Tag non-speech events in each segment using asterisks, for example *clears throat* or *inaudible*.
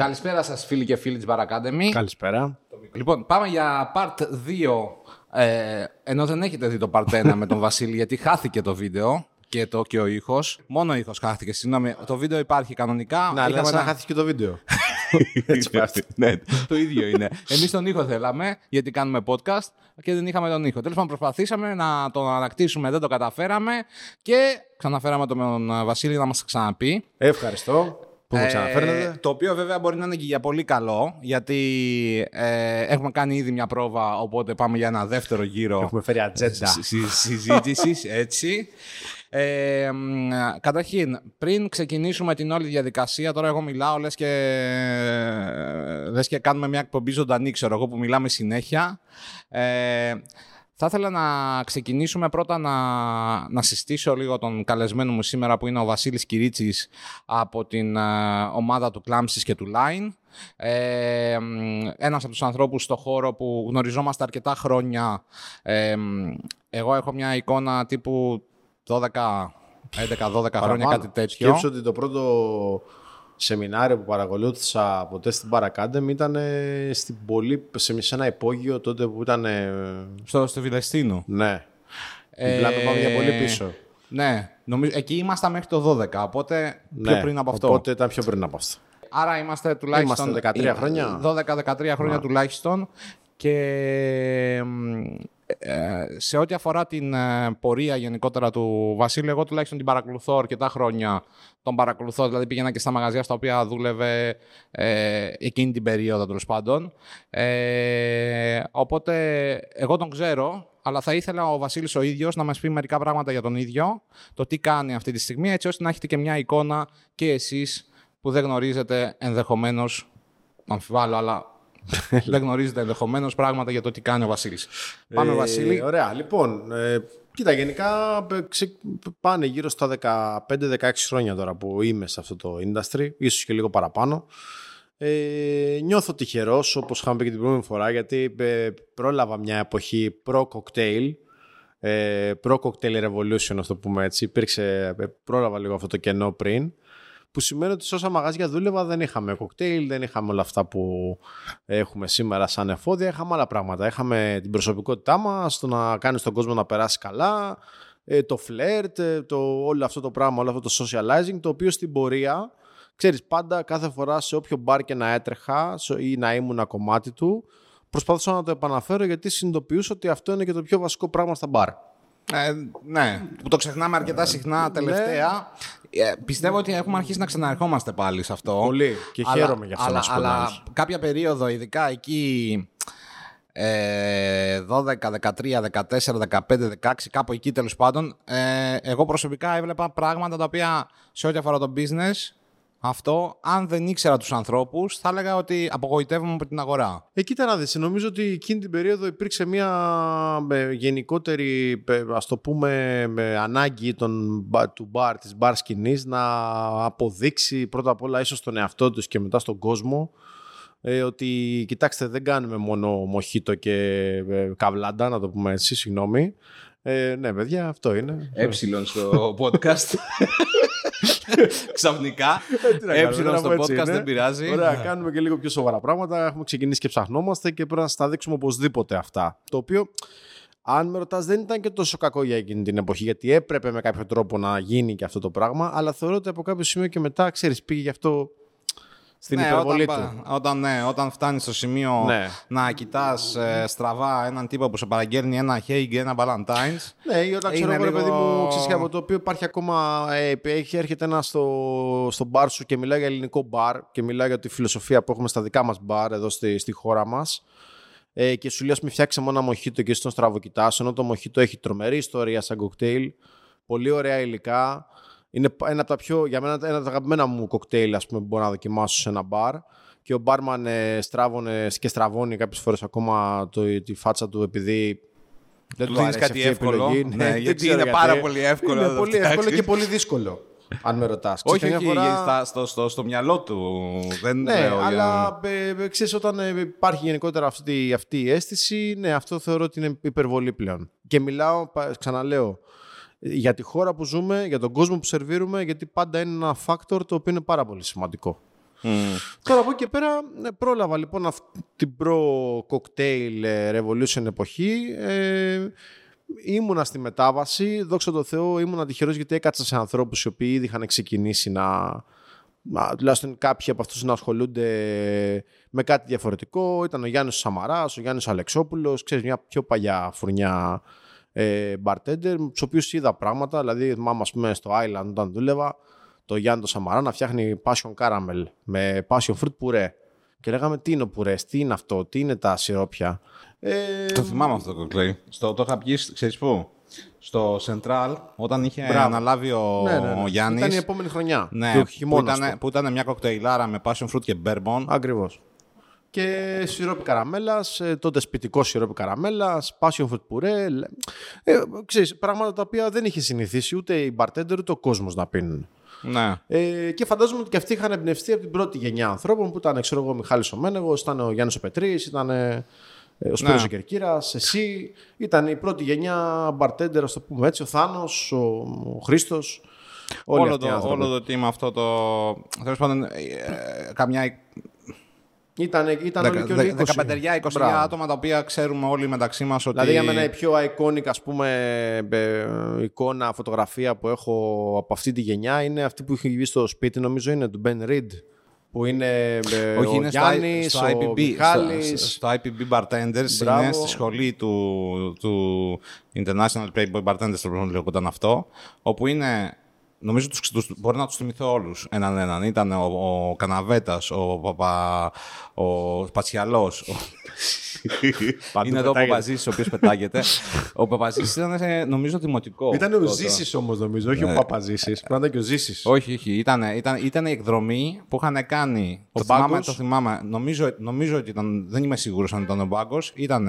Καλησπέρα σας φίλοι και φίλοι της Bar Academy. Καλησπέρα. Λοιπόν, πάμε για part 2. Ε, ενώ δεν έχετε δει το part 1 με τον *laughs* Βασίλη, γιατί χάθηκε το βίντεο και, το, και ο ήχος. Μόνο ο ήχος χάθηκε, συγγνώμη. Το βίντεο υπάρχει κανονικά. Να, αλλά Είχαμε σαν να ένα- χάθηκε το βίντεο. *laughs* Έτσι *laughs* πέφτει. ναι, το ίδιο είναι. Εμείς τον ήχο θέλαμε, γιατί κάνουμε podcast και δεν είχαμε τον ήχο. Τέλος πάντων, προσπαθήσαμε να τον ανακτήσουμε, δεν το καταφέραμε και ξαναφέραμε τον ε, Βασίλη να μας ξαναπεί. Ευχαριστώ που μου Ε, ξαναφέρνετε. το οποίο βέβαια μπορεί να είναι και για πολύ καλό, γιατί ε, έχουμε κάνει ήδη μια πρόβα, οπότε πάμε για ένα δεύτερο γύρο Έχουμε φέρει ατζέντα. συζήτησης, *laughs* έτσι. Ε, μ, καταρχήν, πριν ξεκινήσουμε την όλη διαδικασία, τώρα εγώ μιλάω, λες και, λες και κάνουμε μια εκπομπή ζωντανή, ξέρω εγώ, που μιλάμε συνέχεια. Ε, θα ήθελα να ξεκινήσουμε πρώτα να, να συστήσω λίγο τον καλεσμένο μου σήμερα που είναι ο Βασίλης Κυρίτσης από την ε, ομάδα του Κλάμψης και του Line. Ε, μ, ένας από τους ανθρώπους στο χώρο που γνωριζόμαστε αρκετά χρόνια. Ε, μ, εγώ έχω μια εικόνα τύπου 12, 11-12 χρόνια, Παραπάνω. κάτι τέτοιο. Σκέψω ότι το πρώτο σεμινάριο που παρακολούθησα ποτέ στην Bar Academy ήταν ε, στην πολύ, σε σε ένα υπόγειο τότε που ήταν. ε, Στο, στο Βιλεστίνο. Ναι. Ε, Μιλάμε πάμε για πολύ πίσω. Ναι, νομίζω, εκεί ήμασταν μέχρι το 12, οπότε πιο Ναι, πριν από αυτό. Οπότε ήταν πιο πριν από αυτό. Άρα είμαστε τουλάχιστον. Είμαστε 13 χρόνια. 12-13 χρόνια τουλάχιστον. Και μ, ε, σε ό,τι αφορά την ε, πορεία γενικότερα του Βασίλη, εγώ τουλάχιστον την παρακολουθώ αρκετά χρόνια. Τον παρακολουθώ, δηλαδή πήγαινα και στα μαγαζιά στα οποία δούλευε ε, εκείνη την περίοδο τέλος πάντων. Ε, οπότε εγώ τον ξέρω, αλλά θα ήθελα ο Βασίλης ο ίδιος να μας πει μερικά πράγματα για τον ίδιο, το τι κάνει αυτή τη στιγμή, έτσι ώστε να έχετε και μια εικόνα και εσείς που δεν γνωρίζετε ενδεχομένως, αμφιβάλλω, αλλά *laughs* δεν γνωρίζετε ενδεχομένως πράγματα για το τι κάνει ο Βασίλης. Πάμε, Ε, Βασίλη. Ωραία, λοιπόν. Ε, κοίτα, γενικά ε, ξε- πάνε γύρω στα 15-16 χρόνια τώρα που είμαι σε αυτό το industry, ίσως και λίγο παραπάνω. Ε, νιώθω τυχερός, όπως είχαμε πει και την προηγούμενη φορά, γιατί ε, πρόλαβα μια εποχή προ-cocktail, ε, προ-cocktail revolution, να το πούμε έτσι. Υπήρξε, ε, πρόλαβα λίγο αυτό το κενό πριν, που σημαίνει ότι σε όσα μαγαζιά δούλευα δεν είχαμε cocktail, δεν είχαμε όλα αυτά που έχουμε σήμερα σαν εφόδια, είχαμε άλλα πράγματα. Είχαμε την προσωπικότητά μας, το να κάνεις τον κόσμο να περάσει καλά, ε, το φλερτ, ε, το, όλο αυτό το πράγμα, όλο αυτό το socializing, το οποίο στην πορεία, ξέρεις, πάντα κάθε φορά σε όποιο μπαρ και να έτρεχα σε- ή να ήμουν κομμάτι του, προσπαθούσα να το επαναφέρω γιατί συνειδητοποιούσα ότι αυτό είναι και το πιο βασικό πράγμα στα μπαρ. Ε, ναι, που το ξεχνάμε αρκετά συχνά τελευταία. Ε, πιστεύω ότι έχουμε αρχίσει να ξαναρχόμαστε πάλι σε αυτό. Πολύ. Και Αλλά- χαίρομαι γι' αυτό αλλά, να σου πω την αλλά αλήθεια. κάποια περίοδο, ειδικά εκεί ε, 12, 13, 14, 15, 16, κάπου εκεί τέλος πάντων, ε, εγώ προσωπικά έβλεπα πράγματα τα οποία σε ό,τι αφορά το business, αυτό, αν δεν ήξερα τους ανθρώπους, θα έλεγα ότι απογοητεύομαι από την αγορά. Ε, κοίτα να δεις, νομίζω ότι εκείνη την περίοδο υπήρξε μια ε, γενικότερη, ε, ας το πούμε, με ανάγκη των, μπα- του μπαρ, της μπαρ σκηνής να αποδείξει πρώτα απ' όλα ίσως στον εαυτό τους και μετά στον κόσμο ε, ότι κοιτάξτε δεν κάνουμε μόνο μοχίτο και ε, καβλάντα, να το πούμε έτσι, συγγνώμη. Ε, ναι, παιδιά, αυτό είναι. Ε στο podcast. *laughs* Ξαφνικά. Τι να Ε κάνουμε, στο έτσι podcast είναι. δεν πειράζει. Ωραία, κάνουμε και λίγο πιο σοβαρά πράγματα. Έχουμε ξεκινήσει και ψαχνόμαστε και πρέπει να στα δείξουμε οπωσδήποτε αυτά. Το οποίο, αν με ρωτάς, δεν ήταν και τόσο κακό για εκείνη την εποχή, γιατί έπρεπε με κάποιο τρόπο να γίνει και αυτό το πράγμα. Αλλά θεωρώ ότι από κάποιο σημείο και μετά, ξέρεις, πήγε γι' αυτό στην Ναι, υπερβολή όταν, του. πα- όταν, ναι, όταν φτάνεις στο σημείο Ναι. να κοιτάς στραβά έναν τύπο που σε παραγγέλνει ένα Hey και ένα Valentine's. Ναι, ή όταν ξέρω Είναι εγώ, ρε παιδί λίγο- μου, ξέρεις, και από το οποίο υπάρχει ακόμα. Ε, έχει, έρχεται ένα στο, στο μπαρ σου και μιλάει για ελληνικό μπαρ και μιλάει για τη φιλοσοφία που έχουμε στα δικά μας μπαρ εδώ στη, στη χώρα μας. Ε, και σου λέει, ας μην φτιάξει μόνο ένα μοχίτο και εσύ τον στραβοκοιτάς, ενώ το μοχίτο έχει τρομερή ιστορία σαν κοκτέιλ, πολύ ωραία υλικά. Είναι ένα από τα πιο, για μένα, ένα από τα αγαπημένα μου κοκτέιλ, ας πούμε, που μπορώ να δοκιμάσω σε ένα μπαρ. Και ο μπάρμαν ε, στράβωνε και στραβώνει κάποιες φορές ακόμα το, τη φάτσα του επειδή δεν Του του δίνεις αρέσει κάτι αυτή η εύκολο. επιλογή. Ναι, δεν γιατί ξέρω είναι πάρα πολύ εύκολο να Είναι το πολύ εύκολο φτιάξεις. και πολύ δύσκολο, αν με ρωτάς. Όχι, Ξέρεις, όχι, καμιά φορά- στα- στο, στο, στο μυαλό του. Δεν ναι, λέω για- αλλά ε, ε, ξέρεις, όταν ε, υπάρχει γενικότερα αυτή, αυτή η αίσθηση, ναι, αυτό θεωρώ ότι είναι υπερβολή πλέον. Και μιλάω, πα- ξαναλέω, για τη χώρα που ζούμε, για τον κόσμο που σερβίρουμε, γιατί πάντα είναι ένα factor το οποίο είναι πάρα πολύ σημαντικό. Τώρα από εκεί και πέρα ε, πρόλαβα λοιπόν αυτή την προ-cocktail ε, revolution εποχή. Ε, ήμουνα στη μετάβαση, δόξα τω Θεώ ήμουνα τυχερός γιατί έκατσα σε ανθρώπους οι οποίοι ήδη είχαν ξεκινήσει να, τουλάχιστον κάποιοι από αυτούς να ασχολούνται με κάτι διαφορετικό. Ήταν ο Γιάννης Σαμαράς, ο Γιάννης Αλεξόπουλος, ξέρεις μια πιο παλιά φουρνιά ε, bartender, του οποίους είδα πράγματα. Δηλαδή, θυμάμαι, ας πούμε, στο Island όταν δούλευα, το Γιάννη το Σαμαρά να φτιάχνει passion caramel με passion fruit puree. Και λέγαμε τι είναι ο πουρέ, τι είναι αυτό, τι είναι τα σιρόπια; Ε, το θυμάμαι αυτό το κοκλέι. Στο, το είχα πει, ξέρεις πού; Στο Central, όταν είχε Μπράβο. αναλάβει ο, ναι, ναι, ναι. Γιάννης. Ήταν η επόμενη χρονιά. Ναι, που, ήταν, που ήταν μια κοκτέιλάρα με passion fruit και bourbon. Ακριβώς και σιρόπι καραμέλας, ε, τότε σπιτικό σιρόπι καραμέλας, passion fruit puree. Ε, ξέρεις, πράγματα τα οποία δεν είχε συνηθίσει ούτε οι bartender ούτε ο κόσμος να πίνουν. Ναι. Ε, και φαντάζομαι ότι και αυτοί είχαν εμπνευστεί από την πρώτη γενιά ανθρώπων που ήταν, ξέρω εγώ, ο Μιχάλης ο Μένεγος, ήταν ο Γιάννης ο Πετρής, ήταν ε, ο Σπύρος ναι. ο Κερκύρας, εσύ. Ήταν η πρώτη γενιά bartender, ας το πούμε έτσι, ο Θάνος, ο, ο Χρήστος. Όλο το, όλο το team αυτό το... Τέλος πάντων, ε, καμιά ήταν, ήταν όλοι και όλοι 15-20 άτομα τα οποία ξέρουμε όλοι μεταξύ μας ότι. Δηλαδή για μένα η πιο iconic ας πούμε, ε, εικόνα, φωτογραφία που έχω από αυτή τη γενιά είναι αυτή που είχε βγει στο σπίτι, νομίζω είναι του Ben Reed. Που είναι ε, Όχι, ο είναι Γιάννης, στο, ο IPB, στο, στο, IPB Bartenders, Μπράβο. είναι στη σχολή του, του International Playboy Bartenders, το λέγονταν αυτό, όπου είναι Νομίζω τους, τους, μπορεί να τους θυμηθώ όλους έναν έναν. Ήταν ο, ο Καναβέτας, ο, Παπα, ο Πατσιαλό. *laughs* Είναι εδώ ο Παπαζήση, ο οποίος πετάγεται. ο Παπαζήσης ήταν, ε, νομίζω, δημοτικός. Ήταν ο Ζήσης όμως, νομίζω, όχι ο ναι. Παπαζήσης. Πρέπει να ήταν και ο Ζήσης. Όχι, όχι. Ήταν, ήταν, ήταν η εκδρομή που είχαν κάνει. Το θυμάμαι, το θυμάμαι. Νομίζω, νομίζω ότι ήταν. Δεν είμαι σίγουρος αν ήταν ο Μπάγκος. Ήταν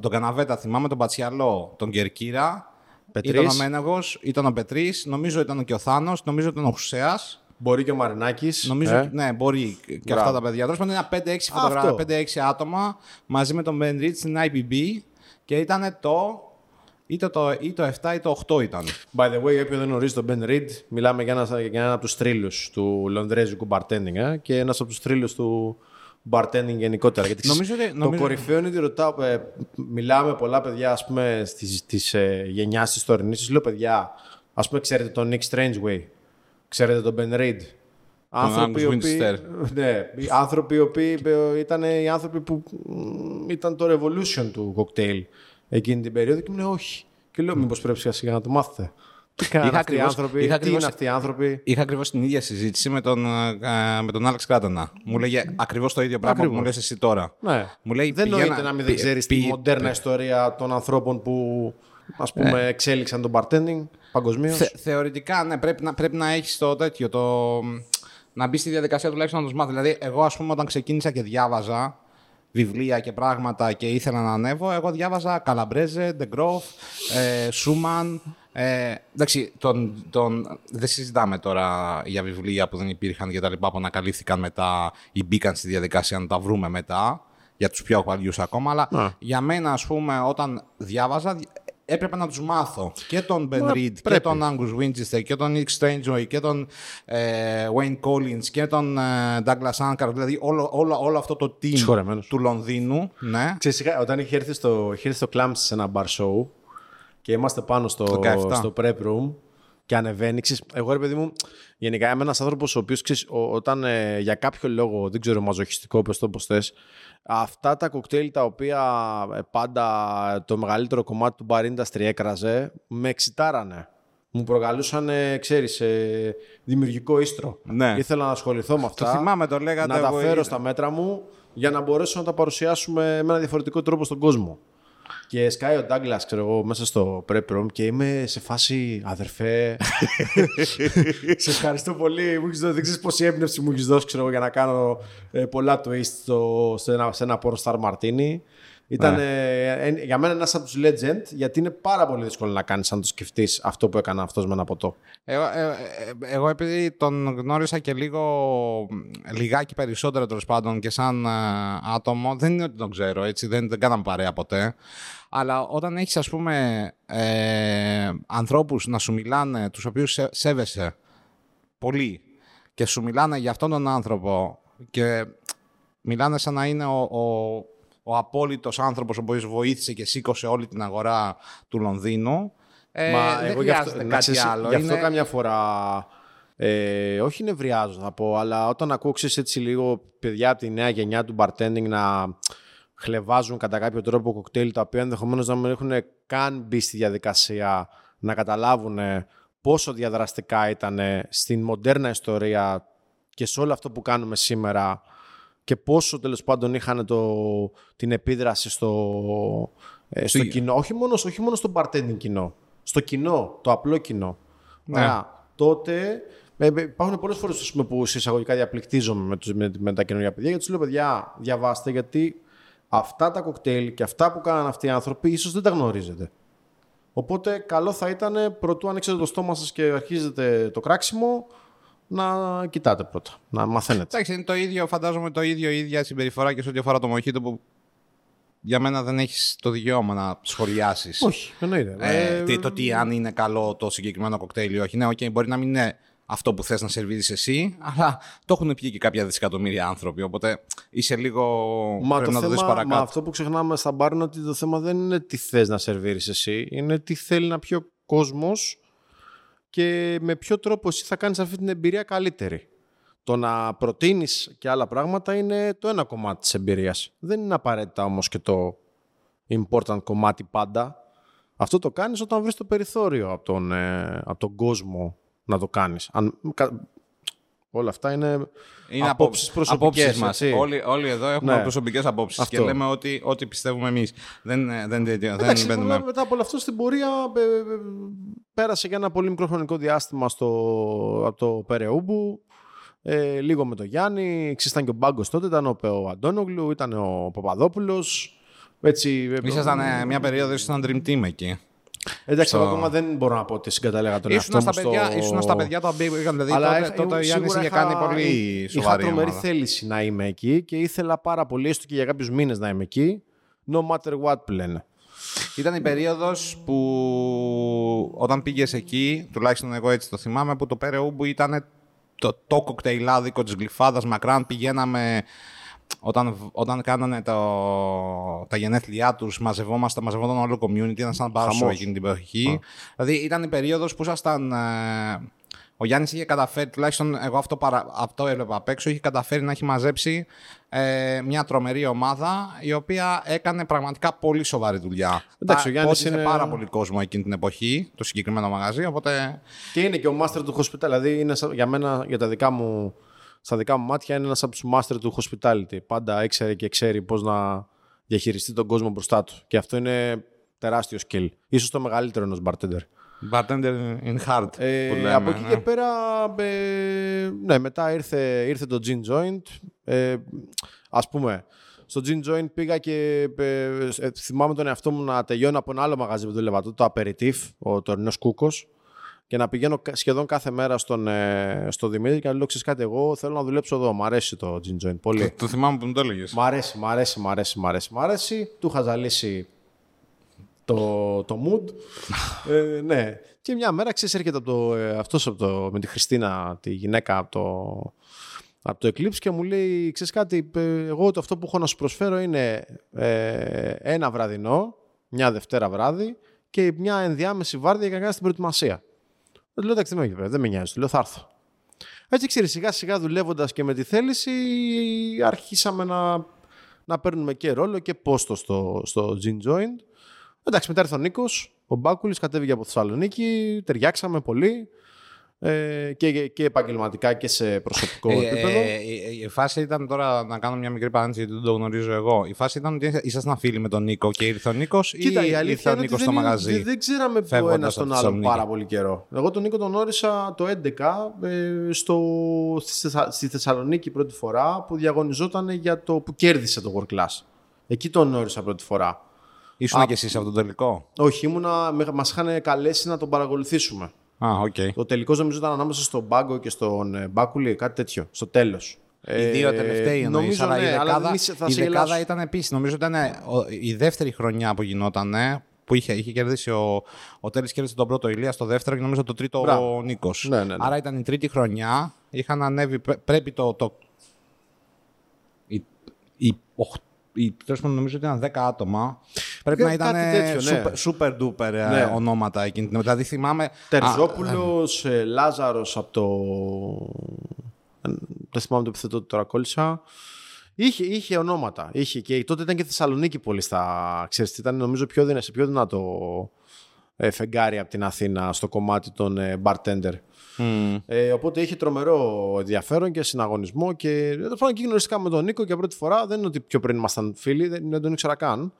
τον Καναβέτα, θυμάμαι τον Πατσιαλό, τον Κερκύρα Πετρής. Ήταν ο Μένεγο, ήταν ο Πετρής, νομίζω ήταν και ο Θάνος, νομίζω ήταν ο Χουσέας. Μπορεί και ο Μαρινάκης. Νομίζω, ε; Ναι, μπορεί και Μπράβο. αυτά τα παιδιά. Τέλος πάντων, 5-6 φωτογράφια, 5-6 άτομα μαζί με τον Ben Reed στην IPB και ήταν το. Είτε το, ή το 7 ή το 8 ήταν. By the way, όποιον δεν γνωρίζει τον Ben Reed, μιλάμε για ένα, για ένα από τους τρίλου του λονδρέζικου bartending ε; και ένας από τους τρίλου του, bartending γενικότερα. Γιατί νομίζω, το νομίζω... κορυφαίο είναι ότι ρωτάω, ε, μιλάμε με πολλά παιδιά ας πούμε, στις, της ε, γενιάς της τωρινής. Λέω παιδιά, ας πούμε ξέρετε τον Nick Strangeway, ξέρετε τον Ben Reed. Άνθρωποι οι, οποίοι, ναι, άνθρωποι οι οποίοι ε, ήταν οι άνθρωποι που ήταν το revolution του cocktail εκείνη την περίοδο και μου λέει όχι. Και λέω μήπως πρέπει σιγά σιγά να το μάθετε. Τι κάνουν αυτοί οι άνθρωποι, είχα τι είναι αυτοί οι άνθρωποι; Είχα ακριβώς την ίδια συζήτηση με τον, ε, με τον Άλεξ Κράτανα. Μου λέγε ακριβώς το ίδιο πράγμα που μου λες εσύ τώρα. Ναι. Μου λέει, δεν νοείται να μην δεν ξέρεις τη μοντέρνα ιστορία των ανθρώπων που ας πούμε, ε. εξέλιξαν τον bartending παγκοσμίως. Θε, θεωρητικά, ναι, πρέπει να, πρέπει να έχεις το τέτοιο. Το, να μπεις στη διαδικασία τουλάχιστον να τους μάθεις. Δηλαδή, εγώ, ας πούμε, όταν ξεκίνησα και διάβαζα βιβλία και πράγματα και ήθελα να ανέβω, εγώ διάβαζα Καλαμπρέζε, Ντεγκρόφ, ε, Σούμαν. Ε, εντάξει, τον, τον, δεν συζητάμε τώρα για βιβλία που δεν υπήρχαν και τα λοιπά που ανακαλύφθηκαν μετά ή μπήκαν στη διαδικασία να τα βρούμε μετά για τους πιο παλιούς ακόμα, αλλά ναι. για μένα, ας πούμε, όταν διάβαζα, έπρεπε να τους μάθω και τον Ben Reed και τον Angus Winchester και τον Nick Strangeway και τον ε, Wayne Collins και τον ε, Douglas Anker, δηλαδή όλο, όλο, όλο αυτό το team του Λονδίνου. Ναι. Ξέρεις, όταν είχε έρθει στο, είχε έρθει στο Clamps σε ένα bar show και είμαστε πάνω στο, στο prep room και ανεβαίνει. εγώ ρε παιδί μου, γενικά είμαι ένας άνθρωπος ο οποίος όταν ε, για κάποιο λόγο, δεν ξέρω, μαζοχιστικό, πες το πώ θες, αυτά τα κοκτέιλ τα οποία ε, πάντα το μεγαλύτερο κομμάτι του bar industry έκραζε, με εξητάρανε. Μου προκαλούσαν, ξέρεις, ε, δημιουργικό ίστρο. Ναι. Ήθελα να ασχοληθώ με αυτά. Το θυμάμαι, το λέγατε. Να τα φέρω στα μέτρα μου για να μπορέσω να τα παρουσιάσουμε με ένα διαφορετικό τρόπο στον κόσμο. Και σκάει ο Ντάγκλα, ξέρω εγώ, μέσα στο prep room και είμαι σε φάση αδερφέ. *laughs* σε ευχαριστώ πολύ. Μου έχεις δώσει, δεν ξέρεις πόση έμπνευση μου έχεις δώσει, ξέρω, για να κάνω ε, πολλά twist στο, σε, ένα, σε ένα porn star martini. Ήταν ναι. για μένα ένας από τους legend, γιατί είναι πάρα πολύ δύσκολο να κάνεις αν το σκεφτείς αυτό που έκανε αυτός με ένα ποτό. Εγώ, ε, ε, εγώ επειδή τον γνώρισα και λίγο λιγάκι περισσότερο τέλος πάντων και σαν ε, άτομο, δεν είναι ότι τον ξέρω έτσι, δεν, δεν κάναμε παρέα ποτέ. Αλλά όταν έχεις, ας πούμε, ε, ανθρώπους να σου μιλάνε, τους οποίους σέβεσαι πολύ και σου μιλάνε για αυτόν τον άνθρωπο και μιλάνε σαν να είναι ο, ο, ο απόλυτος άνθρωπος ο οποίος βοήθησε και σήκωσε όλη την αγορά του Λονδίνου. Ε, Μα δεν εγώ γι' αυτό, χρειάζεται να κάτι ξέρεις, άλλο. Γι' αυτό Είναι- καμιά φορά. Ε, όχι νευριάζω θα πω, αλλά όταν ακούω ξέρεις, έτσι λίγο παιδιά από τη νέα γενιά του bartending να χλεβάζουν κατά κάποιο τρόπο κοκτέιλ τα οποία ενδεχομένως να μην έχουν καν μπει στη διαδικασία να καταλάβουν πόσο διαδραστικά ήταν στην μοντέρνα ιστορία και σε όλο αυτό που κάνουμε σήμερα και πόσο τέλος πάντων είχαν το, την επίδραση στο, ε, στο Στο- κοινό. Όχι μόνο, στο- όχι μόνο στο bartending κοινό. Στο κοινό, το απλό κοινό. Ναι. Ωραία. Τότε ε, ε, υπάρχουν πολλές φορές που σε εισαγωγικά διαπληκτίζομαι με, τους, με, με τα καινούργια παιδιά γιατί του λέω παιδιά, διαβάστε γιατί αυτά τα κοκτέιλ και αυτά που κάνανε αυτοί οι άνθρωποι ίσως δεν τα γνωρίζετε. Οπότε καλό θα ήταν πρωτού ανοίξετε το στόμα σας και αρχίζετε το κράξιμο να κοιτάτε πρώτα, να μαθαίνετε. Εντάξει, είναι το ίδιο, φαντάζομαι το ίδιο η ίδια συμπεριφορά και σε ό,τι αφορά το μοχίτο που για μένα δεν έχεις το δικαίωμα να σχολιάσεις. Όχι, εννοείται. Ε, Ε, τι- το τι αν είναι καλό το συγκεκριμένο κοκτέιλ ή όχι. Ναι, οκ, μπορεί να μην είναι αυτό που θες να σερβίρεις εσύ, αλλά το έχουν πει και κάποια δισεκατομμύρια άνθρωποι, οπότε είσαι λίγο... Μα, πρέπει το να το δεις θέμα, παρακάτω. μα αυτό που ξεχνάμε στα μπαρ είναι ότι το θέμα δεν είναι τι θες να σερβίρεις εσύ, είναι τι θέλει να πει ο κόσμος και με ποιο τρόπο εσύ θα κάνεις αυτή την εμπειρία καλύτερη. Το να προτείνεις και άλλα πράγματα είναι το ένα κομμάτι της εμπειρίας. Δεν είναι απαραίτητα όμως και το important κομμάτι πάντα. Αυτό το κάνεις όταν βρεις το περιθώριο από τον, ε, από τον κόσμο να το κάνεις. Αν, κα- όλα αυτά είναι, Είναι απόψεις απόψεις προσωπικές. μας. έτσι. Όλοι, όλοι εδώ έχουμε Ναι. προσωπικές απόψεις Αυτό. και λέμε ότι, ό,τι πιστεύουμε εμείς. Δεν, δεν, δεν, δεν Εντάξει, μπαίνουμε. μετά- μετά από όλο αυτό στην πορεία ε, ε, πέρασε για ένα πολύ μικρό χρονικό διάστημα στο, από το Περεούμπου. Ε, λίγο με τον Γιάννη. Ξέρεις, ήταν και ο Μπάγκος τότε, ήταν ο, ο Αντώνογλου, ήταν ο Παπαδόπουλος. Έτσι, ε, Ήσασταν ε, μια περίοδο, ήσασταν dream team εκεί. Εντάξει, στο- εγώ ακόμα δεν μπορώ να πω ότι συγκαταλέγα τον εαυτό Ήσουν μου στα, στο... παιδιά, ήσουν στα παιδιά τα οποία είχαν. Δηλαδή Αλλά τότε, είχα- τότε ο Γιάννης σίγουρα είχε είχα- κάνει πολύ Είχα σοβαρή τρομερή ομάδα. θέληση να είμαι εκεί και ήθελα πάρα πολύ, έστω και για κάποιους μήνες να είμαι εκεί. No matter what που λένε. Ήταν η περίοδος που όταν πήγες εκεί, τουλάχιστον εγώ έτσι το θυμάμαι, που το Πέρε Ούμπου ήταν το, το κοκτέιλάδικο της γλυφάδας μακράν. Πηγαίναμε όταν, όταν κάνανε το, τα γενέθλιά τους, μαζευόμασταν, μαζευόταν όλο το community, ήταν σαν μπάσο Χαμός. εκείνη την εποχή. Δηλαδή ήταν η περίοδος που ήσασταν. ε, ο Γιάννης είχε καταφέρει, τουλάχιστον εγώ αυτό, παρα, αυτό έβλεπα απ' έξω, είχε καταφέρει να έχει μαζέψει ε, μια τρομερή ομάδα η οποία έκανε πραγματικά πολύ σοβαρή δουλειά. Εντάξει, Τα- ο Γιάννης πόντιζε είναι- πάρα πολύ κόσμο εκείνη την εποχή, το συγκεκριμένο μαγαζί, οπότε Και είναι και ο master του hospitality. Δηλαδή, είναι σαν- για μένα, για τα δικά μου, στα δικά μου μάτια, είναι ένας από τους master του hospitality. Πάντα ήξερε και ξέρει πώς να διαχειριστεί τον κόσμο μπροστά του. Και αυτό είναι τεράστιο skill. Ίσως το μεγαλύτερο ενός bartender. bartender in heart Ε, που λέμε. από εκεί ναι. και πέρα, ε, ναι, μετά ήρθε, ήρθε το gin joint. Ε, ας πούμε, στο gin joint πήγα και ε, ε, θυμάμαι τον εαυτό μου να τελειώνω από ένα άλλο μαγαζί που δούλευα τότε, το Aperitif, ο τωρινός Κούκος, και να πηγαίνω κα- σχεδόν κάθε μέρα στον, ε, στο Δημήτρη και να λέω, ξέρεις κάτι, εγώ θέλω να δουλέψω εδώ, μ' αρέσει το gin joint πολύ. Το θυμάμαι που μου το έλεγες. Μ' αρέσει, μ' αρέσει, μ' αρέσει, μ' αρέσει, μ' αρέσει. Του είχα ζαλίσει το, το mood. *laughs* ε, ναι. Και μια μέρα, ξέρεις, έρχεται από το, ε, αυτός από το, με τη Χριστίνα, τη γυναίκα από το, από το Eclipse και μου λέει, ξέρεις κάτι, ε, εγώ το αυτό που έχω να σου προσφέρω είναι ε, ένα βραδινό, μια Δευτέρα βράδυ και μια ενδιάμεση βάρδια για να κάνεις την προετοιμασία. Δεν λέω, εντάξει, δεν με, δεν με νοιάζει, του λέω, θα έρθω. Έτσι, ξέρεις, σιγά σιγά δουλεύοντας και με τη θέληση, αρχίσαμε να, να παίρνουμε και ρόλο και πόστο στο, στο Gin Joint. Εντάξει, μετά ήρθε ο Νίκος, ο Μπάκουλης κατέβηκε από Θεσσαλονίκη, ταιριάξαμε πολύ ε, και, και επαγγελματικά και σε προσωπικό Ε, επίπεδο. ε, η- η φάση ήταν τώρα να κάνω μια μικρή παρένθεση γιατί δεν το γνωρίζω εγώ. Η φάση ήταν ότι ήσασταν φίλοι με τον Νίκο και ήρθε ο Νίκος ή Κοίτα, η ήρθε αλήθεια ο είναι ότι Νίκος δεν, στο είναι- μαγαζί. δεν, δεν ξέραμε ο φεύγοντας ένα από τον τη άλλον Θεσσαλονίκη. πάρα πολύ καιρό. Εγώ τον Νίκο τον γνώρισα το 2011 ε, στο, στη, Θεσσα- στη Θεσσαλονίκη πρώτη φορά που διαγωνιζόταν για το που κέρδισε το World Class. Εκεί τον γνώρισα πρώτη φορά. Ήσουν Α, και εσείς από τον τελικό; Όχι, ήμουνα, με- μας είχαν καλέσει να τον παρακολουθήσουμε. Α, οκ. Το τελικό νομίζω ήταν ανάμεσα στον Μπάγκο και στον ε, Μπάκουλη, κάτι τέτοιο, στο τέλος. Οι δύο τελευταίοι εννοείς, νομίζω, αλλά η ναι, αλλά δεκάδα, μη σε- θα η σε δεκάδα γελάσω. ήταν επίσης. Νομίζω ήταν ε, ο- η δεύτερη χρονιά που γινόταν. που είχε, είχε κερδίσει ο, ο Τέλης κέρδισε τον πρώτο Ηλία στο δεύτερο και νομίζω το τρίτο Μπράβο. ο Νίκος. Ναι, ναι, ναι. Άρα ήταν η τρίτη χρονιά. Είχαν ανέβει, πρέ- πρέπει το... το η, η, οχ- η, τέλος πάντων, νομίζω ότι ήταν 10 άτομα. Πρέπει να Κάτι ήταν τέτοιο, ναι. super, super duper ε, Ναι. ονόματα εκείνη την Δηλαδή θυμάμαι... Α, Τερζόπουλος, ε, Λάζαρος από το... ε, Δεν θυμάμαι το επιθετό του τώρα κόλλησα. Είχε, είχε ονόματα. Είχε και τότε ήταν και Θεσσαλονίκη πολύ στα... Ξέρεις, τι ήταν νομίζω πιο, δυνα, σε πιο δυνατό ε, φεγγάρι από την Αθήνα στο κομμάτι των ε, bartender. μ, Ε, οπότε είχε τρομερό ενδιαφέρον και συναγωνισμό και τέλος πάντων εκεί γνωριστήκαμε με τον Νίκο για πρώτη φορά. Δεν είναι ότι πιο πριν ήμασταν φίλοι, δεν, δεν τον ήξερα καν.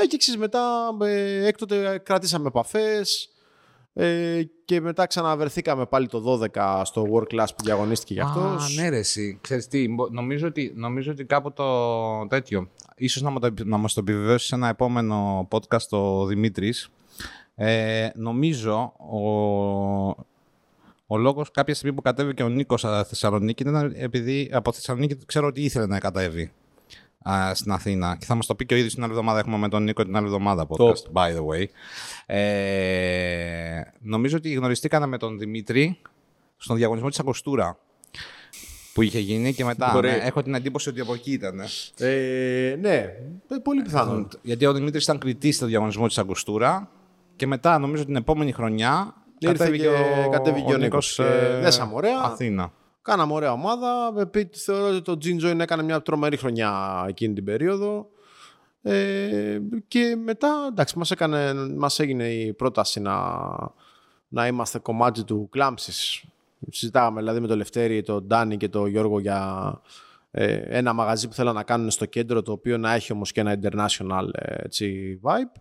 Ε, και ξέρεις, μετά ε, έκτοτε κρατήσαμε επαφές. Ε, και μετά ξαναβερθήκαμε πάλι το 12 στο World Class που διαγωνίστηκε για Α, αυτός. ναι, ρε, εσύ. Ξέρεις τι, μπο- νομίζω ότι, νομίζω ότι κάπου το τέτοιο. Ίσως να, μου το, επι- να μας το επιβεβαιώσεις σε ένα επόμενο podcast ο Δημήτρης. Ε, νομίζω ο, ο λόγος κάποια στιγμή που κατέβηκε ο Νίκος στη Θεσσαλονίκη ήταν επειδή από Θεσσαλονίκη ξέρω ότι ήθελε να κατέβει α, στην Αθήνα. Και θα μας το πει και ο ίδιος την άλλη εβδομάδα. Έχουμε με τον Νίκο την άλλη εβδομάδα podcast, by the way. Ε, νομίζω ότι γνωριστήκανε με τον Δημήτρη στον διαγωνισμό της Αγκοστούρα που είχε γίνει και μετά Μπορεί. ναι, έχω την εντύπωση ότι από εκεί ήταν. Ε, ναι, ε, πολύ πιθανόν. Γιατί ο Δημήτρης ήταν κριτής στο διαγωνισμό της Αγκοστούρα και μετά νομίζω την επόμενη χρονιά Ήρθε κατέβηκε και- ο, κατέβηκε ο Νίκος. Και ε, δέσαμε ωραία. Αθήνα. Κάναμε ωραία ομάδα. Επί- Θεωρώ ότι το Gin Join έκανε μια τρομερή χρονιά εκείνη την περίοδο. Ε, και μετά, εντάξει, μας, έκανε, μας έγινε η πρόταση να, να είμαστε κομμάτι του Κλάμψης. Συζητάγαμε δηλαδή με τον Λευτέρη, τον Ντάνι και τον Γιώργο για ε, ένα μαγαζί που θέλαν να κάνουν στο κέντρο, το οποίο να έχει όμως και ένα international ε, έτσι, vibe.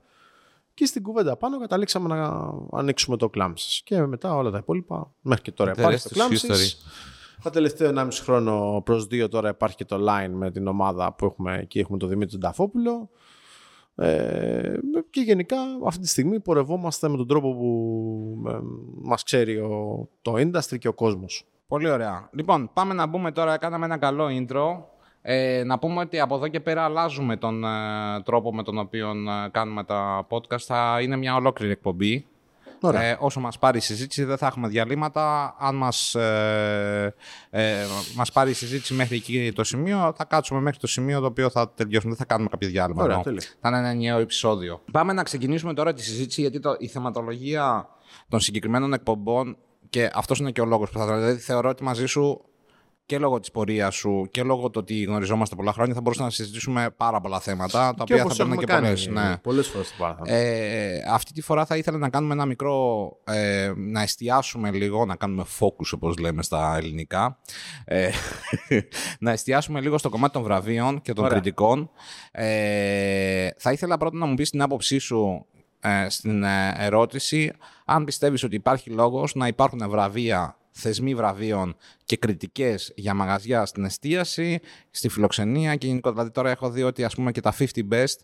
Και στην κουβέντα πάνω καταλήξαμε να ανοίξουμε το Κλάμψης. Και μετά όλα τα υπόλοιπα, μέχρι και τώρα The υπάρχει rest το is Κλάμψης. Τα τελευταίο 1,5 χρόνο προς δύο τώρα υπάρχει και το line με την ομάδα που έχουμε εκεί. Έχουμε τον Δημήτρη τον Ταφόπουλο. Ε, και γενικά αυτή τη στιγμή πορευόμαστε με τον τρόπο που ε, μας ξέρει ο, το industry και ο κόσμος. Πολύ ωραία. Λοιπόν, πάμε να μπούμε τώρα. Κάναμε ένα καλό intro. Ε, να πούμε ότι από εδώ και πέρα αλλάζουμε τον ε, τρόπο με τον οποίο ε, κάνουμε τα podcast. Θα είναι μια ολόκληρη εκπομπή. Ωραία. Ε, όσο μας πάρει η συζήτηση δεν θα έχουμε διαλύματα. Αν μας, ε, ε, μας πάρει η συζήτηση μέχρι εκεί το σημείο, θα κάτσουμε μέχρι το σημείο το οποίο θα τελειώσουμε. Δεν θα κάνουμε κάποιο διάλειμμα. Ωραία, εννοώ. τέλεια. Θα είναι ένα ενιαίο επεισόδιο. Πάμε να ξεκινήσουμε τώρα τη συζήτηση γιατί το, η θεματολογία των συγκεκριμένων εκπομπών και αυτός είναι και ο λόγος που θα δηλαδή θεωρώ ότι μαζί σου και λόγω της πορείας σου και λόγω του ότι γνωριζόμαστε πολλά χρόνια θα μπορούσαμε να συζητήσουμε πάρα πολλά θέματα τα και οποία θα όπως παίρνουν έχουμε και κάνει πολλές. Ναι. πολλές φορές στην παράθυρα. Ε, αυτή τη φορά θα ήθελα να κάνουμε ένα μικρό, ε, να εστιάσουμε λίγο, να κάνουμε focus όπως λέμε στα ελληνικά, ε, *laughs* να εστιάσουμε λίγο στο κομμάτι των βραβείων και των Ωραία. κριτικών. Ε, θα ήθελα πρώτα να μου πεις την άποψή σου ε, στην ε, ερώτηση αν πιστεύεις ότι υπάρχει λόγος να υπάρχουν βραβεία θεσμοί βραβείων και κριτικές για μαγαζιά στην εστίαση, στη φιλοξενία και γενικότερα. Δηλαδή τώρα έχω δει ότι ας πούμε και τα 50 best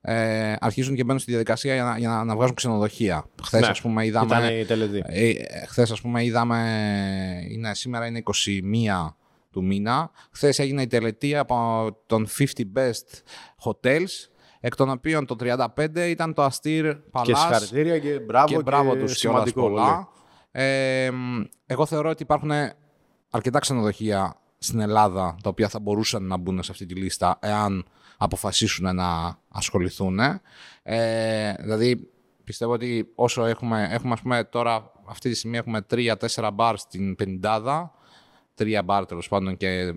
ε, αρχίζουν και μπαίνουν στη διαδικασία για να, για να, να βγάζουν ξενοδοχεία. Χθες, Ναι, ας πούμε, είδαμε. Ήταν η τελετή. Ε, Χθες, ας πούμε, είδαμε. Είναι, σήμερα είναι 21 του μήνα. Χθες έγινε η τελετή από των 50 best hotels, εκ των οποίων το 35 ήταν το Astir Και Palace συγχαρητήρια και μπράβο και μπράβο και τους κιόλας σημαντικό πολλά. Ε, μ, εγώ θεωρώ ότι υπάρχουν αρκετά ξενοδοχεία στην Ελλάδα τα οποία θα μπορούσαν να μπουν σε αυτή τη λίστα εάν αποφασίσουν να ασχοληθούν. Ε, δηλαδή πιστεύω ότι όσο έχουμε, έχουμε ας πούμε τώρα αυτή τη στιγμή έχουμε τρία-τέσσερα μπαρ στην Πενιντάδα, τρία μπαρ τέλος πάντων και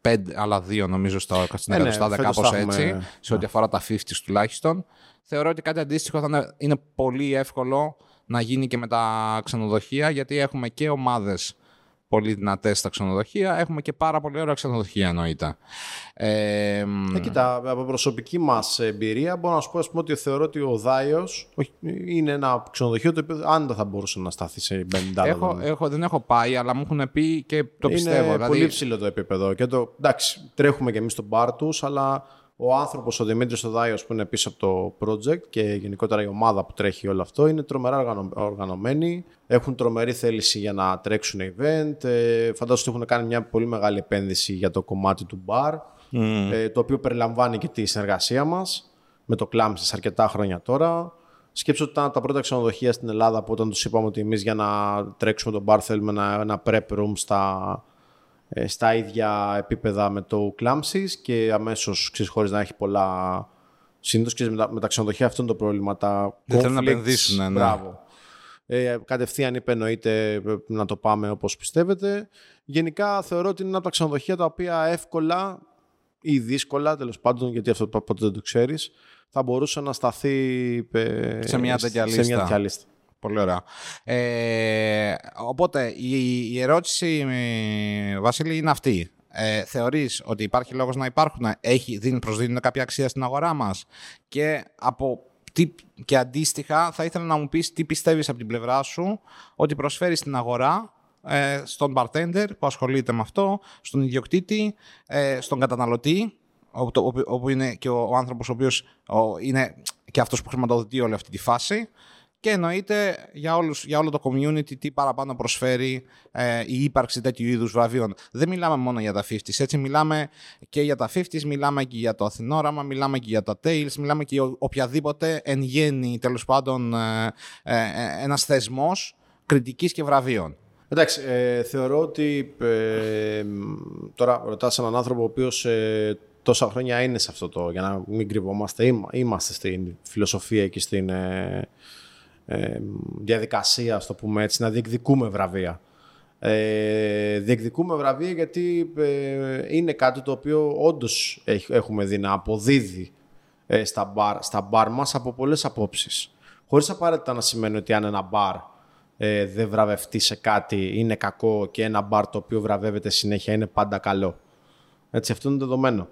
πέντε, άλλα δύο νομίζω στο, στην Ε, ναι, Εγκατοστάδα φέτος κάπως θα έχουμε- έτσι, σε ό,τι αφορά τα 50 τουλάχιστον. Θεωρώ ότι κάτι αντίστοιχο θα είναι, είναι πολύ εύκολο να γίνει και με τα ξενοδοχεία, γιατί έχουμε και ομάδες πολύ δυνατές στα ξενοδοχεία, έχουμε και πάρα πολύ ωραία ξενοδοχεία εννοείται. Ε, μ, Ε, κοίτα, από προσωπική μας εμπειρία μπορώ να σου πω ας πούμε, ότι θεωρώ ότι ο Δάιος είναι ένα ξενοδοχείο το οποίο άνετα θα μπορούσε να σταθεί σε 50 έχω, δολάρια. έχω, δεν έχω πάει, αλλά μου έχουν πει και το είναι πιστεύω. πολύ δηλαδή, ψηλό το επίπεδο. Και το, εντάξει, τρέχουμε και εμείς στον μπαρ τους, αλλά ο άνθρωπος, ο Δημήτρης ο Δάιο που είναι πίσω από το project και γενικότερα η ομάδα που τρέχει όλο αυτό είναι τρομερά οργανω- οργανωμένοι. Έχουν τρομερή θέληση για να τρέξουν event. Ε, φαντάζομαι ότι έχουν κάνει μια πολύ μεγάλη επένδυση για το κομμάτι του μπαρ, ε, το οποίο περιλαμβάνει και τη συνεργασία μας με το Clamps αρκετά χρόνια τώρα. Σκέψω ότι ήταν τα πρώτα ξενοδοχεία στην Ελλάδα που όταν τους είπαμε ότι εμείς για να τρέξουμε τον μπαρ θέλουμε ένα, ένα prep room στα, ε, στα ίδια επίπεδα με το Clamsis και αμέσως χωρίς να έχει πολλά. Συνήθω και με τα, με τα ξενοδοχεία αυτό είναι το πρόβλημα. Τα Δεν θέλουν να επενδύσουν. Ναι. Μπράβο. Ε, κατευθείαν είπε εννοείται να το πάμε όπως πιστεύετε. Γενικά θεωρώ ότι είναι από τα ξενοδοχεία τα οποία εύκολα ή δύσκολα, τέλος πάντων, γιατί αυτό ποτέ δεν το ξέρεις, θα μπορούσε να σταθεί ε, σε μια τέτοια λίστα. Σε μια τέτοια λίστα. Πολύ ωραία. Ε, οπότε, η, η ερώτηση, Βασίλη, είναι αυτή. Ε, θεωρείς ότι υπάρχει λόγος να υπάρχουν, έχει, δίνει, προσδίδουν κάποια αξία στην αγορά μας; Και από τι, και αντίστοιχα θα ήθελα να μου πεις τι πιστεύεις από την πλευρά σου ότι προσφέρει στην αγορά ε, στον bartender που ασχολείται με αυτό, στον ιδιοκτήτη, ε, στον καταναλωτή όπου είναι και ο, ο άνθρωπος ο οποίος είναι και αυτός που χρηματοδοτεί όλη αυτή τη φάση και εννοείται για, όλους, για όλο το community τι παραπάνω προσφέρει ε, η ύπαρξη τέτοιου είδους βραβείων. Δεν μιλάμε μόνο για τα 50s, έτσι μιλάμε και για τα 50s, μιλάμε και για το Αθηνόραμα, μιλάμε και για τα Tales, μιλάμε και για οποιαδήποτε εν γέννη τέλος πάντων ε, ε, ε ένας θεσμός κριτικής και βραβείων. Εντάξει, ε, θεωρώ ότι ε, τώρα ρωτάς έναν άνθρωπο ο οποίος ε, τόσα χρόνια είναι σε αυτό το, για να μην κρυβόμαστε, είμαστε στην φιλοσοφία και στην ε, ε, διαδικασία, ας το πούμε έτσι, να διεκδικούμε βραβεία. Ε, διεκδικούμε βραβεία γιατί ε, είναι κάτι το οποίο όντως έχουμε δει να αποδίδει ε, στα, μπαρ, στα μπαρ μας από πολλές απόψεις. Χωρίς απαραίτητα να σημαίνει ότι αν ένα μπαρ ε, δεν βραβευτεί σε κάτι είναι κακό και ένα μπαρ το οποίο βραβεύεται συνέχεια είναι πάντα καλό. Έτσι, αυτό είναι δεδομένο.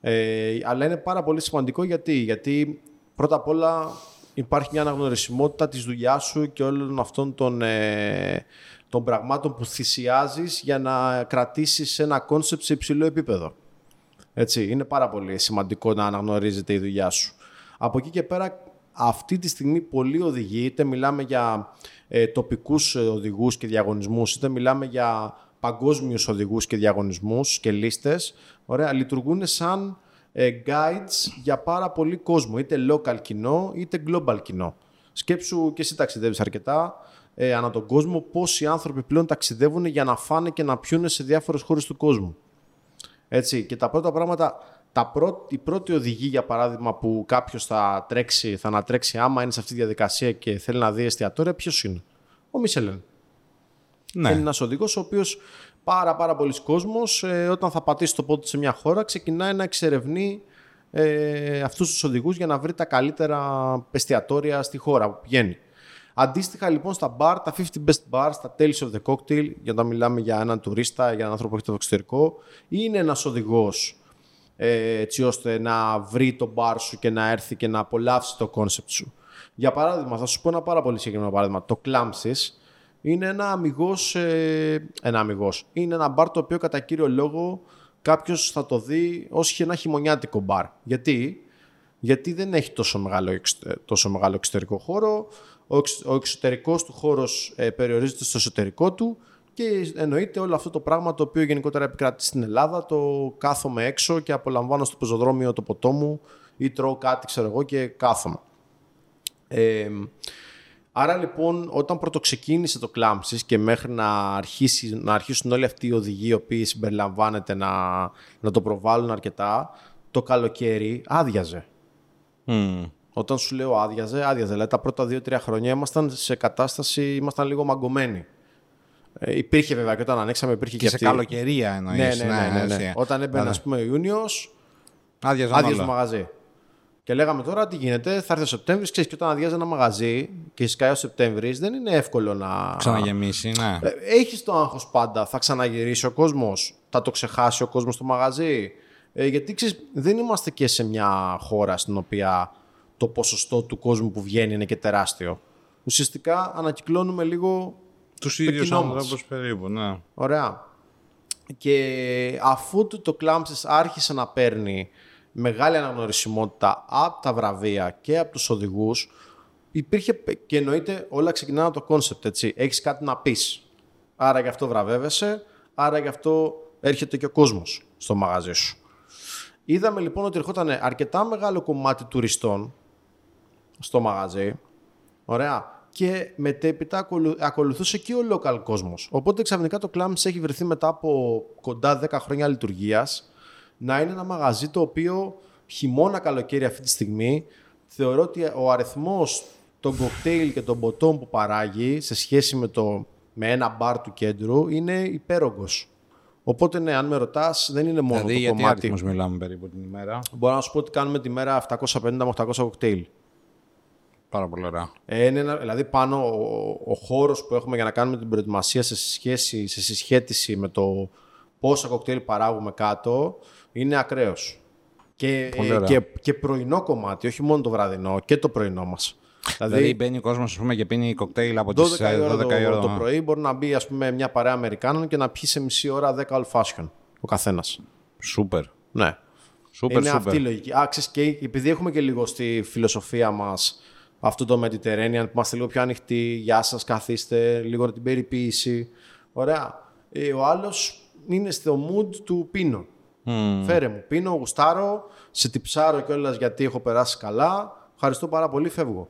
Ε, αλλά είναι πάρα πολύ σημαντικό γιατί, γιατί πρώτα απ' όλα υπάρχει μια αναγνωρισιμότητα της δουλειάς σου και όλων αυτών των, ε, των πραγμάτων που θυσιάζεις για να κρατήσεις ένα concept σε υψηλό επίπεδο. Έτσι, είναι πάρα πολύ σημαντικό να αναγνωρίζεται η δουλειά σου. Από εκεί και πέρα, αυτή τη στιγμή πολλοί οδηγοί, είτε μιλάμε για ε, τοπικούς οδηγούς και διαγωνισμούς, είτε μιλάμε για παγκόσμιους οδηγούς και διαγωνισμούς και λίστες, ωραία, λειτουργούν σαν ε, guides για πάρα πολύ κόσμο, είτε local κοινό, είτε global κοινό. Σκέψου και εσύ ταξιδεύεις αρκετά ε, ανά τον κόσμο, πόσοι άνθρωποι πλέον ταξιδεύουν για να φάνε και να πιούνε σε διάφορες χώρες του κόσμου. Έτσι, και τα πρώτα πράγματα, τα πρώτη, η πρώτη οδηγή για παράδειγμα που κάποιος θα τρέξει, θα ανατρέξει άμα είναι σε αυτή τη διαδικασία και θέλει να δει εστιατόρια, ποιος είναι; Ο Μισελέν. Ναι. Είναι ένας οδηγός ο οποίος πάρα πάρα πολλοί κόσμος ε, όταν θα πατήσει το πόδι σε μια χώρα ξεκινάει να εξερευνεί ε, αυτούς τους οδηγούς για να βρει τα καλύτερα εστιατόρια στη χώρα που πηγαίνει. Αντίστοιχα λοιπόν στα bar, τα 50 best bars, τα Tales of the Cocktail, για να μιλάμε για έναν τουρίστα, για έναν άνθρωπο που έχει το εξωτερικό, είναι ένας οδηγός ε, έτσι ώστε να βρει το bar σου και να έρθει και να απολαύσει το concept σου. Για παράδειγμα, θα σου πω ένα πάρα πολύ συγκεκριμένο παράδειγμα. Το Clamsis, είναι ένα αμυγός, ε, ένα αμυγός. Είναι ένα μπαρ το οποίο κατά κύριο λόγο κάποιος θα το δει ως ένα χειμωνιάτικο μπαρ. Γιατί; Γιατί δεν έχει τόσο μεγάλο, τόσο μεγάλο εξωτερικό χώρο, ο, εξ, ο εξωτερικός του χώρος ε, περιορίζεται στο εσωτερικό του και εννοείται όλο αυτό το πράγμα το οποίο γενικότερα επικρατεί στην Ελλάδα, το κάθομαι έξω και απολαμβάνω στο πεζοδρόμιο το ποτό μου ή τρώω κάτι ξέρω εγώ και κάθομαι. Ε, Άρα λοιπόν όταν πρωτοξεκίνησε το Κλάμψης και μέχρι να, αρχίσει, να αρχίσουν όλοι αυτοί οι οδηγοί οι οποίοι συμπεριλαμβάνεται να, να το προβάλλουν αρκετά, το καλοκαίρι άδειαζε. Mm. Όταν σου λέω άδειαζε, άδειαζε. Δηλαδή τα πρώτα δύο-τρία χρόνια ήμασταν σε κατάσταση, ήμασταν λίγο μαγκωμένοι. Ε, υπήρχε βέβαια και όταν ανοίξαμε υπήρχε και, και σε καλοκαιρία εννοείς. Ναι, ναι, ναι. ναι, ναι, ναι. Όταν έμπαινε, ας πούμε, Ιούνιος, άδειαζε το μαγαζί. Και λέγαμε τώρα τι γίνεται, θα έρθει ο Σεπτέμβρης. Ξέρεις και όταν αδειάζει ένα μαγαζί και σκάει ο Σεπτέμβρης, δεν είναι εύκολο να. Ξαναγεμίσει, ναι. Ε, Έχεις το άγχος πάντα. Θα ξαναγυρίσει ο κόσμος, θα το ξεχάσει ο κόσμος στο μαγαζί; Ε, γιατί ξέρεις, δεν είμαστε και σε μια χώρα στην οποία το ποσοστό του κόσμου που βγαίνει είναι και τεράστιο. Ουσιαστικά ανακυκλώνουμε λίγο τους ίδιους άνθρωπους περίπου, ναι. Ωραία. Και αφού το Clumsies άρχισε να παίρνει μεγάλη αναγνωρισιμότητα από τα βραβεία και από τους οδηγούς, υπήρχε και εννοείται όλα ξεκινάνε από το concept, έτσι. Έχεις κάτι να πεις. Άρα γι' αυτό βραβεύεσαι, άρα γι' αυτό έρχεται και ο κόσμος στο μαγαζί σου. Είδαμε λοιπόν ότι ερχόταν αρκετά μεγάλο κομμάτι τουριστών, στο μαγαζί. Ωραία. Και μετέπειτα ακολουθούσε και ο local κόσμος. Οπότε ξαφνικά το Clams έχει βρεθεί μετά από κοντά 10 χρόνια λειτουργίας να είναι ένα μαγαζί το οποίο χειμώνα καλοκαίρι αυτή τη στιγμή θεωρώ ότι ο αριθμός των κοκτέιλ και των ποτών που παράγει σε σχέση με, το, με ένα μπαρ του κέντρου είναι υπέρογκος. Οπότε ναι, αν με ρωτάς, δεν είναι μόνο δηλαδή, το κομμάτι. Γιατί μιλάμε περίπου την ημέρα; Μπορώ να σου πω ότι κάνουμε τη μέρα 750 με 800 κοκτέιλ. Πάρα πολύ ωραία. Ε, είναι, δηλαδή πάνω ο, ο χώρος που έχουμε για να κάνουμε την προετοιμασία σε, σχέση, σε συσχέτιση με το πόσα κοκτέιλ παράγουμε κάτω είναι ακραίος. Και, ε, και, και πρωινό κομμάτι, όχι μόνο το βραδινό, και το πρωινό μας. Δηλαδή, δηλαδή μπαίνει ο κόσμος και πίνει κοκτέιλ από τις 12 ώρα, 12 ώρα το, το πρωί. Μπορεί να μπει ας πούμε, μια παρέα Αμερικάνων και να πιει σε μισή ώρα 10 old fashion ο καθένας. Σούπερ. Ναι. Σούπερ, είναι αυτή η λογική. Άξι και επειδή έχουμε και λίγο στη φιλοσοφία μας αυτό το Mediterranean που είμαστε λίγο πιο ανοιχτοί. Γεια σας, καθίστε, λίγο την περιποίηση. Ωραία. Ε, ο άλλος είναι στο mood του πίνω. Mm. Φέρε μου, πίνω, γουστάρω, σε τυψάρω κιόλας γιατί έχω περάσει καλά. Ευχαριστώ πάρα πολύ, φεύγω.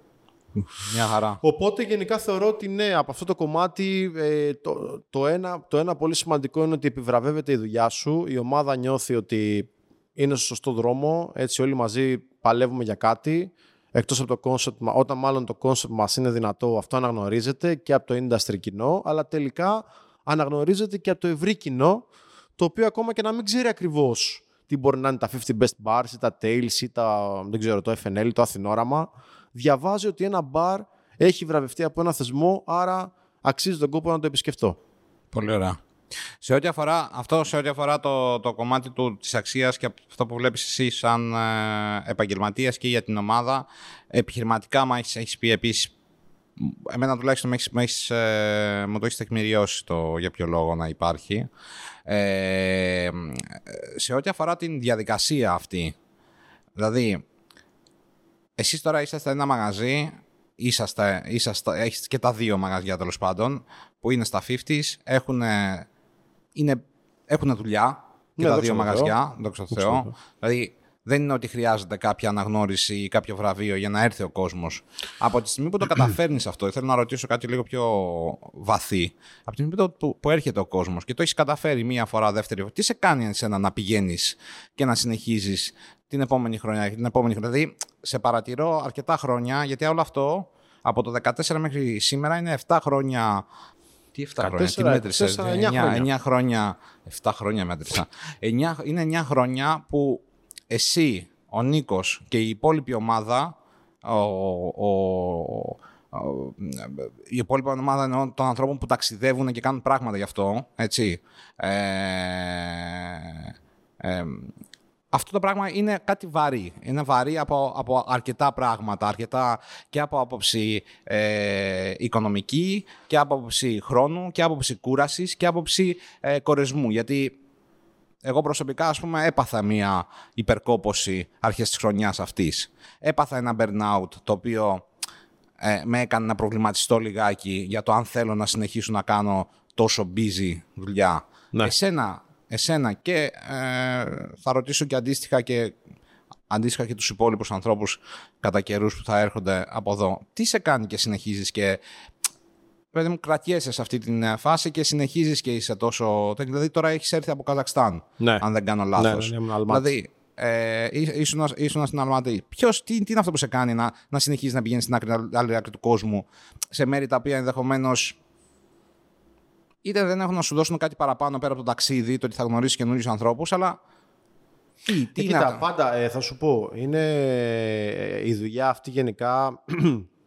Μια χαρά. Οπότε γενικά θεωρώ ότι ναι, από αυτό το κομμάτι ε, το, το, ένα, το ένα πολύ σημαντικό είναι ότι επιβραβεύεται η δουλειά σου. Η ομάδα νιώθει ότι είναι στο σωστό δρόμο. Έτσι όλοι μαζί παλεύουμε για κάτι. Εκτός από το concept, όταν μάλλον το concept μας είναι δυνατό, αυτό αναγνωρίζεται και από το industry κοινό, αλλά τελικά αναγνωρίζεται και από το ευρύ κοινό, το οποίο ακόμα και να μην ξέρει ακριβώς τι μπορεί να είναι τα 50 best bars ή τα tails ή τα, δεν ξέρω, το FNL ή το Αθηνόραμα, διαβάζει ότι ένα bar έχει βραβευτεί από ένα θεσμό, άρα αξίζει τον κόπο να το επισκεφτώ. Πολύ ωραία. Σε ό,τι αφορά, αυτό σε ό,τι αφορά το, το κομμάτι του, της αξίας και αυτό που βλέπεις εσύ σαν ε, επαγγελματίας και για την ομάδα, επιχειρηματικά μου έχεις, έχεις πει επίσης, εμένα τουλάχιστον με έχεις, ε, μου το έχεις τεκμηριώσει το για ποιο λόγο να υπάρχει. Ε, σε ό,τι αφορά την διαδικασία αυτή, δηλαδή, εσείς τώρα είσαστε ένα μαγαζί, είσαστε, είσαστε, έχετε και τα δύο μαγαζιά τέλος πάντων, που είναι στα 50s, έχουν είναι, έχουν δουλειά και ναι, τα δύο μαγαζιά, δόξα τω Θεώ. Δηλαδή δεν είναι ότι χρειάζεται κάποια αναγνώριση ή κάποιο βραβείο για να έρθει ο κόσμος. Από τη στιγμή που το *clears throat* καταφέρνεις αυτό, θέλω να ρωτήσω κάτι λίγο πιο βαθύ. Από τη στιγμή που έρχεται ο κόσμος και το έχεις καταφέρει μία φορά, δεύτερη φορά, τι σε κάνει εσένα να πηγαίνεις και να συνεχίζεις την επόμενη χρονιά; Την επόμενη χρονιά. Δηλαδή, σε παρατηρώ αρκετά χρόνια, γιατί όλο αυτό από το 2014 μέχρι σήμερα είναι 7 χρόνια τι 7 χρόνια, τι μέτρησες; 9, 9 χρόνια. 9 χρόνια. 7 χρόνια μέτρησα. 9, είναι 9 χρόνια που εσύ, ο Νίκος και η υπόλοιπη ομάδα, ο, ο, η υπόλοιπη ομάδα εννοώ των ανθρώπων που ταξιδεύουν και κάνουν πράγματα γι' αυτό, έτσι. Ε, ε, αυτό το πράγμα είναι κάτι βαρύ. Είναι βαρύ από, από αρκετά πράγματα. Αρκετά και από άποψη ε, οικονομική και από άποψη χρόνου και από άποψη κούρασης και από άποψη ε, κορεσμού. Γιατί εγώ προσωπικά, ας πούμε, έπαθα μια υπερκόπωση αρχές της χρονιάς αυτής. Έπαθα ένα burnout το οποίο ε, με έκανε να προβληματιστώ λιγάκι για το αν θέλω να συνεχίσω να κάνω τόσο busy δουλειά. Ναι. Εσένα εσένα και ε, θα ρωτήσω και αντίστοιχα και αντίστοιχα και τους υπόλοιπους ανθρώπους κατά καιρούς που θα έρχονται από εδώ. Τι σε κάνει και συνεχίζεις και παιδί μου κρατιέσαι σε αυτή την ε, φάση και συνεχίζεις και είσαι τόσο... Δηλαδή τώρα έχεις έρθει από Καζακστάν, ναι. αν δεν κάνω λάθος. Ναι, ναι, ναι δηλαδή ε, ήσουν, ήσουν στην Αλμάτη. Ποιος, τι, τι είναι αυτό που σε κάνει να, να συνεχίζεις να πηγαίνεις στην άλλη άκρη του κόσμου σε μέρη τα οποία ενδεχομένως είτε δεν έχουν να σου δώσουν κάτι παραπάνω πέρα από το ταξίδι, το ότι θα γνωρίσεις καινούριους ανθρώπους, αλλά. Τι, τι ε, είναι κοίτα, πάντα ε, θα σου πω. Είναι ε, η δουλειά αυτή γενικά. *clears throat*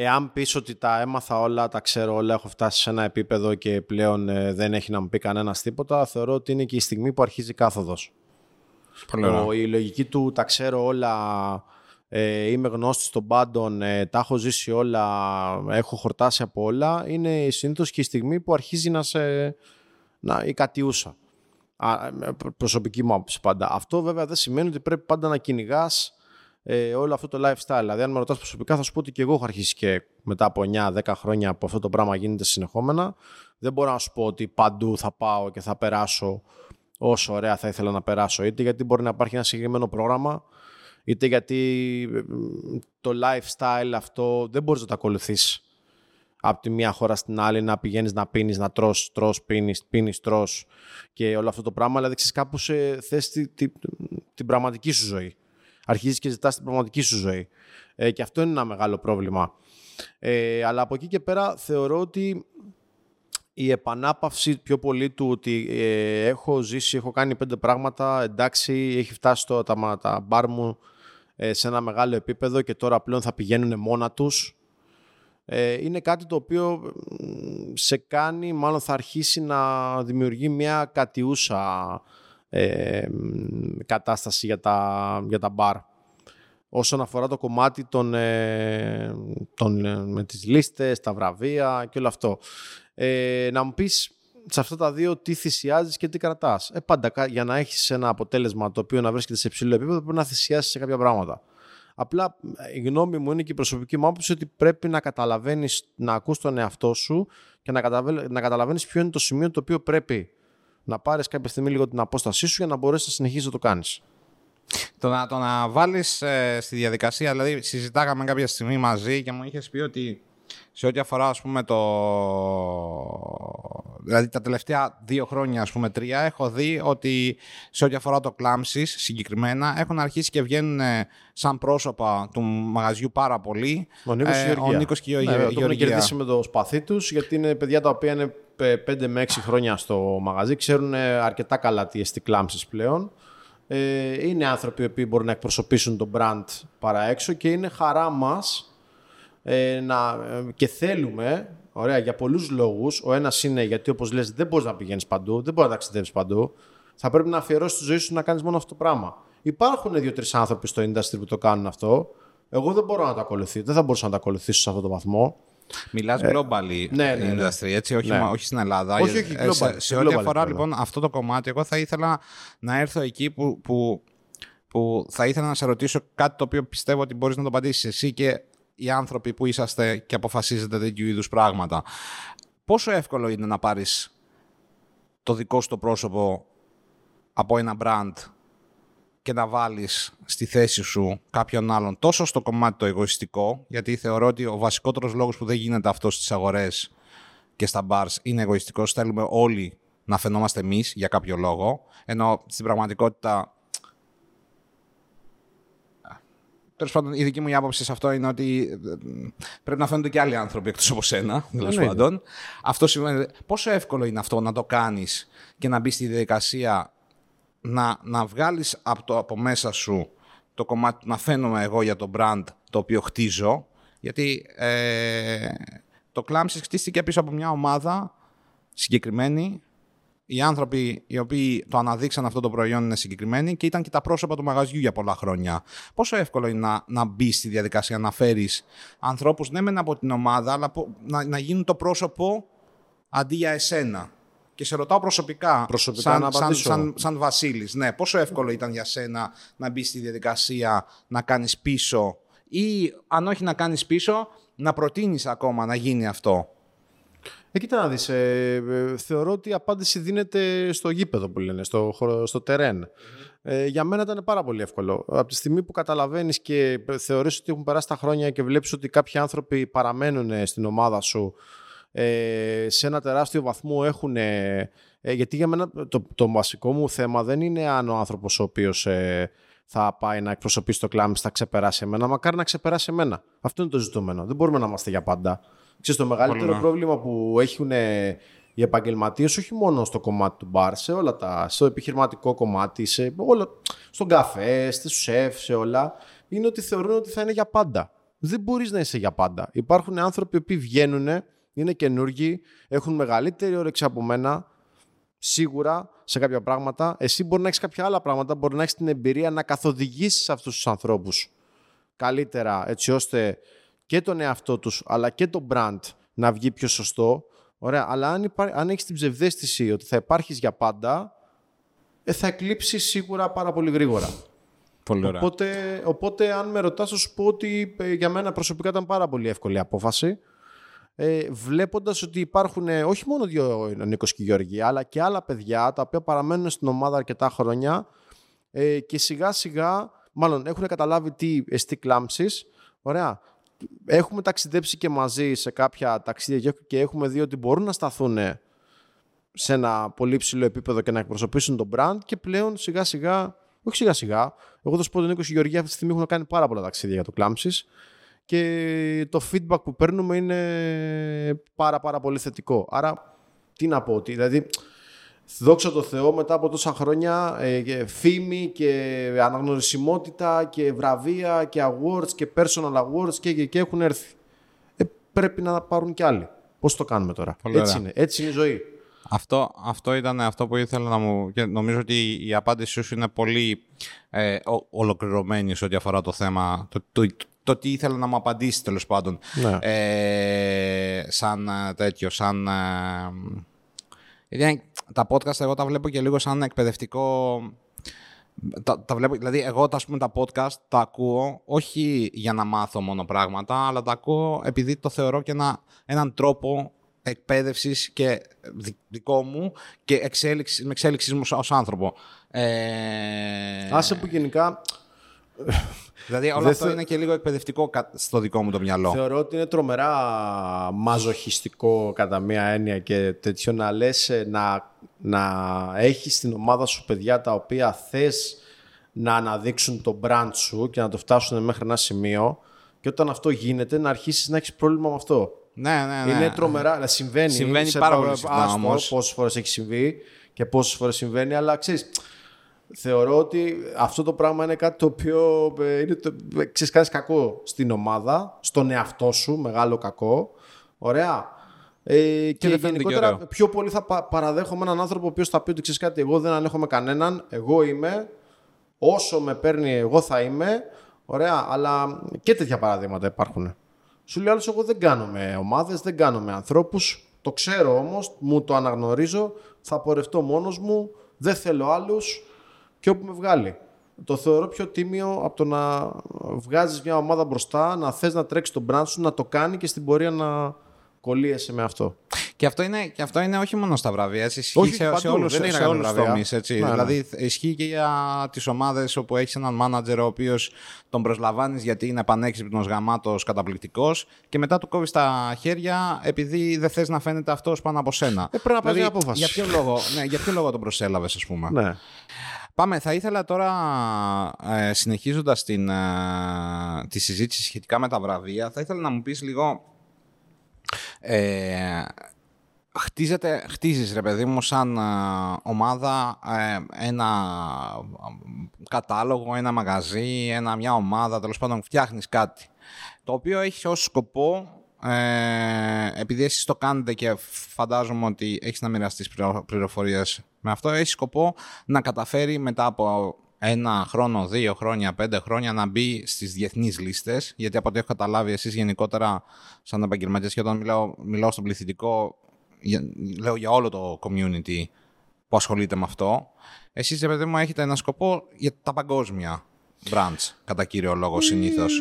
Εάν πεις ότι τα έμαθα όλα, τα ξέρω όλα, έχω φτάσει σε ένα επίπεδο και πλέον δεν έχει να μου πει κανένας τίποτα, θεωρώ ότι είναι και η στιγμή που αρχίζει η κάθοδος. Η λογική του τα ξέρω όλα, ε, είμαι γνώστης των πάντων, ε, τα έχω ζήσει όλα, έχω χορτάσει από όλα, είναι συνήθως και η στιγμή που αρχίζει να σε... Να, η κατιούσα. Α, προσωπική μου άποψη πάντα. Αυτό βέβαια δεν σημαίνει ότι πρέπει πάντα να κυνηγάς ε, όλο αυτό το lifestyle. Δηλαδή, αν με ρωτάς προσωπικά, θα σου πω ότι και εγώ έχω αρχίσει και μετά από 9-10 χρόνια που αυτό το πράγμα γίνεται συνεχόμενα. Δεν μπορώ να σου πω ότι παντού θα πάω και θα περάσω όσο ωραία θα ήθελα να περάσω. Είτε γιατί μπορεί να υπάρχει ένα συγκεκριμένο πρόγραμμα είτε γιατί ε, το lifestyle αυτό δεν μπορείς να το ακολουθείς από τη μία χώρα στην άλλη να πηγαίνεις να πίνεις, να τρως, τρως, πίνεις, πίνεις, τρως και όλο αυτό το πράγμα, δηλαδή ξέρεις κάπου σε θες τη, τη, την πραγματική σου ζωή. Αρχίζεις και ζητάς την πραγματική σου ζωή. Ε, και αυτό είναι ένα μεγάλο πρόβλημα. Ε, αλλά από εκεί και πέρα θεωρώ ότι η επανάπαυση πιο πολύ του ότι ε, έχω ζήσει, έχω κάνει πέντε πράγματα, εντάξει, έχει φτάσει το, τα, τα μπαρ μου ε, σε ένα μεγάλο επίπεδο και τώρα πλέον θα πηγαίνουν μόνα τους. Ε, είναι κάτι το οποίο σε κάνει, μάλλον θα αρχίσει να δημιουργεί μια κατιούσα κατάσταση για τα, για τα μπαρ όσον αφορά το κομμάτι των, ε, των, ε, με τις λίστες, τα βραβεία και όλο αυτό. Ε, να μου πεις σε αυτά τα δύο τι θυσιάζεις και τι κρατάς. Ε, πάντα για να έχεις ένα αποτέλεσμα το οποίο να βρίσκεται σε ψηλό επίπεδο πρέπει να θυσιάσεις σε κάποια πράγματα. Απλά η γνώμη μου είναι και η προσωπική μου άποψη ότι πρέπει να καταλαβαίνεις, να ακούς τον εαυτό σου και να, να καταλαβαίνεις ποιο είναι το σημείο το οποίο πρέπει να πάρεις κάποια στιγμή λίγο την απόστασή σου για να μπορέσεις να συνεχίσεις να το κάνεις. Το να, το να βάλεις ε, στη διαδικασία, δηλαδή συζητάγαμε κάποια στιγμή μαζί και μου είχες πει ότι σε ό,τι αφορά ας πούμε το... Δηλαδή τα τελευταία δύο χρόνια, ας πούμε τρία, έχω δει ότι σε ό,τι αφορά το κλάμψης συγκεκριμένα έχουν αρχίσει και βγαίνουν ε, σαν πρόσωπα του μαγαζιού πάρα πολύ. Ο Νίκος, ε, ο Νίκος και η ναι, Γεωργία. Το έχουν κερδίσει με το σπαθί τους, γιατί είναι παιδιά τα οποία είναι 5 με 6 χρόνια στο μαγαζί, ξέρουν αρκετά καλά τι εστί κλάμψης πλέον. Ε, είναι άνθρωποι που μπορούν να εκπροσωπήσουν τον brand παρά έξω και είναι χαρά μας ε, να, ε, και θέλουμε, ωραία, για πολλούς λόγους. Ο ένας είναι γιατί όπως λες δεν μπορείς να πηγαίνεις παντού, δεν μπορείς να ταξιδεύεις παντού. Θα πρέπει να αφιερώσεις τη ζωή σου να κάνεις μόνο αυτό το πράγμα. Υπάρχουν δύο-τρεις άνθρωποι στο industry που το κάνουν αυτό. Εγώ δεν μπορώ να το ακολουθήσω, δεν θα μπορούσα να το ακολουθήσω σε αυτό το βαθμό. Μιλάς ε, globally ναι, ναι, ναι. industry, έτσι, όχι, ναι. όχι στην Ελλάδα. Όχι, όχι, global, σε, σε ό,τι αφορά λοιπόν αυτό το κομμάτι, εγώ θα ήθελα να έρθω εκεί που, που, που θα ήθελα να σε ρωτήσω κάτι το οποίο πιστεύω ότι μπορείς να το απαντήσεις εσύ και οι άνθρωποι που είσαστε και αποφασίζετε τέτοιου είδους πράγματα. Πόσο εύκολο είναι να πάρεις το δικό σου το πρόσωπο από ένα brand και να βάλεις στη θέση σου κάποιον άλλον τόσο στο κομμάτι το εγωιστικό, γιατί θεωρώ ότι ο βασικότερος λόγος που δεν γίνεται αυτό στις αγορές και στα bars είναι εγωιστικός. Θέλουμε όλοι να φαινόμαστε εμείς για κάποιο λόγο, ενώ στην πραγματικότητα Τέλος πάντων, η δική μου άποψη σε αυτό είναι ότι ε, πρέπει να φαίνονται και άλλοι άνθρωποι εκτός από σένα. Τέλος πάντων. Αυτό σημαίνει. Πόσο εύκολο είναι αυτό να το κάνεις και να μπεις στη διαδικασία να, να βγάλεις από, το, από μέσα σου το κομμάτι να φαίνομαι εγώ για το brand το οποίο χτίζω, γιατί ε, το Clamsys χτίστηκε πίσω από μια ομάδα συγκεκριμένη, οι άνθρωποι οι οποίοι το αναδείξαν αυτό το προϊόν είναι συγκεκριμένοι και ήταν και τα πρόσωπα του μαγαζιού για πολλά χρόνια. Πόσο εύκολο είναι να, να μπεις στη διαδικασία να φέρεις ανθρώπους, ναι, μεν από την ομάδα, αλλά να, να γίνουν το πρόσωπο αντί για εσένα. Και σε ρωτάω προσωπικά, προσωπικά σαν, να σαν, σαν, σαν Βασίλης, ναι, πόσο εύκολο ήταν για σένα να μπεις στη διαδικασία να κάνεις πίσω ή αν όχι να κάνεις πίσω, να προτείνεις ακόμα να γίνει αυτό; Ε, κοίτα να δεις, ε, ε, θεωρώ ότι η απάντηση δίνεται στο γήπεδο που λένε, στο, στο τερέν. Ε, για μένα ήταν πάρα πολύ εύκολο. Από τη στιγμή που καταλαβαίνεις και θεωρείς ότι έχουν περάσει τα χρόνια και βλέπεις ότι κάποιοι άνθρωποι παραμένουν στην ομάδα σου ε, σε ένα τεράστιο βαθμό έχουν... Ε, γιατί για μένα το, το βασικό μου θέμα δεν είναι αν ο άνθρωπος ο οποίος ε, θα πάει να εκπροσωπήσει το κλάμι θα ξεπεράσει εμένα, μακάρι να ξεπεράσει εμένα. Αυτό είναι το ζητούμενο. Δεν μπορούμε να είμαστε για πάντα. Ξέρεις, το μεγαλύτερο πρόβλημα που έχουν οι επαγγελματίες, όχι μόνο στο κομμάτι του μπαρ, σε όλα τα, στο επιχειρηματικό κομμάτι, σε όλα, στον καφέ, στους σεφ, σε όλα, είναι ότι θεωρούν ότι θα είναι για πάντα. Δεν μπορείς να είσαι για πάντα. Υπάρχουν άνθρωποι που βγαίνουν είναι καινούργοι, έχουν μεγαλύτερη όρεξη από μένα, σίγουρα σε κάποια πράγματα. Εσύ μπορεί να έχεις κάποια άλλα πράγματα, μπορεί να έχεις την εμπειρία να καθοδηγήσεις αυτούς τους ανθρώπους καλύτερα, έτσι ώστε και τον εαυτό τους αλλά και το brand να βγει πιο σωστό. Ωραία, αλλά αν, υπά... αν έχεις την ψευδέστηση ότι θα υπάρχεις για πάντα, ε, θα εκλείψεις σίγουρα πάρα πολύ γρήγορα. Πολύ ωραία. Οπότε, οπότε, αν με ρωτάς, θα σου πω ότι ε, για μένα προσωπικά ήταν πάρα πολύ εύκολη απόφαση ε, βλέποντας ότι υπάρχουν ε, όχι μόνο δύο ο Νίκος και η Γιώργη, αλλά και άλλα παιδιά τα οποία παραμένουν στην ομάδα αρκετά χρόνια ε, και σιγά σιγά μάλλον έχουν καταλάβει τι εστί κλάμψης, ωραία, έχουμε ταξιδέψει και μαζί σε κάποια ταξίδια και έχουμε δει ότι μπορούν να σταθούν σε ένα πολύ ψηλό επίπεδο και να εκπροσωπήσουν τον brand και πλέον σιγά σιγά, όχι σιγά σιγά, εγώ θα σου πω τον Νίκος Γεωργία αυτή τη στιγμή έχουν κάνει πάρα πολλά ταξίδια για το Κλάμψης και το feedback που παίρνουμε είναι πάρα πάρα πολύ θετικό. Άρα τι να πω, ότι, δηλαδή δόξα τω Θεώ μετά από τόσα χρόνια ε, φήμη και αναγνωρισιμότητα και βραβεία και awards και personal awards και, και, και έχουν έρθει. Ε, πρέπει να πάρουν κι άλλοι. Πώς το κάνουμε τώρα; έτσι είναι. Έτσι είναι η ζωή. Αυτό, αυτό ήταν αυτό που ήθελα να μου... Και νομίζω ότι η απάντησή σου είναι πολύ ε, ολοκληρωμένη σε ό,τι αφορά το θέμα, το, το, το, τι ήθελα να μου απαντήσει τέλος πάντων. Ναι. Ε, σαν ε, τέτοιο, σαν... Ε, τα podcast εγώ τα βλέπω και λίγο σαν εκπαιδευτικό... Τα, τα βλέπω, δηλαδή εγώ τα, πούμε, τα podcast τα ακούω όχι για να μάθω μόνο πράγματα, αλλά τα ακούω επειδή το θεωρώ και ένα, έναν τρόπο εκπαίδευσης και δικό μου και εξέλιξη, με εξέλιξης μου ως άνθρωπο. Ε... Άσε που γενικά... Δηλαδή όλο αυτό είναι και λίγο εκπαιδευτικό στο δικό μου το μυαλό. Θεωρώ ότι είναι τρομερά μαζοχιστικό κατά μία έννοια και τέτοιο να λες ε, να, να έχεις στην ομάδα σου παιδιά τα οποία θες να αναδείξουν το brand σου και να το φτάσουν μέχρι ένα σημείο και όταν αυτό γίνεται να αρχίσεις να έχεις πρόβλημα με αυτό. Ναι, ναι, ναι. Είναι τρομερά. Δηλαδή, συμβαίνει. Συμβαίνει πάρα πολύ συχνά όμως. Πόσες φορές έχει συμβεί και πόσες φορές συμβαίνει, αλλά ξέρεις. Θεωρώ ότι αυτό το πράγμα είναι κάτι το οποίο ε, είναι το, ε, ξέρεις, κάνεις κακό στην ομάδα, στον εαυτό σου, μεγάλο κακό. Ωραία. Ε, και, και γενικότερα πιο πολύ θα παραδέχομαι έναν άνθρωπο ο οποίος θα πει ότι ξέρεις κάτι, εγώ δεν ανέχομαι κανέναν, εγώ είμαι, όσο με παίρνει εγώ θα είμαι, ωραία, αλλά και τέτοια παραδείγματα υπάρχουν. Σου λέει άλλος, εγώ δεν κάνω με ομάδες, δεν κάνω με ανθρώπους. Το ξέρω όμως, μου το αναγνωρίζω, θα πορευτώ μόνος μου, δεν θέλω άλλους και όπου με βγάλει. Το θεωρώ πιο τίμιο από το να βγάζεις μια ομάδα μπροστά, να θες να τρέξεις τον brand σου, να το κάνει και στην πορεία να κολλείεσαι με αυτό. Και αυτό είναι, και αυτό είναι όχι μόνο στα βραβεία, ισχύει όχι, σε, σε όλους, σε όλους τους τομείς. Ναι, δηλαδή ναι. ισχύει και για τις ομάδες όπου έχεις έναν μάνατζερ ο οποίος τον προσλαμβάνεις γιατί είναι πανέξυπνος, γαμάτος, καταπληκτικός και μετά του κόβεις τα χέρια επειδή δεν θες να φαίνεται αυτός πάνω από σένα. Ε, πρέπει να δηλαδή, μια απόφαση. Για ποιο λόγο, ναι, για ποιο λόγο τον προσέλαβες ας πούμε; Ναι. Πάμε, θα ήθελα τώρα, ε, συνεχίζοντας την, ε, τη συζήτηση σχετικά με τα βραβεία, θα ήθελα να μου πεις λίγο ε, χτίζεται, χτίζεις ρε παιδί μου σαν ε, ομάδα ε, ένα κατάλογο, ένα μαγαζί, ένα, μια ομάδα, τέλος πάντων φτιάχνεις κάτι. Το οποίο έχει ως σκοπό, ε, επειδή εσείς το κάνετε και φαντάζομαι ότι έχεις να μοιραστείς πληροφορίες με αυτό, έχει σκοπό να καταφέρει μετά από ένα χρόνο, δύο χρόνια, πέντε χρόνια να μπει στις διεθνείς λίστες. Γιατί από ό,τι έχω καταλάβει, εσείς γενικότερα, σαν επαγγελματίες, και όταν μιλάω, μιλάω στον πληθυντικό, λέω για όλο το community που ασχολείται με αυτό. Εσείς, παιδί μου, έχετε ένα σκοπό για τα παγκόσμια brands, κατά κύριο λόγο συνήθως.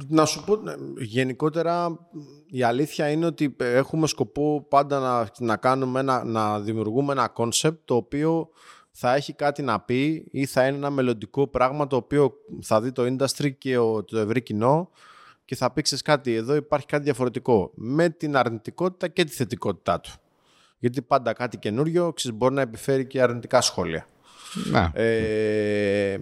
Ε, να σου πω, γενικότερα η αλήθεια είναι ότι έχουμε σκοπό πάντα να, να, κάνουμε ένα, να δημιουργούμε ένα concept το οποίο θα έχει κάτι να πει ή θα είναι ένα μελλοντικό πράγμα το οποίο θα δει το industry και το ευρύ κοινό και θα πει κάτι, εδώ υπάρχει κάτι διαφορετικό με την αρνητικότητα και τη θετικότητά του. Γιατί πάντα κάτι καινούριο ξέρεις, μπορεί να επιφέρει και αρνητικά σχόλια. Ναι. Ε,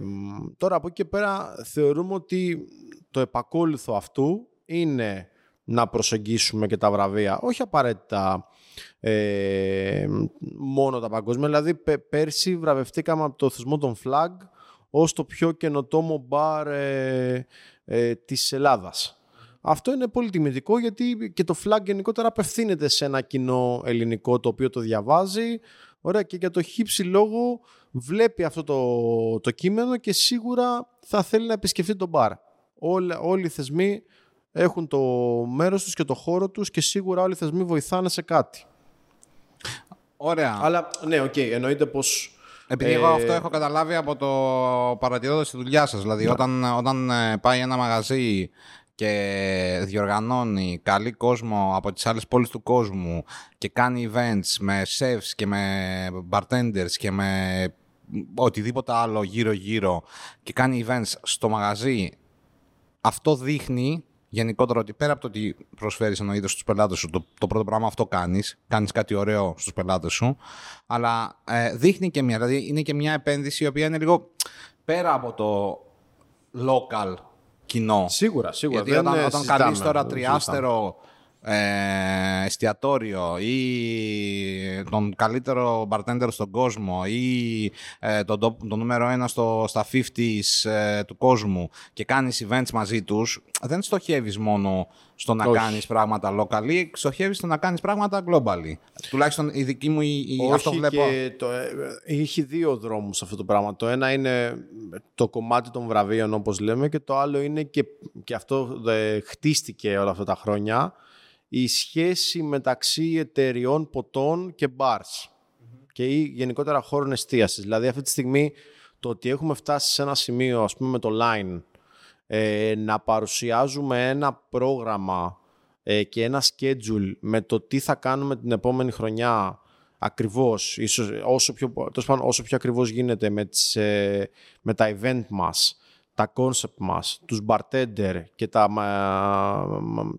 τώρα από εκεί και πέρα θεωρούμε ότι το επακόλουθο αυτού είναι να προσεγγίσουμε και τα βραβεία. Όχι απαραίτητα ε, μόνο τα παγκόσμια. Δηλαδή πέρσι βραβευτήκαμε από το θεσμό των Flag ως το πιο καινοτόμο μπαρ ε, ε, της Ελλάδας. Αυτό είναι πολύ τιμητικό γιατί και το flag γενικότερα απευθύνεται σε ένα κοινό ελληνικό το οποίο το διαβάζει. Ωραία και για το χύψη λόγο βλέπει αυτό το, το κείμενο και σίγουρα θα θέλει να επισκεφτεί τον μπαρ. Όλα, όλοι οι θεσμοί έχουν το μέρος τους και το χώρο τους και σίγουρα όλοι οι θεσμοί βοηθάνε σε κάτι. Ωραία. Αλλά ναι, οκ, okay, εννοείται πως... Επειδή εγώ ε, αυτό έχω καταλάβει από το παρατηρώντα στη δουλειά σας. Δηλαδή, ναι. όταν, όταν ε, πάει ένα μαγαζί και διοργανώνει καλή κόσμο από τις άλλες πόλεις του κόσμου και κάνει events με chefs και με bartenders και με οτιδήποτε άλλο γύρω-γύρω και κάνει events στο μαγαζί, αυτό δείχνει γενικότερα ότι πέρα από το ότι προσφέρεις εννοείται στους πελάτες σου, το, το πρώτο πράγμα αυτό κάνεις, κάνεις κάτι ωραίο στους πελάτες σου, αλλά ε, δείχνει και μια, δηλαδή είναι και μια επένδυση η οποία είναι λίγο πέρα από το local κοινό. Σίγουρα, σίγουρα. Γιατί όταν, όταν καλείς τώρα τριάστερο ε, εστιατόριο ή τον καλύτερο bartender στον κόσμο ή ε, τον, το, νούμερο ένα στο, στα 50s ε, του κόσμου και κάνεις events μαζί τους, δεν στοχεύεις μόνο στο να Όχι. κάνεις πράγματα locally, στοχεύεις στο να κάνεις πράγματα globally. Τουλάχιστον η δική μου η, Όχι αυτό βλέπω. Και το, ε, έχει δύο δρόμους αυτό το πράγμα. Το ένα είναι το κομμάτι των βραβείων όπως λέμε και το άλλο είναι και, και αυτό ε, χτίστηκε όλα αυτά τα χρόνια η σχέση μεταξύ εταιριών ποτών και bars και ή γενικότερα χώρων εστίασης. Δηλαδή αυτή τη στιγμή το ότι έχουμε φτάσει σε ένα σημείο, ας πούμε με το Line, ε, να παρουσιάζουμε ένα πρόγραμμα ε, και ένα schedule με το τι θα κάνουμε την επόμενη χρονιά ακριβώς, ίσως όσο πιο, όσο πιο ακριβώς γίνεται με, τις, ε, με τα event μας, τα concept μας, τους bartender και τα,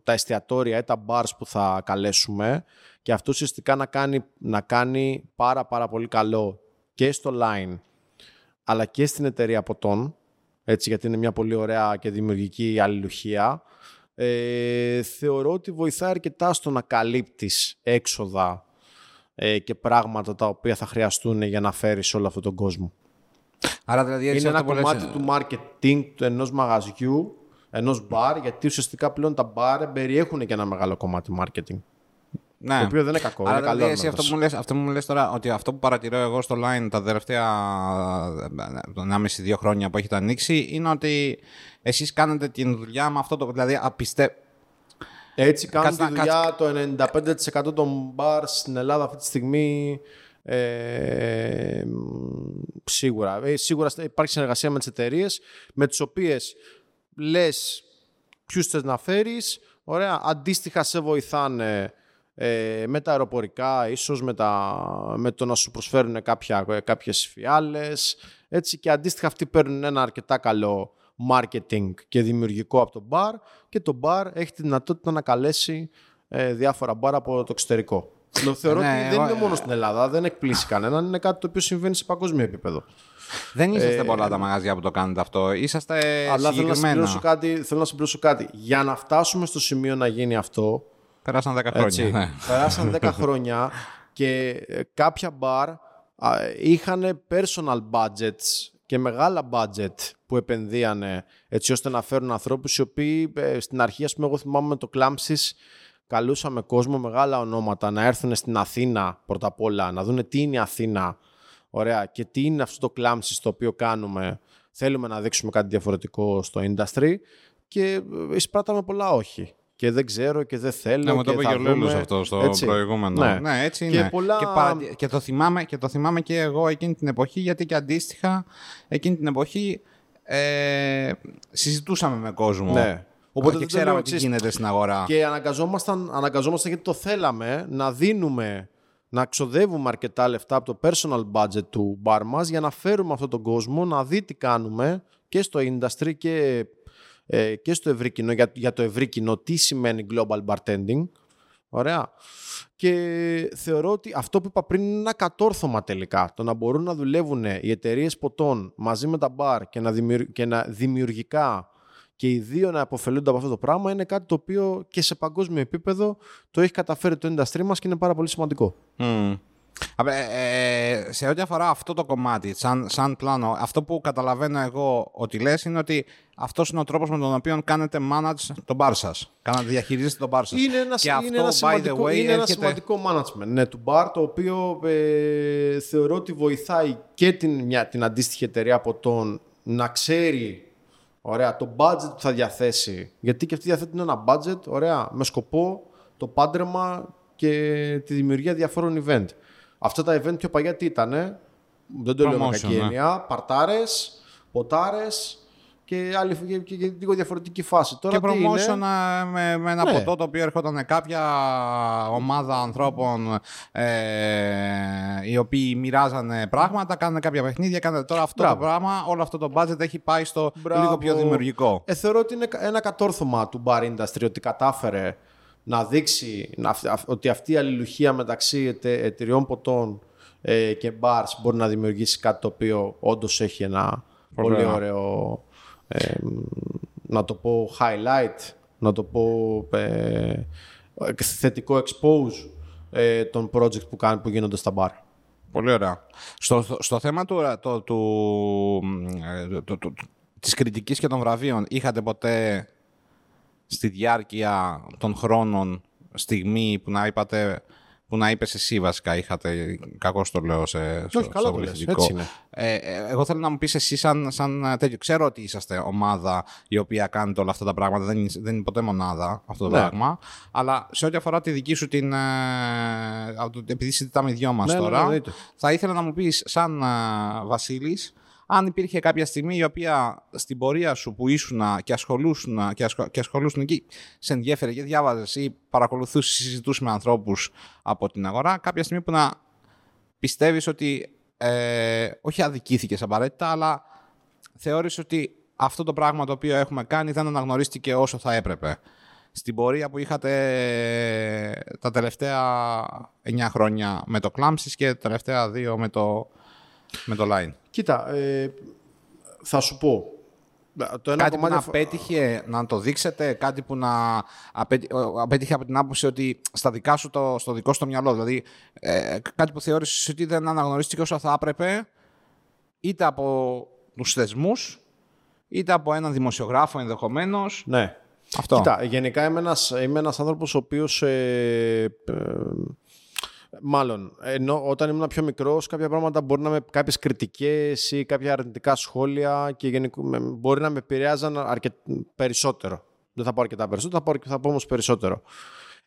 τα εστιατόρια ή τα bars που θα καλέσουμε και αυτό ουσιαστικά να κάνει, να κάνει πάρα πάρα πολύ καλό και στο line αλλά και στην εταιρεία ποτών έτσι γιατί είναι μια πολύ ωραία και δημιουργική αλληλουχία ε, θεωρώ ότι βοηθάει αρκετά στο να καλύπτεις έξοδα ε, και πράγματα τα οποία θα χρειαστούν για να φέρεις όλο αυτόν τον κόσμο. Άρα δηλαδή είναι ένα κομμάτι του marketing του ενός μαγαζιού, ενός μπαρ, γιατί ουσιαστικά πλέον τα μπαρ περιέχουν και ένα μεγάλο κομμάτι marketing. Ναι. Το οποίο δεν είναι κακό. Άρα είναι δηλαδή εσύ αυτό που, μου λες, αυτό που μου λες τώρα, ότι αυτό που παρατηρώ εγώ στο line τα τελευταία 1,5-2 χρόνια που έχετε ανοίξει, είναι ότι εσείς κάνετε την δουλειά με αυτό το... Δηλαδή, απιστε... Έτσι κάνουν τη δουλειά το 95% των μπαρ στην Ελλάδα αυτή τη στιγμή ε, σίγουρα. Ε, σίγουρα υπάρχει συνεργασία με τις εταιρείες με τις οποίες λες ποιους θες να φέρεις. Ωραία. Αντίστοιχα σε βοηθάνε ε, με τα αεροπορικά, ίσως με, τα, με το να σου προσφέρουν κάποια, κάποιες φιάλες. Έτσι, και αντίστοιχα αυτοί παίρνουν ένα αρκετά καλό marketing και δημιουργικό από το bar και το bar έχει τη δυνατότητα να καλέσει ε, διάφορα bar από το εξωτερικό. Θεωρώ ναι, ότι δεν είναι μόνο στην Ελλάδα, δεν εκπλήσει κανέναν. Είναι κάτι το οποίο συμβαίνει σε παγκόσμιο επίπεδο. Δεν είσαστε ε, πολλά τα μαγαζιά που το κάνετε αυτό. Είσαστε αλλά θέλω να, συμπληρώσω κάτι, θέλω να συμπληρώσω κάτι. Για να φτάσουμε στο σημείο να γίνει αυτό. Περάσαν 10 χρόνια. Έτσι, ναι. Περάσαν 10 *laughs* χρόνια και ε, κάποια μπαρ είχαν personal budgets και μεγάλα budget που επενδύανε έτσι ώστε να φέρουν ανθρώπους οι οποίοι ε, στην αρχή, ας πούμε, εγώ θυμάμαι με το Clampsys καλούσαμε κόσμο, μεγάλα ονόματα, να έρθουν στην Αθήνα πρώτα απ' όλα, να δουν τι είναι η Αθήνα, ωραία, και τι είναι αυτό το κλάμψη στο οποίο κάνουμε. Θέλουμε να δείξουμε κάτι διαφορετικό στο industry και εισπράταμε πολλά όχι. Και δεν ξέρω και δεν θέλω. Ναι, μου το είπε και αυτό στο έτσι. προηγούμενο. Ναι. ναι, έτσι είναι. Και, πολλά... και, παρα... και, το θυμάμαι, και το θυμάμαι και εγώ εκείνη την εποχή, γιατί και αντίστοιχα εκείνη την εποχή ε, συζητούσαμε με κόσμο. Ναι. Οπότε και ξέραμε τι γίνεται στην αγορά. Και αναγκαζόμασταν, αναγκαζόμασταν γιατί το θέλαμε να δίνουμε, να ξοδεύουμε αρκετά λεφτά από το personal budget του bar μας για να φέρουμε αυτόν τον κόσμο να δει τι κάνουμε και στο industry και, ε, και στο ευρύ κοινό, για, για το ευρύ κοινό τι σημαίνει global bartending. Ωραία. Και θεωρώ ότι αυτό που είπα πριν είναι ένα κατόρθωμα τελικά. Το να μπορούν να δουλεύουν οι εταιρείες ποτών μαζί με τα μπαρ και να, και να δημιουργικά και οι δύο να αποφελούνται από αυτό το πράγμα είναι κάτι το οποίο και σε παγκόσμιο επίπεδο το έχει καταφέρει το industry μας και είναι πάρα πολύ σημαντικό. Mm. Ε, σε ό,τι αφορά αυτό το κομμάτι, σαν, σαν πλάνο, αυτό που καταλαβαίνω εγώ ότι λες είναι ότι αυτός είναι ο τρόπος με τον οποίο κάνετε manage τον bar σας. Κάνετε, διαχειρίζεστε τον bar σας. Είναι ένα, και αυτό, ένα, σημαντικό, way, είναι ένα σημαντικό management ναι, του bar, το οποίο ε, θεωρώ ότι βοηθάει και την, μια, την αντίστοιχη εταιρεία από τον να ξέρει Ωραία, το budget που θα διαθέσει. Γιατί και αυτοί διαθέτουν ένα budget, ωραία, με σκοπό το πάντρεμα και τη δημιουργία διαφόρων event. Αυτά τα event πιο παλιά τι ήτανε, δεν το λέω με κακή ναι. έννοια, παρτάρες, ποτάρες και και, άλλη, και, και, και λίγο διαφορετική φάση. Τώρα και τι είναι, promotion ε, με, με ένα Ναι. ποτό το οποίο έρχονταν κάποια ομάδα ανθρώπων ε, οι οποίοι μοιράζανε πράγματα, κάνανε κάποια παιχνίδια. Κάνανε... Τώρα αυτό Μπράβο. το πράγμα, όλο αυτό το budget έχει πάει στο Μπράβο. λίγο πιο δημιουργικό. Ε, θεωρώ ότι είναι ένα κατόρθωμα του bar industry ότι κατάφερε να δείξει να, αυ- αυ- ότι αυτή η αλληλουχία μεταξύ ετε, εταιριών ποτών ε, και bars μπορεί να δημιουργήσει κάτι το οποίο όντως έχει ένα πολύ Ωραία. ωραίο ε, να το πω highlight, να το πω ε, θετικό expose ε, των project που, κάνουν, που γίνονται στα bar. Πολύ ωραία. Στο, στο, στο θέμα του, το, του, ε, του, του, του- της κριτικής και των βραβείων, είχατε ποτέ στη διάρκεια των χρόνων στιγμή που να είπατε που να είπες εσύ βασικά είχατε, κακώς το λέω σε, στο, Όχι, καλά στο το λες, βοηθητικό. έτσι είναι. Ε, ε, εγώ θέλω να μου πεις εσύ σαν, σαν ε, τέτοιο. Ξέρω ότι είσαστε ομάδα η οποία κάνετε όλα αυτά τα πράγματα. Δεν είναι, δεν είναι ποτέ μονάδα αυτό το Ναι. πράγμα. Αλλά σε ό,τι αφορά τη δική σου την... Ε, από το- επειδή συζητάμε οι δυο μας Ναι, ναι, τώρα, εννοείται. θα ήθελα να μου πεις σαν ε, Βασίλης αν υπήρχε κάποια στιγμή η οποία στην πορεία σου που ήσουν και ασχολούσουν, και ασχο, και ασχολούσουν εκεί, σε ενδιέφερε και διάβαζες ή παρακολουθούσες ή συζητούσες με ανθρώπους από την αγορά, κάποια στιγμή που να πιστεύεις ότι ε, όχι αδικήθηκες απαραίτητα, αλλά θεώρησες ότι αυτό το πράγμα το οποίο έχουμε κάνει δεν αναγνωρίστηκε όσο θα έπρεπε. Στην πορεία που είχατε ε, τα τελευταία 9 χρόνια με το Clumsys και τα τελευταία 2 με το, με το Line. Κοίτα, ε, θα σου πω. Το ένα Κάτι που κομμάτι να αφ- απέτυχε να το δείξετε, κάτι που να απέτη- ο- απέτυχε από την άποψη ότι στα δικά σου, το, στο δικό σου το μυαλό, δηλαδή ε, κάτι που θεώρησες ότι δεν αναγνωρίστηκε όσο θα έπρεπε, είτε από τους θεσμούς, είτε από έναν δημοσιογράφο ενδεχομένως. Ναι. Αυτό. Κοίτα, γενικά είμαι ένας, είμαι ένας άνθρωπος ο οποίος... Ε, ε, μάλλον, ενώ όταν ήμουν πιο μικρός κάποια πράγματα μπορεί να με κάποιες κριτικές ή κάποια αρνητικά σχόλια και γενικο, με- μπορεί να με επηρεάζαν αρκε, περισσότερο. Δεν θα πω αρκετά περισσότερο, θα πω, αρκε- θα πω όμως περισσότερο.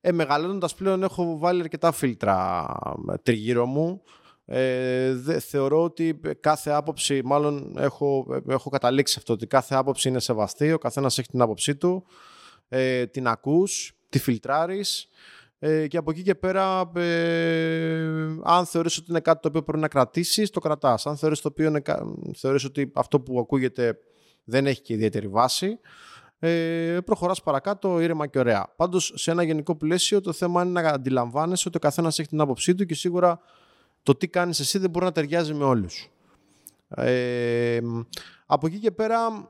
Ε, μεγαλώνοντας πλέον έχω βάλει αρκετά φίλτρα ε, τριγύρω μου. Ε, δε, θεωρώ ότι κάθε άποψη, μάλλον έχω, έχω καταλήξει σε αυτό, ότι κάθε άποψη είναι σεβαστή, ο καθένας έχει την άποψή του, ε, την ακούς, τη φιλτράρεις ε, και από εκεί και πέρα ε, αν θεωρείς ότι είναι κάτι το οποίο πρέπει να κρατήσεις, το κρατάς. Αν θεωρείς, το οποίο είναι, κα- θεωρείς ότι αυτό που ακούγεται δεν έχει και ιδιαίτερη βάση, ε, προχωράς παρακάτω ήρεμα και ωραία. Πάντως σε ένα γενικό πλαίσιο το θέμα είναι να αντιλαμβάνεσαι ότι ο καθένας έχει την άποψή του και σίγουρα το τι κάνεις εσύ δεν μπορεί να ταιριάζει με όλους. Ε, από εκεί και πέρα,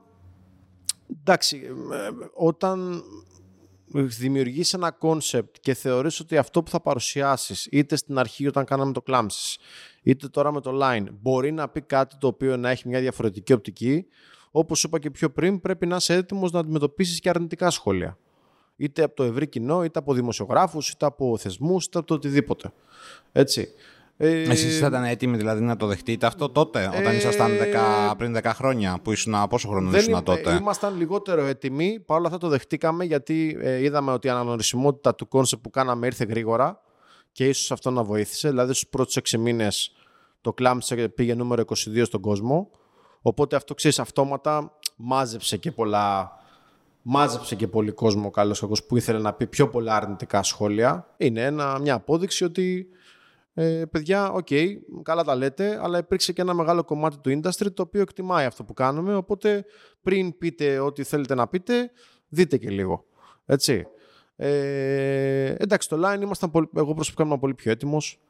εντάξει, ε, όταν δημιουργείς ένα concept και θεωρείς ότι αυτό που θα παρουσιάσεις είτε στην αρχή όταν κάναμε το Clumsies είτε τώρα με το Line μπορεί να πει κάτι το οποίο να έχει μια διαφορετική οπτική όπως είπα και πιο πριν πρέπει να είσαι έτοιμος να αντιμετωπίσεις και αρνητικά σχόλια. Είτε από το ευρύ κοινό είτε από δημοσιογράφους είτε από θεσμούς είτε από το οτιδήποτε. Έτσι ε, Εσείς ήσασταν έτοιμοι δηλαδή να το δεχτείτε αυτό τότε, όταν Ε, ήσασταν 10, πριν 10 χρόνια, που ήσουν, πόσο χρόνο Δεν ήσουν είμα- τότε; Ήμασταν λιγότερο έτοιμοι. Παρ' όλα αυτά το δεχτήκαμε γιατί ε, είδαμε ότι η αναγνωρισιμότητα του concept που κάναμε ήρθε γρήγορα και ίσως αυτό να βοήθησε. Δηλαδή στους πρώτους 6 μήνες το Clumsies πήγε νούμερο 22 στον κόσμο. Οπότε αυτό ξέρεις αυτόματα μάζεψε και πολλά... Μάζεψε και πολύ κόσμο καλός κακός που ήθελε να πει πιο πολλά αρνητικά σχόλια. Είναι ένα, μια απόδειξη ότι ε, παιδιά, οκ, καλά τα λέτε, αλλά υπήρξε και ένα μεγάλο κομμάτι του industry το οποίο εκτιμάει αυτό που κάνουμε, οπότε πριν πείτε ό,τι θέλετε να πείτε, δείτε και λίγο. Έτσι. Ε, εντάξει, το Line ήμασταν πολύ, εγώ προσωπικά ήμουν πολύ πιο έτοιμος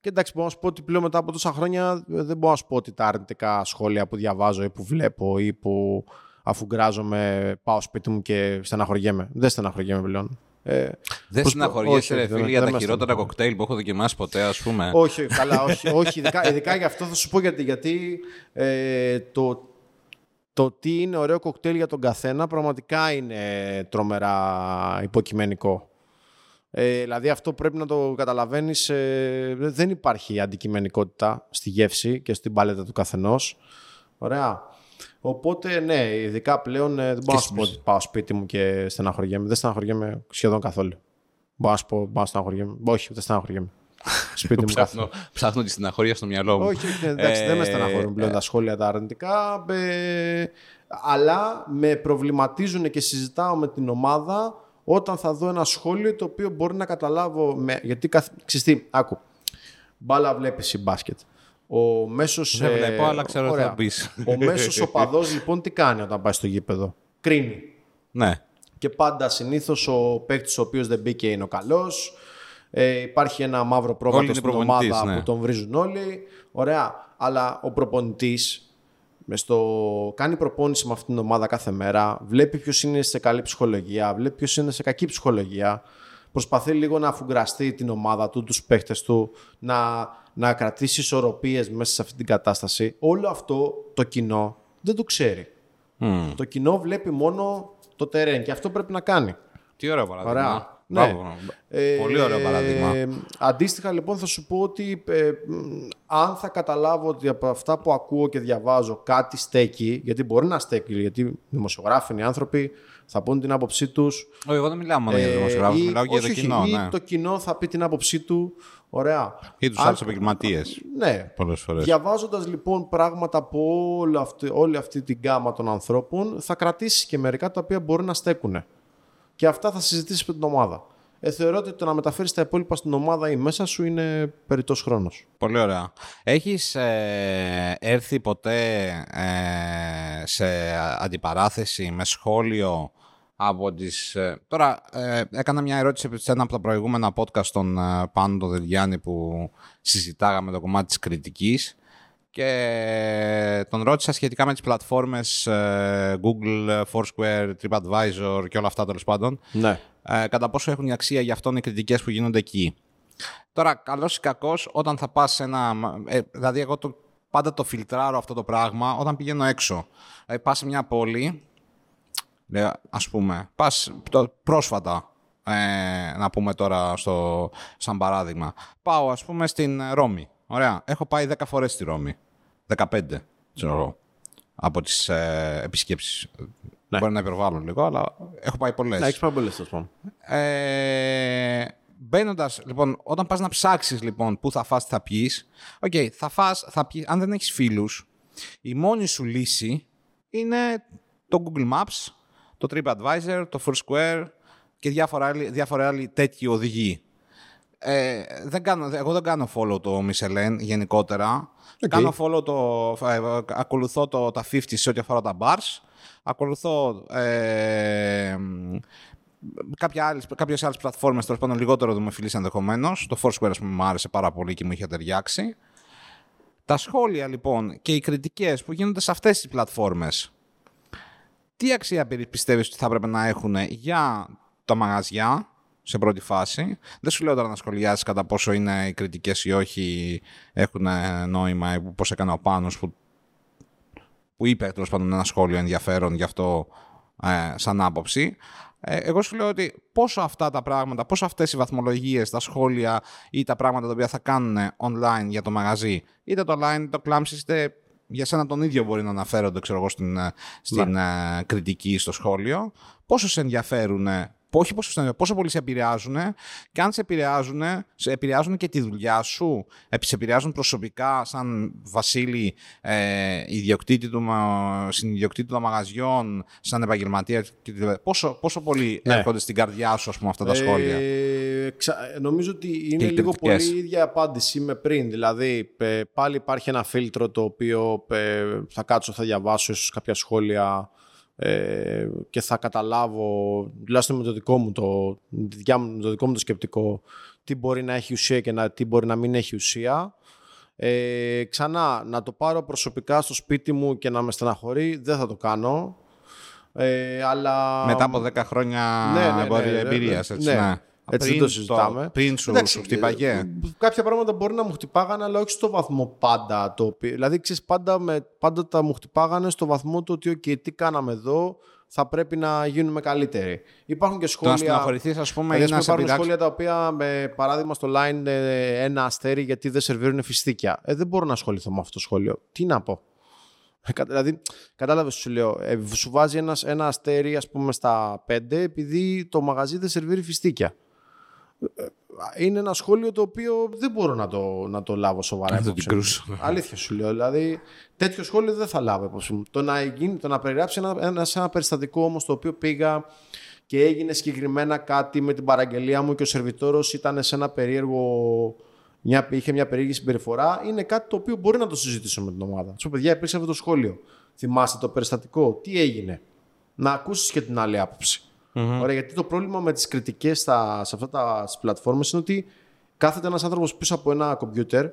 και εντάξει, μπορώ να σου πω ότι πλέον μετά από τόσα χρόνια ε, δεν μπορώ να σου πω ότι τα αρνητικά σχόλια που διαβάζω ή που βλέπω ή που αφουγκράζομαι πάω σπίτι μου και στεναχωριέμαι. Δεν στεναχωριέμαι πλέον. Ε, Δεν πώς- στεναχωριέσαι, όχι, ρε όχι, φίλε, δεν- για δεν τα με χειρότερα στεναχωρεί. κοκτέιλ που έχω δοκιμάσει ποτέ, ας πούμε. όχι, καλά, όχι, όχι ειδικά, ειδικά για αυτό θα σου πω γιατί, γιατί ε, το, το τι είναι ωραίο κοκτέιλ για τον καθένα πραγματικά είναι τρομερά υποκειμενικό. Ε, δηλαδή αυτό πρέπει να το καταλαβαίνεις, ε, δεν υπάρχει αντικειμενικότητα στη γεύση και στην παλέτα του καθενός. Ωραία. Οπότε ναι, ειδικά πλέον ε, δεν μπορώ να σου πω ότι πάω σπίτι μου και στεναχωριέμαι. Δεν στεναχωριέμαι σχεδόν καθόλου. Μπορώ να σου πω, μπορώ να στεναχωριέμαι. Όχι, δεν στεναχωριέμαι. *laughs* σπίτι μου. ψάχνω, ψάχνω τη στεναχωρία στο μυαλό μου. Όχι, όχι, εντάξει, δεν με στεναχωρούν πλέον τα σχόλια τα αρνητικά. ε, αλλά με προβληματίζουν και συζητάω με την ομάδα όταν θα δω ένα σχόλιο το οποίο μπορεί να καταλάβω. Με, γιατί καθ... ξυστή, άκου. Μπάλα βλέπεις η μπάσκετ. Ο μέσος, Δεν ε, βλέπω, αλλά ξέρω τι ωραία. θα πεις. Ο μέσος οπαδό λοιπόν τι κάνει όταν πάει στο γήπεδο; Κρίνει. Ναι. Και πάντα συνήθως ο παίκτης ο οποίος δεν μπήκε είναι ο καλός. Ε, υπάρχει ένα μαύρο Όλοι πρόβατο είναι στην προπονητής, ομάδα ναι. που τον βρίζουν όλοι. Ωραία. Αλλά ο προπονητής στο... κάνει προπόνηση με αυτήν την ομάδα κάθε μέρα. Βλέπει ποιος είναι σε καλή ψυχολογία, βλέπει ποιος είναι σε κακή ψυχολογία. Προσπαθεί λίγο να αφουγκραστεί την ομάδα του, τους παίχτε του, να, να κρατήσει ισορροπίες μέσα σε αυτή την κατάσταση. Όλο αυτό το κοινό δεν το ξέρει. Μμ. Το κοινό βλέπει μόνο το terrain και αυτό πρέπει να κάνει. Τι ωραίο παράδειγμα. Ωραία. Μπράβο. Ε, Πολύ ωραίο παράδειγμα. ε, αντίστοιχα λοιπόν θα σου πω ότι ε, μ, αν θα καταλάβω ότι από αυτά που ακούω και διαβάζω κάτι στέκει, γιατί μπορεί να στέκει, γιατί δημοσιογράφοι είναι οι άνθρωποι, θα πούν την άποψή τους. Όχι, εγώ δεν μιλάω μόνο για ε, δημοσιογράφους, ή- μιλάω και για το όχι, κοινό. ή Ναι. το κοινό θα πει την άποψή του. Ωραία. Ή τους Αν- άλλους επαγγελματίες. Ναι. Πολλές φορές. Διαβάζοντας λοιπόν πράγματα από όλη αυτή, όλη αυτή την γκάμα των ανθρώπων, θα κρατήσεις και μερικά τα οποία μπορεί να στέκουν. Και αυτά θα συζητήσεις με την ομάδα. Ε, θεωρώ ότι το να μεταφέρεις τα υπόλοιπα στην ομάδα ή μέσα σου είναι περιττός χρόνος. Πολύ ωραία. Έχεις ε, έρθει ποτέ ε, σε αντιπαράθεση με σχόλιο από τις... ε, τώρα ε, έκανα μια ερώτηση σε ένα από τα προηγούμενα podcast των ε, Πάνο τον Δελγιάννη που συζητάγαμε το κομμάτι της κριτικής και τον ρώτησα σχετικά με τις πλατφόρμες ε, Google, Foursquare, TripAdvisor και όλα αυτά τέλος πάντων Ναι. ε, κατά πόσο έχουν η αξία για αυτόν οι κριτικές που γίνονται εκεί. Τώρα, καλός ή κακός, όταν θα πας σε ένα... Ε, δηλαδή, εγώ το, πάντα το φιλτράρω αυτό το πράγμα όταν πηγαίνω έξω. Δηλαδή, πας σε μια πόλη, λέω, ας πούμε, πας το, πρόσφατα, ε, να πούμε τώρα στο, σαν παράδειγμα. Πάω, ας πούμε, στην Ρώμη. Ωραία. Έχω πάει 10 φορές στη Ρώμη. 15, ξέρω εγώ, από τις ε, επισκέψεις. Ναι. Μπορεί να υπερβάλλω λίγο, αλλά έχω πάει πολλές. Να έχεις πάρα πολλές τέλος πάντων. Ε, Μπαίνοντας, λοιπόν, όταν πας να ψάξεις λοιπόν πού θα φας, τι θα πιεις, οκ, θα φας, θα πιείς, αν δεν έχεις φίλους, η μόνη σου λύση είναι το Google Maps, το TripAdvisor, το Foursquare και διάφορα άλλοι, διάφορα άλλοι τέτοιοι οδηγοί. Ε, δεν κάνω, εγώ δεν κάνω follow το Michelin γενικότερα. Κάνω follow το, ε, ακολουθώ το, τα 50 σε ό,τι αφορά τα bars. Ακολουθώ ε, κάποια άλλες, κάποιες άλλες πλατφόρμες, τέλος πάντων λιγότερο δημοφιλείς ενδεχομένως. Το Foursquare, ας πούμε, μου άρεσε πάρα πολύ και μου είχε ταιριάξει. Τα σχόλια, λοιπόν, και οι κριτικές που γίνονται σε αυτές τις πλατφόρμες, τι αξία περι- πιστεύεις ότι θα έπρεπε να έχουν για τα μαγαζιά, σε πρώτη φάση; Δεν σου λέω τώρα να σχολιάσεις κατά πόσο είναι οι κριτικές ή όχι έχουν νόημα ή πώς έκανε ο Πάνος που, που είπε τέλος πάντων ένα σχόλιο ενδιαφέρον γι' αυτό ε, σαν άποψη. Ε, εγώ σου λέω ότι πόσο αυτά τα πράγματα, πόσο αυτές οι βαθμολογίες, τα σχόλια ή τα πράγματα τα οποία θα κάνουν online για το μαγαζί, είτε το online είτε το κλάμψεις, είτε για σένα τον ίδιο μπορεί να αναφέρονται ξέρω εγώ, στην, ε, στην ε, κριτική, στο σχόλιο, πόσο σε ενδιαφέρουν όχι πόσο, σε- πόσο πολύ σε επηρεάζουν και αν σε επηρεάζουν, σε επηρεάζουν και τη δουλειά σου, επι- σε επηρεάζουν προσωπικά σαν Βασίλη, ε, ιδιοκτήτη του, μα- συνιδιοκτήτη των μαγαζιών, σαν επαγγελματία. και τη- Πόσο, πόσο πολύ Ναι. έρχονται στην καρδιά σου ας πούμε, αυτά τα σχόλια; Ε, ξα- νομίζω ότι είναι οι λίγο κριτικές. πολύ η ίδια απάντηση με πριν. Δηλαδή, ε, πάλι υπάρχει ένα φίλτρο το οποίο ε, θα κάτσω, θα διαβάσω ίσως κάποια σχόλια ε, και θα καταλάβω, τουλάχιστον με το δικό μου το, τη δικιά μου- το δικό μου το σκεπτικό, τι μπορεί να έχει ουσία και να, τι μπορεί να μην έχει ουσία. Ε, ξανά, να το πάρω προσωπικά στο σπίτι μου και να με στεναχωρεί, δεν θα το κάνω. Ε, αλλά... Μετά από 10 χρόνια Ναι, ναι, εμπορία- ναι, ναι, εμπειρίας, ναι. Έτσι, Ναι. ναι. Έτσι δεν το συζητάμε. πριν σου, Εντάξει, σου χτύπαγε. ε, Κάποια πράγματα μπορεί να μου χτυπάγανε, αλλά όχι στο βαθμό πάντα. Το οποίο, δηλαδή, ξέρεις, πάντα, με, πάντα τα μου χτυπάγανε στο βαθμό του ότι, okay, τι κάναμε εδώ, θα πρέπει να γίνουμε καλύτεροι. Υπάρχουν και Το να σχόλια. στεναχωρηθείς, ας πούμε, Δηλαδή, ή ας να πούμε, σε υπάρχουν πειράξει. σχόλια τα οποία, με παράδειγμα στο line, ε, ένα αστέρι γιατί δεν σερβίρουν φιστίκια. Ε, δεν μπορώ να ασχοληθώ με αυτό το σχόλιο. Τι να πω. Ε, κα- Δηλαδή, κατάλαβες σου λέω, ε, σου βάζει ένας, ένα αστέρι ας πούμε στα 5 επειδή το μαγαζί δεν σερβίρει φιστίκια. Ε, είναι ένα σχόλιο το οποίο δεν μπορώ να το, να το λάβω σοβαρά. Αυτό υπόψη την μου. κρούσω. Αλήθεια σου λέω. Δηλαδή, τέτοιο σχόλιο δεν θα λάβω υπόψη μου. Το να, γίνει, το να περιγράψει ένα, ένα, σε ένα περιστατικό όμως το οποίο πήγα και έγινε συγκεκριμένα κάτι με την παραγγελία μου και ο σερβιτόρος ήταν σε ένα περίεργο. Μια, είχε μια περίεργη συμπεριφορά, είναι κάτι το οποίο μπορεί να το συζητήσω με την ομάδα. Σου παιδιά, υπήρξε αυτό το σχόλιο. Θυμάστε το περιστατικό, τι έγινε. Να ακούσεις και την άλλη άποψη. Ωραία, γιατί το πρόβλημα με τις κριτικές σε αυτά τα πλατφόρμες είναι ότι κάθεται ένας άνθρωπος πίσω από ένα κομπιούτερ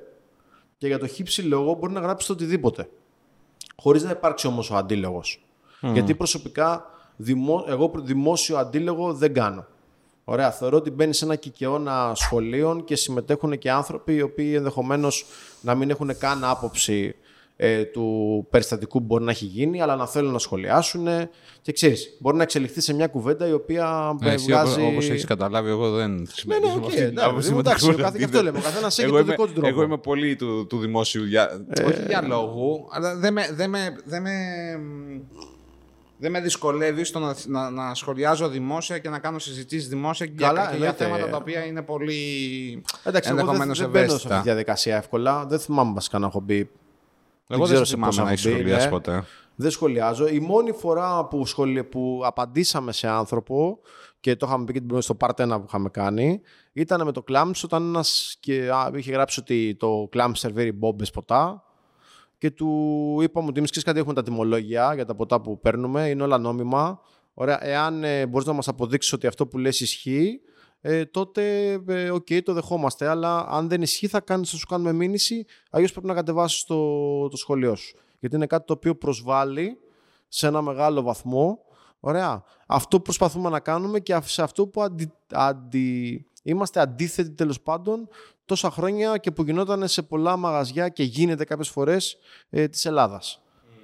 και για το χύψη λόγο μπορεί να γράψει το οτιδήποτε. Χωρίς να υπάρξει όμως ο αντίλογος. Γιατί προσωπικά δημο... εγώ δημόσιο αντίλογο δεν κάνω. Ωραία, θεωρώ ότι μπαίνει σε ένα κικαιώνα σχολείων και συμμετέχουν και άνθρωποι οι οποίοι ενδεχομένως να μην έχουν καν άποψη ε, του περιστατικού που μπορεί να έχει γίνει, αλλά να θέλουν να σχολιάσουν. Και ξέρεις, μπορεί να εξελιχθεί σε μια κουβέντα η οποία Ναι, εσύ, βγάζει. Όπως έχεις καταλάβει, εγώ δεν Ναι, ναι, συμμετέχω οκ, με αυτή την εντάξει, άποψη. εντάξει, με ο την καθ- γι' αυτό λέμε, ο καθένας έχει Εγώ το είμαι- δικό του τρόπο. Εγώ είμαι πολύ του, του δημόσιου. Για, όχι για λόγου, αλλά δεν με, δεν με, δεν με, δεν με δυσκολεύει στο να, να, να σχολιάζω δημόσια και να κάνω συζητήσεις δημόσια και, Καλά, για, και για εννοείται. θέματα τα οποία είναι πολύ Εντάξει, εγώ δεν, ενδεχομένως δεν μπαίνω σε αυτή ευαίσθητα. τη διαδικασία εύκολα. Δεν θυμάμαι βασικά να έχω μπει. Εγώ δεν ξέρω σε σε θυμάμαι πόσα να έχω έχεις μπει, σχολιάσει ναι. ποτέ. Δεν σχολιάζω. Η μόνη φορά που, σχολι... που απαντήσαμε σε άνθρωπο και το είχαμε πει και την προηγούμενη στο part 1 που είχαμε κάνει ήταν με το Clumsies όταν ένας και, α, είχε γράψει ότι το Clumsies σερβίρει μπόμπες ποτά και του είπαμε ότι εμείς ξέρεις κάτι έχουμε τα τιμολόγια για τα ποτά που παίρνουμε, είναι όλα νόμιμα. Ωραία, εάν ε, μπορείς να μας αποδείξεις ότι αυτό που λες ισχύει, ε, τότε ε, οκ, το δεχόμαστε. Αλλά αν δεν ισχύει, θα, κάνεις, θα σου κάνουμε μήνυση. Αλλιώς πρέπει να κατεβάσεις το, το σχόλιό σου. Γιατί είναι κάτι το οποίο προσβάλλει σε ένα μεγάλο βαθμό. Ωραία. Αυτό που προσπαθούμε να κάνουμε και σε αυτό που αντι, αντι, είμαστε αντίθετοι τέλος πάντων τόσα χρόνια και που γινόταν σε πολλά μαγαζιά και γίνεται κάποιες φορές ε, της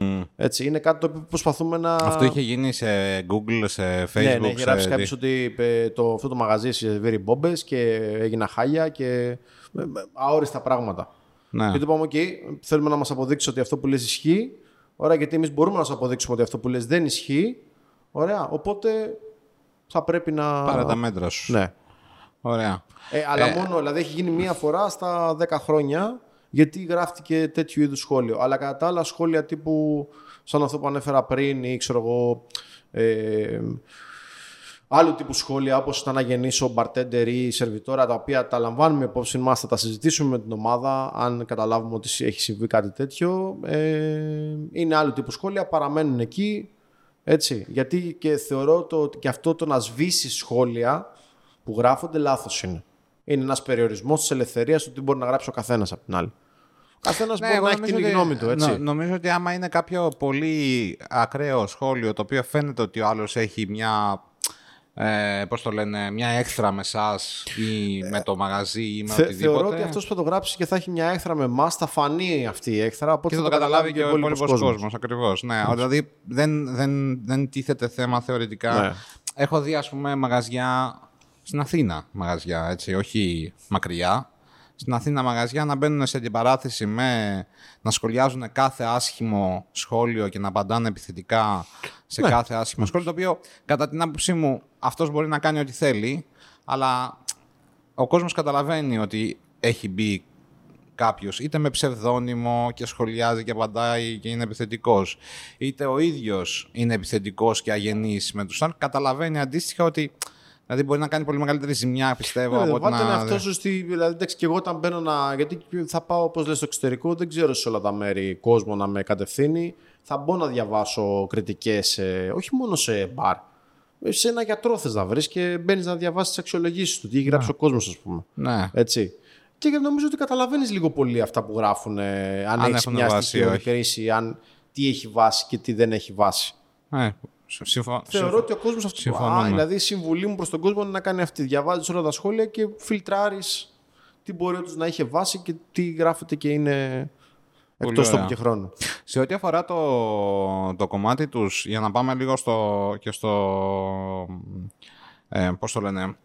Ελλάδας. Έτσι, είναι κάτι το οποίο προσπαθούμε να... Αυτό είχε γίνει σε Google, σε Facebook. Ναι, ναι, είχε γράψει σε... κάποιος ότι ε, το, αυτό το μαγαζί σερβίρει μπόμπες και έγινα χάλια και ε, ε, αόριστα πράγματα. Ναι. Και του είπαμε, OK, θέλουμε να μας αποδείξεις ότι αυτό που λες ισχύει. Ωραία, γιατί εμείς μπορούμε να σου αποδείξουμε ότι αυτό που λες δεν ισχύει. Ωραία, οπότε θα πρέπει να. Πάρε τα μέτρα σου. Ναι. Ωραία. Ε, αλλά μόνο, δηλαδή έχει γίνει μία φορά στα 10 χρόνια γιατί γράφτηκε τέτοιου είδους σχόλιο. Αλλά κατά τα άλλα σχόλια τύπου σαν αυτό που ανέφερα πριν ή ξέρω εγώ. Ε, άλλου τύπου σχόλια όπως ήταν να γεννήσω bartender ή σερβιτόρα τα οποία τα λαμβάνουμε υπόψη μας, θα τα συζητήσουμε με την ομάδα αν καταλάβουμε ότι έχει συμβεί κάτι τέτοιο. Ε, είναι άλλου τύπου σχόλια, παραμένουν εκεί. Έτσι, γιατί και θεωρώ το, ότι και αυτό το να σβήσει σχόλια που γράφονται λάθος είναι. Είναι ένας περιορισμός της ελευθερίας του τι μπορεί να γράψει ο καθένας απ' την άλλη. Ο καθένας μπορεί Ναι, εγώ να έχει νομίζω την ότι- γνώμη του, έτσι. νο- νομίζω ότι άμα είναι κάποιο πολύ ακραίο σχόλιο το οποίο φαίνεται ότι ο άλλος έχει μια. Ε, πώς το λένε, μια έκθρα με εσάς ή με το μαγαζί ή με Θε- οτιδήποτε. θεωρώ ότι αυτός που θα το γράψει και θα έχει μια έκθρα με εμάς, θα φανεί αυτή η έκθρα. Οπότε Και θα το καταλάβει και ο υπόλοιπος κόσμος. κόσμος. Ακριβώς. Ναι, δηλαδή δεν, δεν, δεν τίθεται θέμα θεωρητικά. Ναι. Έχω δει, ας πούμε, μαγαζιά στην Αθήνα. Μαγαζιά, έτσι, όχι μακριά. Στην Αθήνα μαγαζιά να μπαίνουν σε αντιπαράθεση με να σχολιάζουν κάθε άσχημο σχόλιο και να απαντάνε επιθετικά σε Ναι. κάθε άσχημο σχόλιο. Το οποίο, κατά την άποψή μου, αυτός μπορεί να κάνει ό,τι θέλει, αλλά ο κόσμος καταλαβαίνει ότι έχει μπει κάποιος είτε με ψευδόνυμο και σχολιάζει και απαντάει και είναι επιθετικός είτε ο ίδιος είναι επιθετικός και αγενής με τους άλλους καταλαβαίνει αντίστοιχα ότι δηλαδή μπορεί να κάνει πολύ μεγαλύτερη ζημιά πιστεύω Ναι, από ότι βάλτε να... αυτό σου στη. Δηλαδή, εντάξει, και εγώ όταν μπαίνω να. Γιατί θα πάω, όπως λες, στο εξωτερικό, δεν ξέρω σε όλα τα μέρη κόσμο να με κατευθύνει. Θα μπω να διαβάσω κριτικές, όχι μόνο σε μπαρ. Ε, Σε ένα γιατρό θες να βρεις και μπαίνεις να διαβάσεις τις αξιολογήσεις του. Τι έχει γράψει ο κόσμος, ας πούμε. ναι. Έτσι. Και νομίζω ότι καταλαβαίνεις λίγο πολύ αυτά που γράφουν, ε, αν, Αν έχεις έχουν μια βάση ή στοιχειώδη όχι. κρίση, αν τι έχει βάση και τι δεν έχει βάση. ναι. Συμφω... Θεωρώ ότι ο κόσμος αυτό. Α, συμφωνούμε. δηλαδή, η συμβουλή μου προς τον κόσμο είναι να κάνει αυτή. Διαβάζεις όλα τα σχόλια και φιλτράρεις τι μπορεί όντως να είχε βάση και τι γράφεται και είναι Πολύ εκτός τόπου ωραία. και χρόνου. Σε ό,τι αφορά το, το κομμάτι τους, για να πάμε λίγο στο, και στο, ε, πώς το λένε,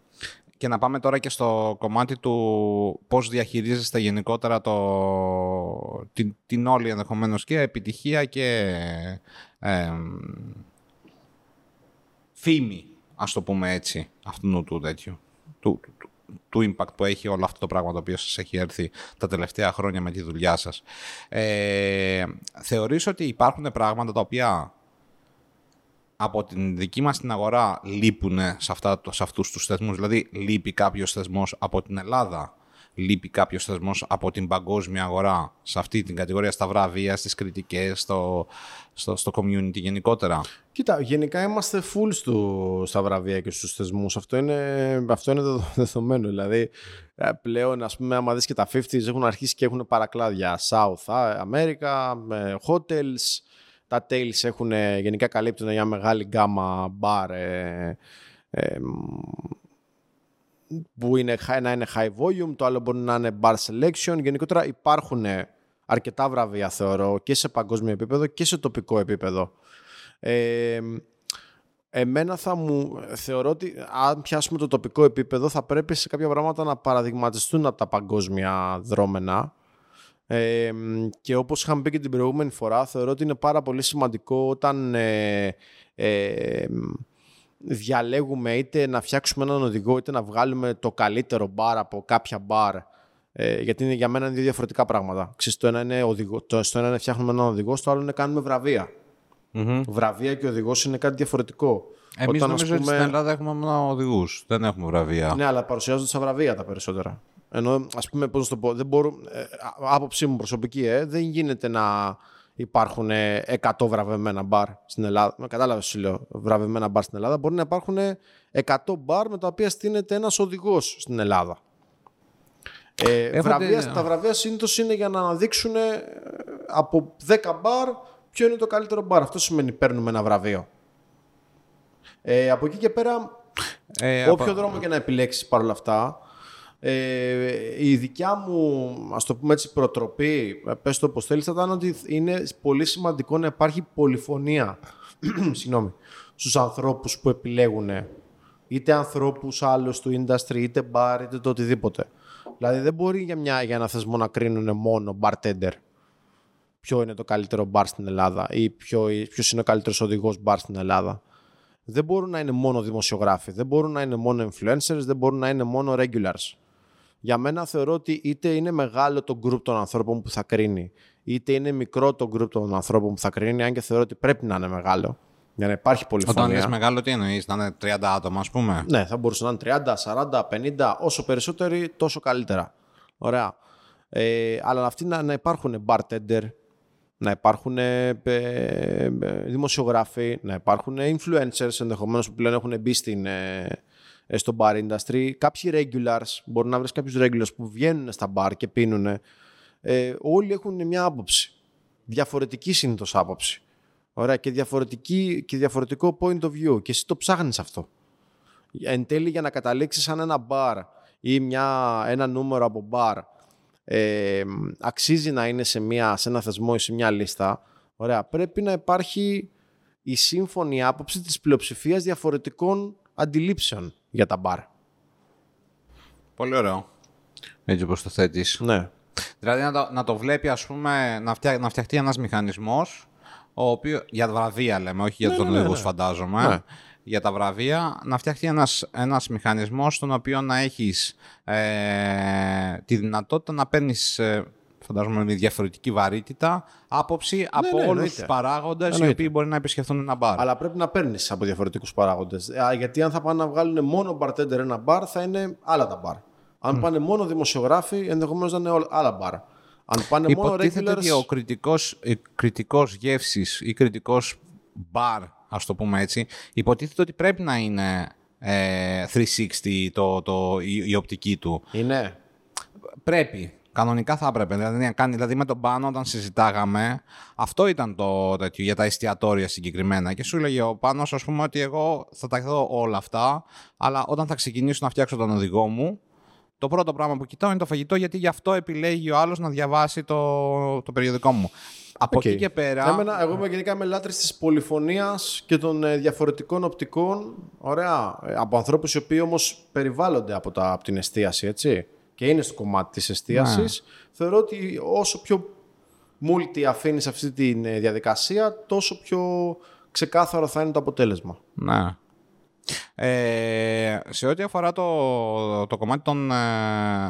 και να πάμε τώρα και στο κομμάτι του πώς διαχειρίζεστε γενικότερα το, την, την όλη ενδεχομένως και επιτυχία και ε, φήμη, ας το πούμε έτσι, αυτού του τέτοιου, του, του, του, του impact που έχει όλο αυτό το πράγμα το οποίο σας έχει έρθει τα τελευταία χρόνια με τη δουλειά σας. Ε, θεωρείς ότι υπάρχουν πράγματα τα οποία από την δική μας την αγορά λείπουν σε, αυτά, σε αυτούς τους θεσμούς; Δηλαδή λείπει κάποιος θεσμός από την Ελλάδα, λείπει κάποιος θεσμός από την παγκόσμια αγορά σε αυτή την κατηγορία, στα βραβεία, στις κριτικές, στο, στο, στο community γενικότερα; Κοίτα, γενικά είμαστε full στο, στα βραβεία και στους θεσμούς. Αυτό είναι, αυτό είναι *laughs* δεδομένο. Δηλαδή, ε, πλέον, ας πούμε, άμα δεις και τα 50s έχουν αρχίσει και έχουν παρακλάδια. South America, hotels, τα Tails έχουν γενικά καλύπτουν μια μεγάλη γκάμα μπαρ ε, ε, που είναι, να είναι high volume, το άλλο μπορεί να είναι bar selection. Γενικότερα υπάρχουν αρκετά βραβεία θεωρώ και σε παγκόσμιο επίπεδο και σε τοπικό επίπεδο. Ε, εμένα θα μου θεωρώ ότι αν πιάσουμε το τοπικό επίπεδο θα πρέπει σε κάποια πράγματα να παραδειγματιστούν από τα παγκόσμια δρόμενα ε, και όπως είχαμε πει και την προηγούμενη φορά, θεωρώ ότι είναι πάρα πολύ σημαντικό όταν ε, ε, διαλέγουμε είτε να φτιάξουμε έναν οδηγό είτε να βγάλουμε το καλύτερο μπαρ από κάποια μπαρ ε, γιατί είναι, για μένα είναι δύο διαφορετικά πράγματα. Ξέρεις, το ένα είναι, οδηγό, το, στο ένα είναι φτιάχνουμε έναν οδηγό, στο άλλο είναι κάνουμε βραβεία. Mm-hmm. Βραβεία και οδηγός είναι κάτι διαφορετικό. Εμείς νομίζω πούμε... ότι στην Ελλάδα έχουμε μόνο οδηγούς. Δεν έχουμε βραβεία. Ναι, αλλά παρουσιάζονται σαν βραβεία τα περισσότερα. Ενώ, ας πούμε, πώς να το πω, δεν μπορώ, ε, άποψή μου προσωπική, ε, δεν γίνεται να υπάρχουν 100 βραβευμένα μπαρ στην Ελλάδα. Με κατάλαβες, σου λέω, βραβευμένα μπαρ στην Ελλάδα. Μπορεί να υπάρχουν 100 μπαρ με τα οποία στείνεται ένας οδηγός στην Ελλάδα. Ε, βραβεία, τα βραβεία συνήθως είναι για να αναδείξουν ε, από 10 μπαρ ποιο είναι το καλύτερο μπαρ. Αυτό σημαίνει παίρνουμε ένα βραβείο. Ε, από εκεί και πέρα, ε, όποιο από... δρόμο και να επιλέξεις παρόλα αυτά, ε, η δικιά μου, ας το πούμε έτσι, προτροπή, πες το όπως θέλεις, θα ήταν ότι είναι πολύ σημαντικό να υπάρχει πολυφωνία *clears throat* συγγνώμη, στους ανθρώπους που επιλέγουν είτε ανθρώπους άλλους του industry, είτε bar, είτε το οτιδήποτε. Δηλαδή δεν μπορεί για, μια, για ένα θεσμό να κρίνουν μόνο bartender ποιο είναι το καλύτερο bar στην Ελλάδα ή ποιο, ποιος είναι ο καλύτερος οδηγός bar στην Ελλάδα. Δεν μπορούν να είναι μόνο δημοσιογράφοι, δεν μπορούν να είναι μόνο influencers, δεν μπορούν να είναι μόνο regulars. Για μένα θεωρώ ότι είτε είναι μεγάλο το group των ανθρώπων που θα κρίνει, είτε είναι μικρό το group των ανθρώπων που θα κρίνει, αν και θεωρώ ότι πρέπει να είναι μεγάλο. Για να υπάρχει πολυφωνία. Όταν είναι μεγάλο, τι εννοείς, να είναι 30 άτομα, ας πούμε; Ναι, θα μπορούσε να είναι 30, 40, 50. Όσο περισσότεροι, τόσο καλύτερα. Ωραία. Ε, αλλά αυτοί να, να υπάρχουν bartender, να υπάρχουν ε, ε, δημοσιογράφοι, να υπάρχουν influencers ενδεχομένως που πλέον έχουν μπει στην, ε, στο bar industry. Κάποιοι regulars, μπορεί να βρεις κάποιους regulars που βγαίνουν στα bar και πίνουν. Ε, όλοι έχουν μια άποψη. Διαφορετική συνήθως άποψη. Ωραία, και, διαφορετική, και διαφορετικό point of view. Και εσύ το ψάχνεις αυτό. Εν τέλει, για να καταλήξεις σαν ένα μπαρ ή μια, ένα νούμερο από μπαρ ε, αξίζει να είναι σε, μια, σε ένα θεσμό ή σε μια λίστα. Ωραία, πρέπει να υπάρχει η σύμφωνη άποψη της πλειοψηφίας διαφορετικών αντιλήψεων για τα μπαρ. Πολύ ωραίο. Έτσι όπως το θέτεις. Ναι. Δηλαδή να το, να το βλέπει, ας πούμε, να, φτια, να φτιαχτεί ένας μηχανισμός ο οποίος, για βραβεία λέμε, όχι για ναι, τον ναι, ναι, φαντάζομαι, ναι. για τα βραβεία, να φτιαχτεί ένας, ένας μηχανισμός στον οποίο να έχεις ε, τη δυνατότητα να παίρνεις ε, φαντάζομαι με διαφορετική βαρύτητα, άποψη ναι, από ναι, όλους τους παράγοντες οι οποίοι μπορεί να επισκεφθούν ένα μπαρ. Αλλά πρέπει να παίρνεις από διαφορετικούς παράγοντες. Γιατί αν θα πάνε να βγάλουν μόνο bartender ένα μπαρ, θα είναι άλλα τα μπαρ. Αν πάνε μόνο δημοσιογράφοι, ενδεχομένως να είναι άλλα μπαρ. Αν πάνε Υποτίθεται μόνο regulars... ότι ο κριτικός, κριτικός γεύσης ή κριτικός μπαρ, ας το πούμε έτσι, υποτίθεται ότι πρέπει να είναι ε, 360 το, το, η, η, οπτική του. Είναι. Πρέπει. Κανονικά θα έπρεπε. Δηλαδή, κάνει, δηλαδή με τον Πάνο όταν συζητάγαμε, αυτό ήταν το τέτοιο για τα εστιατόρια συγκεκριμένα. Και σου έλεγε ο Πάνος, ας πούμε, ότι εγώ θα τα δω όλα αυτά, αλλά όταν θα ξεκινήσω να φτιάξω τον οδηγό μου, το πρώτο πράγμα που κοιτάω είναι το φαγητό, γιατί γι' αυτό επιλέγει ο άλλος να διαβάσει το, το περιοδικό μου. Από εκεί και πέρα. Εμένα, εγώ είμαι γενικά με λάτρε της πολυφωνίας και των ε, διαφορετικών οπτικών. Ωραία. Ε, από ανθρώπους οι οποίοι όμως περιβάλλονται από, τα, από την εστίαση, έτσι. Και είναι στο κομμάτι της εστίασης. Ναι. Θεωρώ ότι όσο πιο multi αφήνεις αυτή τη ε, διαδικασία, τόσο πιο ξεκάθαρο θα είναι το αποτέλεσμα. Ναι. Ε, σε ό,τι αφορά το, το κομμάτι των ε,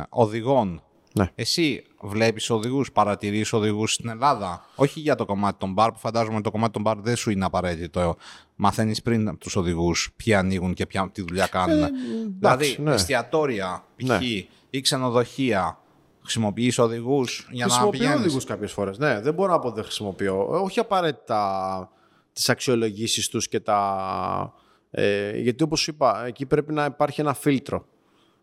οδηγών, Ναι. εσύ βλέπεις οδηγούς, παρατηρείς οδηγούς στην Ελλάδα; Όχι για το κομμάτι των μπαρ, που φαντάζομαι ότι το κομμάτι των μπαρ δεν σου είναι απαραίτητο. Μαθαίνεις πριν από τους οδηγούς ποιοι ανοίγουν και ποια, τι δουλειά κάνουν. δηλαδή, ναι. εστιατόρια, π.χ. Ναι. Ή ξενοδοχεία, χρησιμοποιείς οδηγούς για να Χρησιμοποιώ πηγαίνεις; οδηγούς κάποιες φορές. Ναι, δεν μπορώ να πω ότι δεν χρησιμοποιώ. Ε, Όχι απαραίτητα τις αξιολογήσεις τους και τα. Ε, γιατί όπως είπα, εκεί πρέπει να υπάρχει ένα φίλτρο.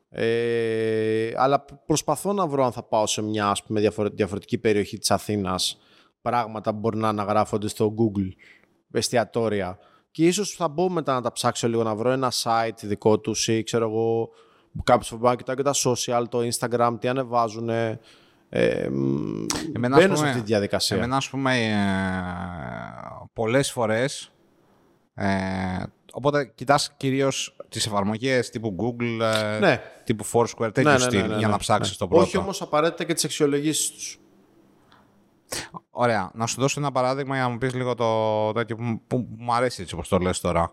Ε, αλλά προσπαθώ να βρω αν θα πάω σε μια ας πούμε, διαφορε- διαφορετική περιοχή της Αθήνας πράγματα που μπορεί να αναγράφονται στο Google, εστιατόρια. Και ίσως θα μπω μετά να τα ψάξω λίγο να βρω ένα site δικό τους ή ξέρω εγώ κάποιος θα μπορεί να κοιτάω και τα social, το Instagram, τι ανεβάζουν. Ε, μ, Εμένα, ας μπαίνω σε πούμε, αυτή τη διαδικασία. Εμένα, ας πούμε, ε, πολλές φορές, ε, οπότε κοιτάς κυρίως τις εφαρμογές τύπου Google, ε, Ναι. τύπου Foursquare, τέτοιου Ναι, ναι, στυλ, ναι, ναι, για ναι, να ψάξεις ναι. το πρώτο. Όχι όμως απαραίτητα και τις αξιολογήσεις τους. Ωραία. Να σου δώσω ένα παράδειγμα για να μου πεις λίγο το τέτοιο που, που μου αρέσει έτσι όπως το λες τώρα.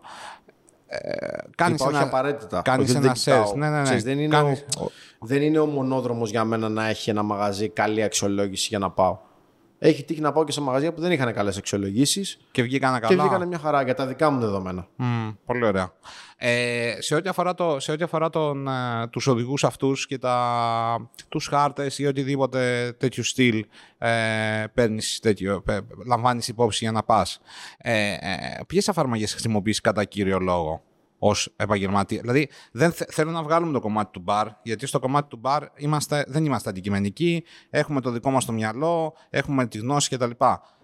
Ε, κάνεις Είπα, όχι ένα, απαραίτητα. κάνεις Όχι, ένα δεν κοιτάω. search. Ναι, ναι, ναι. Ξέρεις, δεν, είναι Κάνεις- ο, δεν είναι ο μονόδρομος για μένα να έχει ένα μαγαζί καλή αξιολόγηση για να πάω. Έχει τύχει να πάω και σε μαγαζιά που δεν είχαν καλές αξιολογήσεις Και βγήκανε και καλά. βγήκανε μια χαρά για τα δικά μου δεδομένα. Μμ, πολύ ωραία. Ε, σε ό,τι αφορά, το, σε ό,τι αφορά τον, ε, τους οδηγούς αυτούς και τα, τους χάρτες ή οτιδήποτε τέτοιου στυλ ε, παίρνεις τέτοιο, πε- λαμβάνεις υπόψη για να πας. Ε, ε, ποιες εφαρμογές χρησιμοποιείς κατά κύριο λόγο ως επαγγελματία; Δηλαδή δεν θε- θέλω να βγάλουμε το κομμάτι του μπαρ, γιατί στο κομμάτι του μπαρ είμαστε, δεν είμαστε αντικειμενικοί, έχουμε το δικό μας το μυαλό, έχουμε τη γνώση κτλ.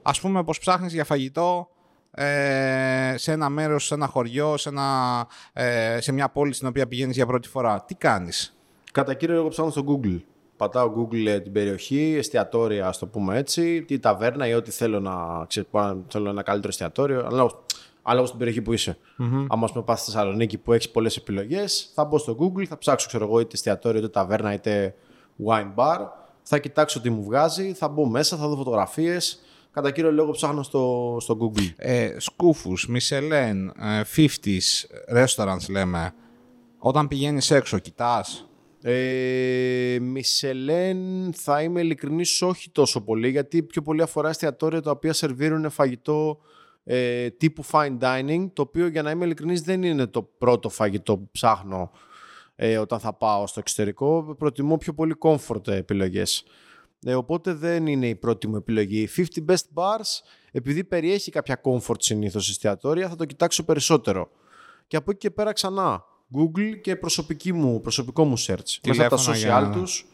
Ας πούμε πως ψάχνεις για φαγητό ε, σε ένα μέρος, σε ένα χωριό, σε, ένα, ε, σε μια πόλη στην οποία πηγαίνεις για πρώτη φορά. Τι κάνεις; Κατά κύριο λόγο ψάχνω στο Google. Πατάω Google ε, την περιοχή, εστιατόρια, ας το πούμε έτσι, τι ταβέρνα ή ό,τι θέλω να ξέρω, πάω να- θέλω ένα καλύτερο εστιατόριο. Αλλά ανάλογα στην περιοχή που είσαι. Mm-hmm. Αν ας πούμε πας στη Θεσσαλονίκη που έχεις πολλές επιλογές, θα μπω στο Google, θα ψάξω ξέρω εγώ, είτε εστιατόριο, είτε ταβέρνα, είτε wine bar. Θα κοιτάξω τι μου βγάζει, θα μπω μέσα, θα δω φωτογραφίες. Κατά κύριο λόγο ψάχνω στο, στο Google. Ε, σκούφους, Michelin, ε, 50s, restaurants λέμε. Όταν πηγαίνεις έξω, κοιτάς. Ε, Μισελέν θα είμαι ειλικρινής όχι τόσο πολύ γιατί πιο πολύ αφορά εστιατόρια τα οποία σερβίρουν φαγητό ε, τύπου fine dining το οποίο για να είμαι ειλικρινής δεν είναι το πρώτο φαγητό που ψάχνω ε, όταν θα πάω στο εξωτερικό προτιμώ πιο πολύ comfort επιλογές ε, οπότε δεν είναι η πρώτη μου επιλογή 50 best bars επειδή περιέχει κάποια comfort συνήθως εστιατόρια θα το κοιτάξω περισσότερο και από εκεί και πέρα ξανά Google και προσωπική μου, προσωπικό μου search. Μέσα από τα Τηλέφωνα social για- τους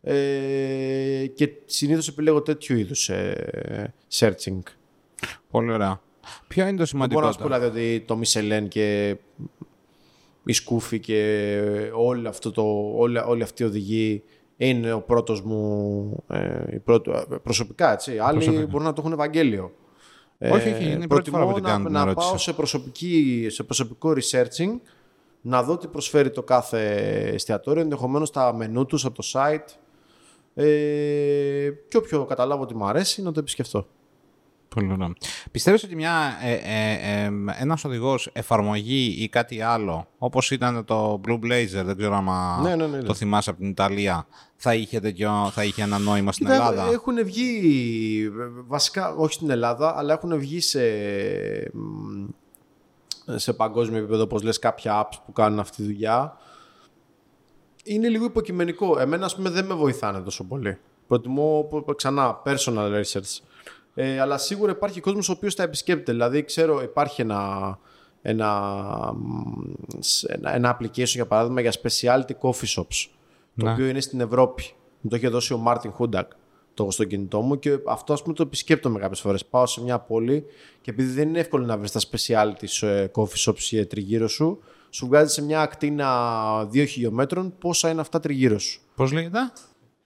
ε, και συνήθως επιλέγω τέτοιου είδους ε, searching. Πολύ ωραία. Ποιο είναι το Δεν μπορώ να σου πω σημαντικότερο. δηλαδή ότι το Michelin και η Σκούφη και όλη, αυτό το, όλη, όλη αυτή η οδηγή είναι ο πρώτος μου ε, η πρώτη, ε, προσωπικά έτσι. Άλλοι Προσωπικά. μπορούν να το έχουν Ευαγγέλιο. Όχι, όχι, είναι η πρώτη φορά που προτιμώ την να, κάνω την να ερώτηση. πάω σε, προσωπική, σε προσωπικό researching να δω τι προσφέρει το κάθε εστιατόριο, ενδεχομένως τα μενού τους από το site ε, και όποιο καταλάβω ότι μου αρέσει να το επισκεφτώ. Πολύ ωραία. Πιστεύεις ότι μια, ε, ε, ε, ένας οδηγός εφαρμογή ή κάτι άλλο, όπως ήταν το Blue Blazer, δεν ξέρω αν Ναι, ναι, ναι, ναι. το θυμάσαι από την Ιταλία, θα είχε, τέτοιο, θα είχε ένα νόημα στην Κοίτα, Ελλάδα; Έχουν βγει, βασικά όχι στην Ελλάδα, αλλά έχουν βγει σε, μ, σε παγκόσμιο επίπεδο, όπως λες, κάποια apps που κάνουν αυτή τη δουλειά. Είναι λίγο υποκειμενικό. Εμένα, ας πούμε, δεν με βοηθάνε τόσο πολύ. Προτιμώ, πο- ξανά, personal research. Ε, αλλά σίγουρα υπάρχει κόσμος ο οποίος τα επισκέπτεται. Δηλαδή, ξέρω, υπάρχει ένα, ένα, μ, σ- ένα, ένα application, για παράδειγμα, για specialty coffee shops. Το Ναι. οποίο είναι στην Ευρώπη. Μου το είχε δώσει ο Μάρτιν Χούντακ το έχω στο κινητό μου και αυτό ας πούμε το επισκέπτομαι κάποιες φορές. Πάω σε μια πόλη και επειδή δεν είναι εύκολο να βρεις τα specialty ε, coffee shops ε, τριγύρω σου, σου βγάζει σε μια ακτίνα 2 χιλιόμετρων πόσα είναι αυτά τριγύρω σου. Πώς λέγεται;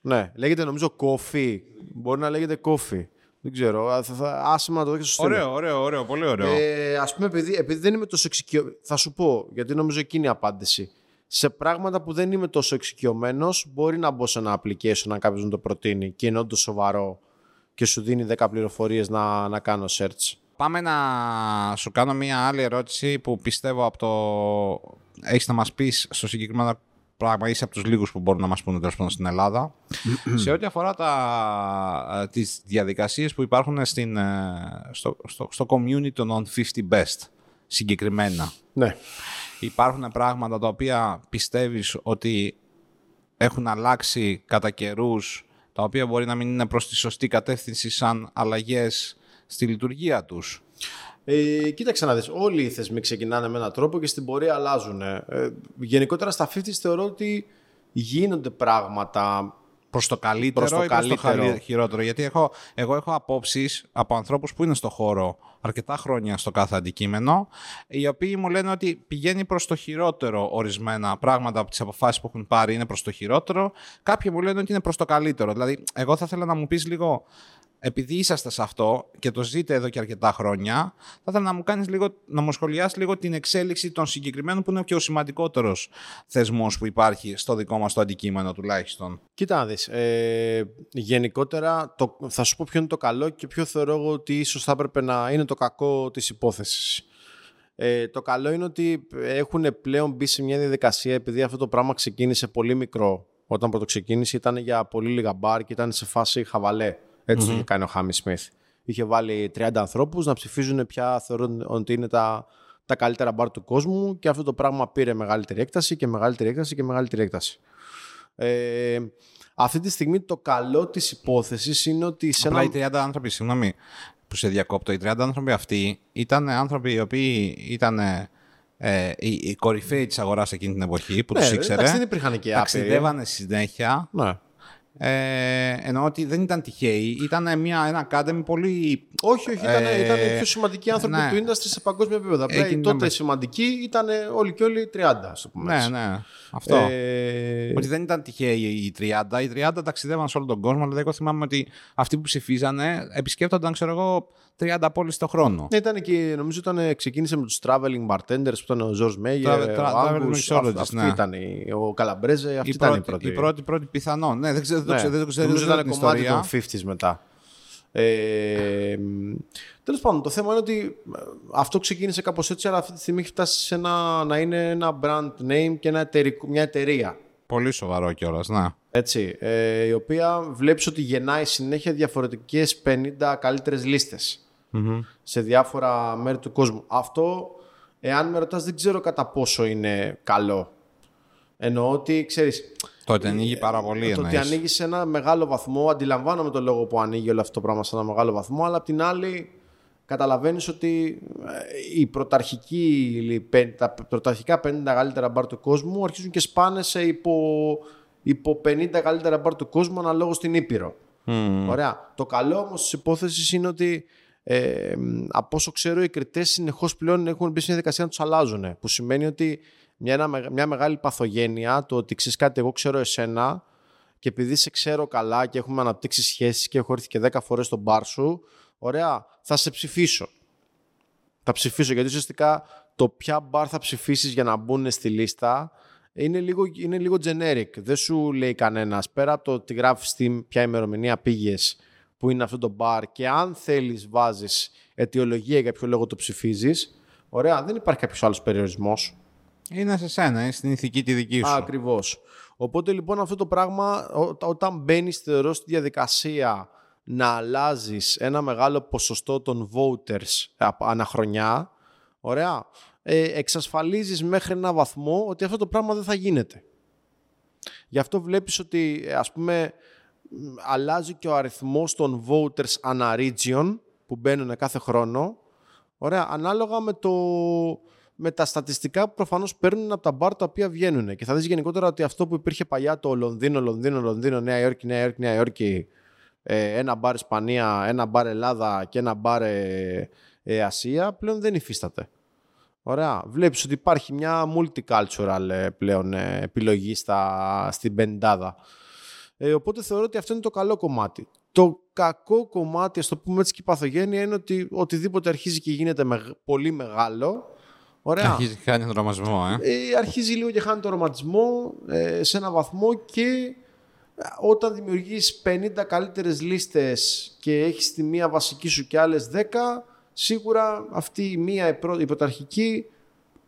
Ναι, λέγεται νομίζω coffee. Μπορεί να λέγεται coffee. Δεν ξέρω. Α, Θα, θα, άσε με να το δω και στο στείλω. Ωραίο, ωραίο, ωραίο, πολύ ωραίο. Ε, ας πούμε, επειδή, επειδή δεν είμαι τόσο εξοικειωμένο. Θα σου πω, γιατί νομίζω εκείνη η απάντηση. Σε πράγματα που δεν είμαι τόσο εξοικειωμένος, μπορεί να μπω σε ένα application να κάποιος μου το προτείνει και είναι όντως σοβαρό και σου δίνει 10 πληροφορίες να, να κάνω search. πάμε να σου κάνω μία άλλη ερώτηση που πιστεύω από το... Έχεις να μας πεις στο συγκεκριμένο πράγμα, είσαι από τους λίγους που μπορούν να μας πούνε τέλος στην Ελλάδα. *clears throat* σε ό,τι αφορά τα, ε, τις διαδικασίες που υπάρχουν στην, ε, στο, στο, στο community των 50 best συγκεκριμένα. Ναι. Υπάρχουν πράγματα τα οποία πιστεύεις ότι έχουν αλλάξει κατά καιρούς, τα οποία μπορεί να μην είναι προς τη σωστή κατεύθυνση σαν αλλαγές στη λειτουργία τους; Ε, κοίταξε να δεις, όλοι οι θεσμοί ξεκινάνε με έναν τρόπο και στην πορεία αλλάζουν. Ε, γενικότερα στα 50 θεωρώ ότι γίνονται πράγματα προς το καλύτερο προς το ή καλύτερο. προς το χειρότερο. Γιατί έχω, εγώ έχω απόψεις από ανθρώπους που είναι στο χώρο αρκετά χρόνια στο κάθε αντικείμενο, οι οποίοι μου λένε ότι πηγαίνει προς το χειρότερο ορισμένα πράγματα από τις αποφάσεις που έχουν πάρει είναι προς το χειρότερο. Κάποιοι μου λένε ότι είναι προς το καλύτερο. Δηλαδή, εγώ θα ήθελα να μου πεις λίγο επειδή είσαστε σε αυτό και το ζείτε εδώ και αρκετά χρόνια, θα ήθελα να μου κάνεις λίγο, να μου σχολιάσεις λίγο την εξέλιξη των συγκεκριμένων που είναι και ο σημαντικότερος θεσμός που υπάρχει στο δικό μας το αντικείμενο τουλάχιστον. Κοίτα να δεις, ε, γενικότερα το, θα σου πω ποιο είναι το καλό και ποιο θεωρώ εγώ ότι ίσως θα έπρεπε να είναι το κακό της υπόθεσης. Ε, το καλό είναι ότι έχουν πλέον μπει σε μια διαδικασία επειδή αυτό το πράγμα ξεκίνησε πολύ μικρό όταν πρώτο ξεκίνησε ήταν για πολύ λίγα μπαρ και ήταν σε φάση χαβαλέ. Έτσι το είχε κάνει ο Χάμι Σμιθ. Είχε βάλει 30 ανθρώπους να ψηφίζουν ποια θεωρούν ότι είναι τα, τα καλύτερα μπαρ του κόσμου και αυτό το πράγμα πήρε μεγαλύτερη έκταση και μεγαλύτερη έκταση και μεγαλύτερη έκταση. Ε, αυτή τη στιγμή το καλό της υπόθεσης είναι ότι σε Απλά ένα... οι 30 άνθρωποι, συγγνώμη που σε διακόπτω, οι 30 άνθρωποι αυτοί ήταν άνθρωποι οι οποίοι ήταν ε, οι, οι κορυφαίοι της αγοράς εκείνη την εποχή που ναι, τους ήξερε. δεν υπήρχαν και Ταξιδεύανε συνέχεια. Ναι. Ε, εννοώ ότι δεν ήταν τυχαίοι. Ήταν μια, ένα academy πολύ. Όχι, όχι. Ήταν, ε, ήταν οι πιο σημαντικοί άνθρωποι ναι. του industry σε παγκόσμιο επίπεδο. Απλά τότε με... σημαντικοί ήταν όλοι και όλοι 30, ας πούμε. Ναι, ναι. Αυτό. Ε... Ότι δεν ήταν τυχαίοι οι 30. Οι 30 ταξιδεύαν σε όλο τον κόσμο. Δηλαδή, εγώ θυμάμαι ότι αυτοί που ψηφίζανε επισκέπτονταν, ξέρω εγώ, 30 πόλεις το χρόνο. Ναι, ήταν και νομίζω ήταν, ξεκίνησε με τους traveling bartenders που ήταν ο George Μέγερ, ο Άγγους, αυτή ναι. ήταν ο Καλαμπρέζε, αυτή η ήταν πρώτη, η πρώτη. Η πρώτη, πρώτη πιθανόν. Ναι, δεν ξέρω, ναι. δεν ξέρω, νομίζω ήταν κομμάτι των 50s μετά. Ε, Τέλος πάντων, το θέμα είναι ότι ε, αυτό ξεκίνησε κάπως έτσι, αλλά αυτή τη στιγμή έχει φτάσει σε ένα, να είναι ένα brand name και ένα εταιρικό, μια εταιρεία. Πολύ σοβαρό κιόλας, ναι. Έτσι, ε, η οποία βλέπεις ότι γεννάει συνέχεια διαφορετικές 50 καλύτερες λίστες σε διάφορα μέρη του κόσμου. Αυτό, εάν με ρωτάς, δεν ξέρω κατά πόσο είναι καλό. Εννοώ ότι, ξέρεις... Το ότι ανοίγει πάρα πολύ Το ότι ανοίγει σε ένα μεγάλο βαθμό, αντιλαμβάνομαι το λόγο που ανοίγει όλο αυτό το πράγμα σε ένα μεγάλο βαθμό, αλλά απ' την άλλη καταλαβαίνεις ότι η ε, πρωταρχική, τα πρωταρχικά 50 καλύτερα μπαρ του κόσμου αρχίζουν και σπάνε σε υπό, υπό 50 καλύτερα μπαρ του κόσμου αναλόγως στην Ήπειρο. Ωραία. Το καλό όμως της υπόθεσης είναι ότι ε, από όσο ξέρω, οι κριτές συνεχώς πλέον έχουν μπει στην διαδικασία να τους αλλάζουν. Που σημαίνει ότι μια, μια μεγάλη παθογένεια, το ότι ξέρεις κάτι, εγώ ξέρω εσένα και επειδή σε ξέρω καλά και έχουμε αναπτύξει σχέσεις και έχω έρθει και 10 φορές στον μπαρ σου, ωραία, θα σε ψηφίσω. Θα ψηφίσω γιατί ουσιαστικά το ποια μπαρ θα ψηφίσεις για να μπουν στη λίστα είναι λίγο, είναι λίγο generic. Δεν σου λέει κανένας πέρα από το ότι γράφεις στην ποια ημερομηνία πήγες που είναι αυτό το bar και αν θέλεις βάζεις αιτιολογία για ποιο λόγο το ψηφίζεις, ωραία, δεν υπάρχει κάποιος άλλος περιορισμός. Είναι σε σένα, είναι στην ηθική τη δική σου. Ακριβώς. Οπότε λοιπόν αυτό το πράγμα όταν μπαίνεις θεωρώ στη διαδικασία να αλλάζεις ένα μεγάλο ποσοστό των voters αναχρονιά, ωραία, ε, εξασφαλίζεις μέχρι ένα βαθμό ότι αυτό το πράγμα δεν θα γίνεται. Γι' αυτό βλέπεις ότι ας πούμε αλλάζει και ο αριθμός των voters ανά region που μπαίνουν κάθε χρόνο. Ωραία, ανάλογα με, το, με τα στατιστικά που προφανώς παίρνουν από τα μπαρ τα οποία βγαίνουν. Και θα δεις γενικότερα ότι αυτό που υπήρχε παλιά το Λονδίνο, Λονδίνο, Λονδίνο, Νέα Υόρκη, Νέα Υόρκη, Νέα Υόρκη, ε, ένα μπαρ Ισπανία, ένα μπαρ Ελλάδα και ένα μπαρ ε, ε, Ασία, πλέον δεν υφίσταται. Ωραία. Βλέπεις ότι υπάρχει μια multicultural πλέον επιλογή στα, στην πεντάδα. Ε, οπότε θεωρώ ότι αυτό είναι το καλό κομμάτι. Το κακό κομμάτι, ας το πούμε έτσι και η παθογένεια, είναι ότι οτιδήποτε αρχίζει και γίνεται πολύ μεγάλο. Ωραία. Αρχίζει και χάνει τον ρομαντισμό, ε. ε. Αρχίζει λίγο και χάνει τον ρομαντισμό ε, σε ένα βαθμό και ε, όταν δημιουργείς 50 καλύτερες λίστες και έχεις τη μία βασική σου και άλλες 10, σίγουρα αυτή η μία η πρω- η πρωταρχική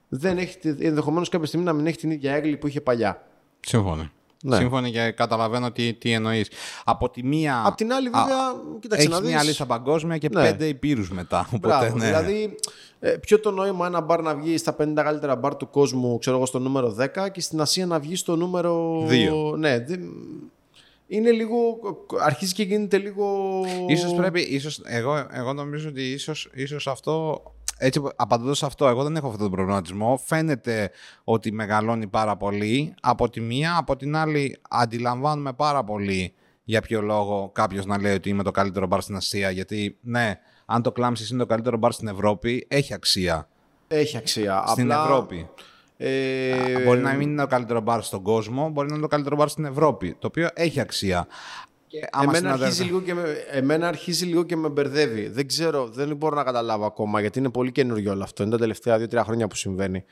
δεν έχει, ενδεχομένως κάποια στιγμή να μην έχει την ίδια έγκλη που είχε παλιά. Σύμφωνοι. Ναι. Σύμφωνοι και καταλαβαίνω τι, τι εννοείς. Από τη μία. Απ' την άλλη, βέβαια, κοίταξε Έχεις να μια δεις. λίστα παγκόσμια και Ναι. πέντε υπήρους μετά. Οπότε, Μπράβο, ναι. Δηλαδή, ε, ποιο το νόημα ένα μπαρ να βγει στα 50 καλύτερα μπαρ του κόσμου, ξέρω εγώ, στο νούμερο 10 και στην Ασία να βγει στο νούμερο. Δύο. Ναι, δεν- είναι λίγο. Αρχίζει και γίνεται λίγο. Ίσως πρέπει, ίσως, εγώ, εγώ νομίζω ότι ίσως, ίσως αυτό, έτσι απαντώντας σε αυτό, εγώ δεν έχω αυτόν τον προβληματισμό. Φαίνεται ότι μεγαλώνει πάρα πολύ από τη μία, από την άλλη αντιλαμβάνουμε πάρα πολύ για ποιο λόγο κάποιος να λέει ότι είμαι το καλύτερο μπαρ στην Ασία, γιατί ναι, αν το κλάμψεις είναι το καλύτερο μπαρ στην Ευρώπη, έχει αξία. Έχει αξία. Στην Απλά, Ευρώπη. Ε, Μπορεί να μην είναι το καλύτερο μπαρ στον κόσμο, μπορεί να είναι το καλύτερο μπαρ στην Ευρώπη, το οποίο έχει αξία. Και άμα Εμένα συναδέλφια- αρχίζει, λίγο και με, εμένα αρχίζει λίγο και με μπερδεύει. Δεν ξέρω, δεν μπορώ να καταλάβω ακόμα γιατί είναι πολύ καινούριο όλο αυτό. Είναι τα τελευταία δύο-τρία χρόνια που συμβαίνει.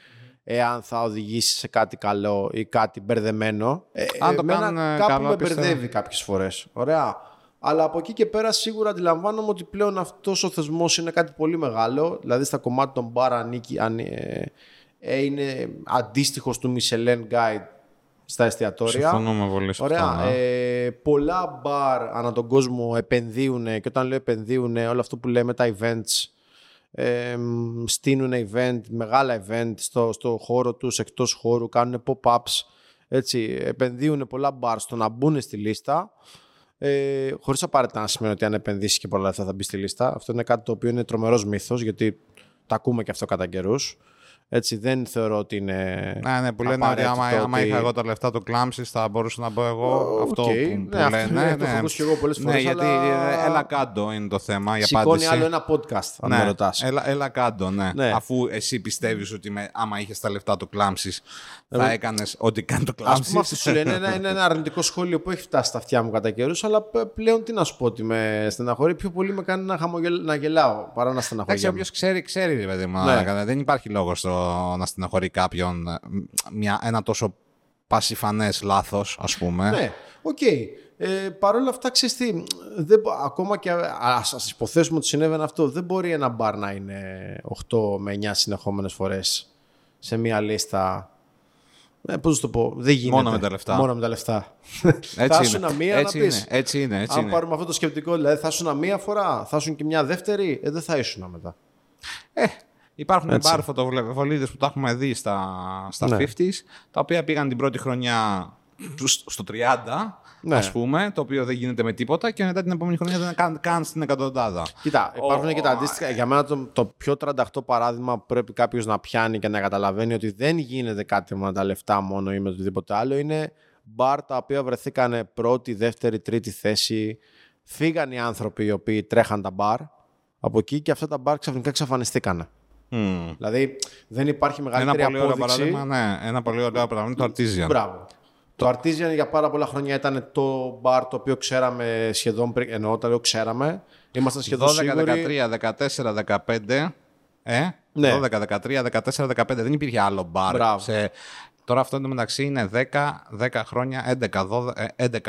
Εάν θα οδηγήσει σε κάτι καλό ή κάτι μπερδεμένο. Ε, Αν το εμένα κάνουν, ε, κάπου καλό, με πιστεύω. μπερδεύει κάποιες φορές. Ωραία. Αλλά από εκεί και πέρα σίγουρα αντιλαμβάνομαι ότι πλέον αυτός ο θεσμός είναι κάτι πολύ μεγάλο. Δηλαδή στα κομμάτια των μπαρ ανήκει, αν, ε, ε, είναι αντίστοιχος του Michelin Guide στα εστιατόρια. Συμφωνούμε πολύ σε Ωραία. αυτό. ναι. Ε, πολλά μπαρ ανά τον κόσμο επενδύουν και όταν λέω επενδύουν όλο αυτό που λέμε τα events ε, μ, στήνουν event, μεγάλα event στο, στο χώρο τους, εκτός χώρου, κάνουν pop-ups έτσι, επενδύουν πολλά μπαρ στο να μπουν στη λίστα ε, χωρίς απαραίτητα να σημαίνει ότι αν επενδύσεις και πολλά λεφτά θα μπεις στη λίστα. Αυτό είναι κάτι το οποίο είναι τρομερός μύθος γιατί τα ακούμε και αυτό κατά καιρούς. Έτσι, δεν θεωρώ ότι είναι. Ναι, ναι, που λένε ότι απαραίτητο άμα, άμα ότι- είχα εγώ τα λεφτά του Clumsies, θα μπορούσα να μπω εγώ Οκ, αυτό που, που ναι, αυτό λένε. είναι, το έχω ακούσει και εγώ πολλές Ναι, φορές, γιατί αλλά- ε, έλα κάτω είναι το θέμα, η Σηκώνει απάντηση. άλλο ένα podcast, αν ναι, με ρωτάς. Έλα, έλα κάτω, ναι. Ναι. Αφού εσύ πιστεύεις ότι με, άμα είχες τα λεφτά του Clumsies, θα έκανες ό,τι κάνει το Α Clumsies. πούμε, αυτό σου λένε είναι, είναι ένα αρνητικό σχόλιο που έχει φτάσει στα αυτιά μου κατά καιρούς, αλλά π- πλέον τι να σου πω ότι με στεναχωρεί. Πιο πολύ με κάνει να, χαμογελ... να γελάω παρά να Εντάξει, στεναχωριέμαι. όποιος ξέρει, ξέρει, ρε παιδί μου. Ναι. να κάνει. Δεν υπάρχει λόγος να στεναχωρεί κάποιον ε, μια, ένα τόσο πασιφανές λάθος, ας πούμε. Ναι, οκ. Ε, Παρ' όλα αυτά, ξέρεις τι, δεν, μπο- ακόμα και ας, ας υποθέσουμε ότι συνέβαινε αυτό, δεν μπορεί ένα μπαρ να είναι 8 με 9 συνεχόμενες φορές σε μία λίστα. Ε, πώς να το πω, δεν γίνεται. Μόνο με τα λεφτά. Μόνο με τα λεφτά. Έτσι θα ήσουν είναι. μία έτσι να πεις. είναι. Έτσι είναι. Έτσι Αν είναι. πάρουμε αυτό το σκεπτικό, δηλαδή θα ήσουν μία φορά, θα ήσουν και μια δεύτερη, ε, δεν θα ήσουν μετά. Ε, υπάρχουν Έτσι. μπαρ φωτοβολίδες που τα έχουμε δει στα, στα Ναι. 50s, τα οποία πήγαν την πρώτη χρονιά στους- στο 30, Ναι. ας πούμε, το οποίο δεν γίνεται με τίποτα και μετά την επόμενη χρονιά δεν είναι καν, καν στην εκατοντάδα. Κοίτα, υπάρχουν και τα αντίστοιχα. Για μένα το, το πιο 38 παράδειγμα που πρέπει κάποιος να πιάνει και να καταλαβαίνει ότι δεν γίνεται κάτι με τα λεφτά μόνο ή με οτιδήποτε άλλο είναι μπαρ τα οποία βρεθήκαν πρώτη, δεύτερη, τρίτη θέση. Φύγαν οι άνθρωποι οι οποίοι τρέχαν τα μπαρ από εκεί και αυτά τα μπαρ ξαφνικά εξαφανιστήκαν. Μμμ. Δηλαδή δεν υπάρχει Ένα μεγαλύτερη πολύ ωραίο απόδειξη. παράδειγμα, ναι, ένα πολύ ωραίο παράδειγμα είναι το Artesian. Μπράβο. Το Artesian για πάρα πολλά χρόνια ήταν το μπαρ το οποίο ξέραμε σχεδόν πριν. Εννοώ, όταν λέω ξέραμε. Ήμασταν σχεδόν 12, σίγουροι. 13, 14, 15. Ε, Ναι. 12, 13, 14, 15. Δεν υπήρχε άλλο μπαρ. Μπράβο. Σε... Τώρα αυτό εντωμεταξύ είναι 10, 10 χρόνια, 11, 12, ε, 11,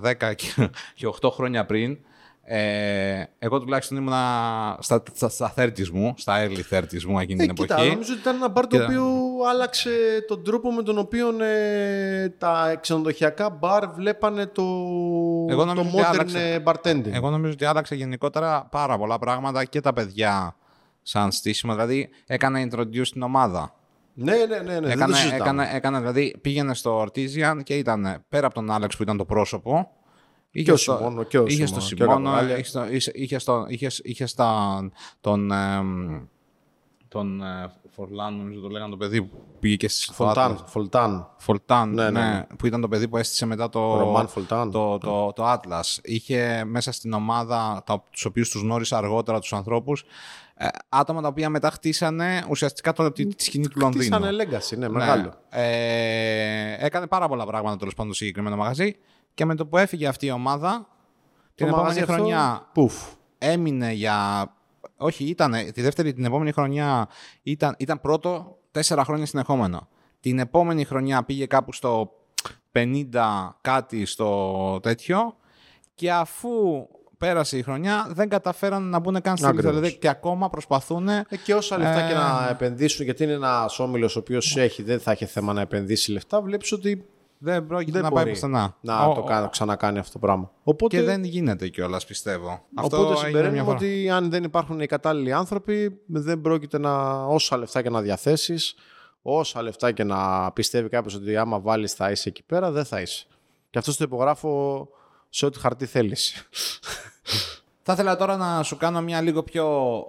9, 10 και, και 8 χρόνια πριν. Ε, εγώ τουλάχιστον ήμουνα στα, στα, στα 30's μου, στα early 30's μου εκείνη Ε, την κοίτα, εποχή. νομίζω ότι ήταν ένα μπαρ το Κοίτα. οποίο άλλαξε τον τρόπο με τον οποίο ε, τα ξενοδοχειακά μπαρ βλέπανε το, Εγώ το νομίζω ότι modern άλλαξε. ε, bartending. Εγώ νομίζω ότι άλλαξε γενικότερα πάρα πολλά πράγματα και τα παιδιά σαν στήσιμο. Δηλαδή έκανε introduce την ομάδα. Ναι, ναι, ναι, ναι δεν το έκανε, συζητάμε. έκανε, έκανε, δηλαδή πήγαινε στο Artesian και ήταν πέρα από τον Άλεξ που ήταν το πρόσωπο. Είχε ο στο- Σιμώνο, και ο είχε Σιμώνο, στο και ο Σιμώνο, Καπουράλια. είχε στο- είχε- είχε στο- είχες- είχες τα- τον, εμ, τον ε, Φορλάν, νομίζω το λέγανε το παιδί που πήγε και στη Φολτάν, Φολτάν. Φολτάν, Ναι, ναι, ναι, ναι. που ήταν το παιδί που έστησε μετά το, Ρωμάν Φολτάν. το, το, το Atlas. Είχε μέσα στην ομάδα, τα, τους οποίους τους γνώρισα αργότερα τους ανθρώπους, ε, άτομα τα οποία μετά χτίσανε ουσιαστικά το, τη, τη σκηνή του Λονδίνου. Χτίσανε legacy, ναι, Ναι. μεγάλο. Ε, έκανε πάρα πολλά πράγματα τέλος πάντων το συγκεκριμένο μαγαζί και με το που έφυγε αυτή η ομάδα, την Το μαγαζί επόμενη αυτό, χρονιά Πουφ. έμεινε για. Όχι, ήταν τη δεύτερη, την επόμενη χρονιά ήταν, ήταν πρώτο τέσσερα χρόνια συνεχόμενο. Την επόμενη χρονιά πήγε κάπου στο 50 κάτι στο τέτοιο και αφού πέρασε η χρονιά δεν καταφέραν να μπουν καν στην λίστα. Δηλαδή και ακόμα προσπαθούν. Ε, και όσα λεφτά και να επενδύσουν, γιατί είναι ένας όμιλος ο οποίος έχει, δεν θα έχει θέμα να επενδύσει λεφτά, βλέπεις ότι δεν πρόκειται να πάει πουθενά. Να ο, το κάνω, ξανακάνει αυτό το πράγμα. Οπότε, και δεν γίνεται κιόλας, πιστεύω. Οπότε συμπεραίνουμε ότι αν δεν υπάρχουν οι κατάλληλοι άνθρωποι, δεν πρόκειται να όσα λεφτά και να διαθέσεις, όσα λεφτά και να πιστεύει κάποιος ότι άμα βάλεις θα είσαι εκεί πέρα, δεν θα είσαι. Και αυτό το υπογράφω σε ό,τι χαρτί θέλεις. Θα ήθελα τώρα να σου κάνω μια λίγο πιο.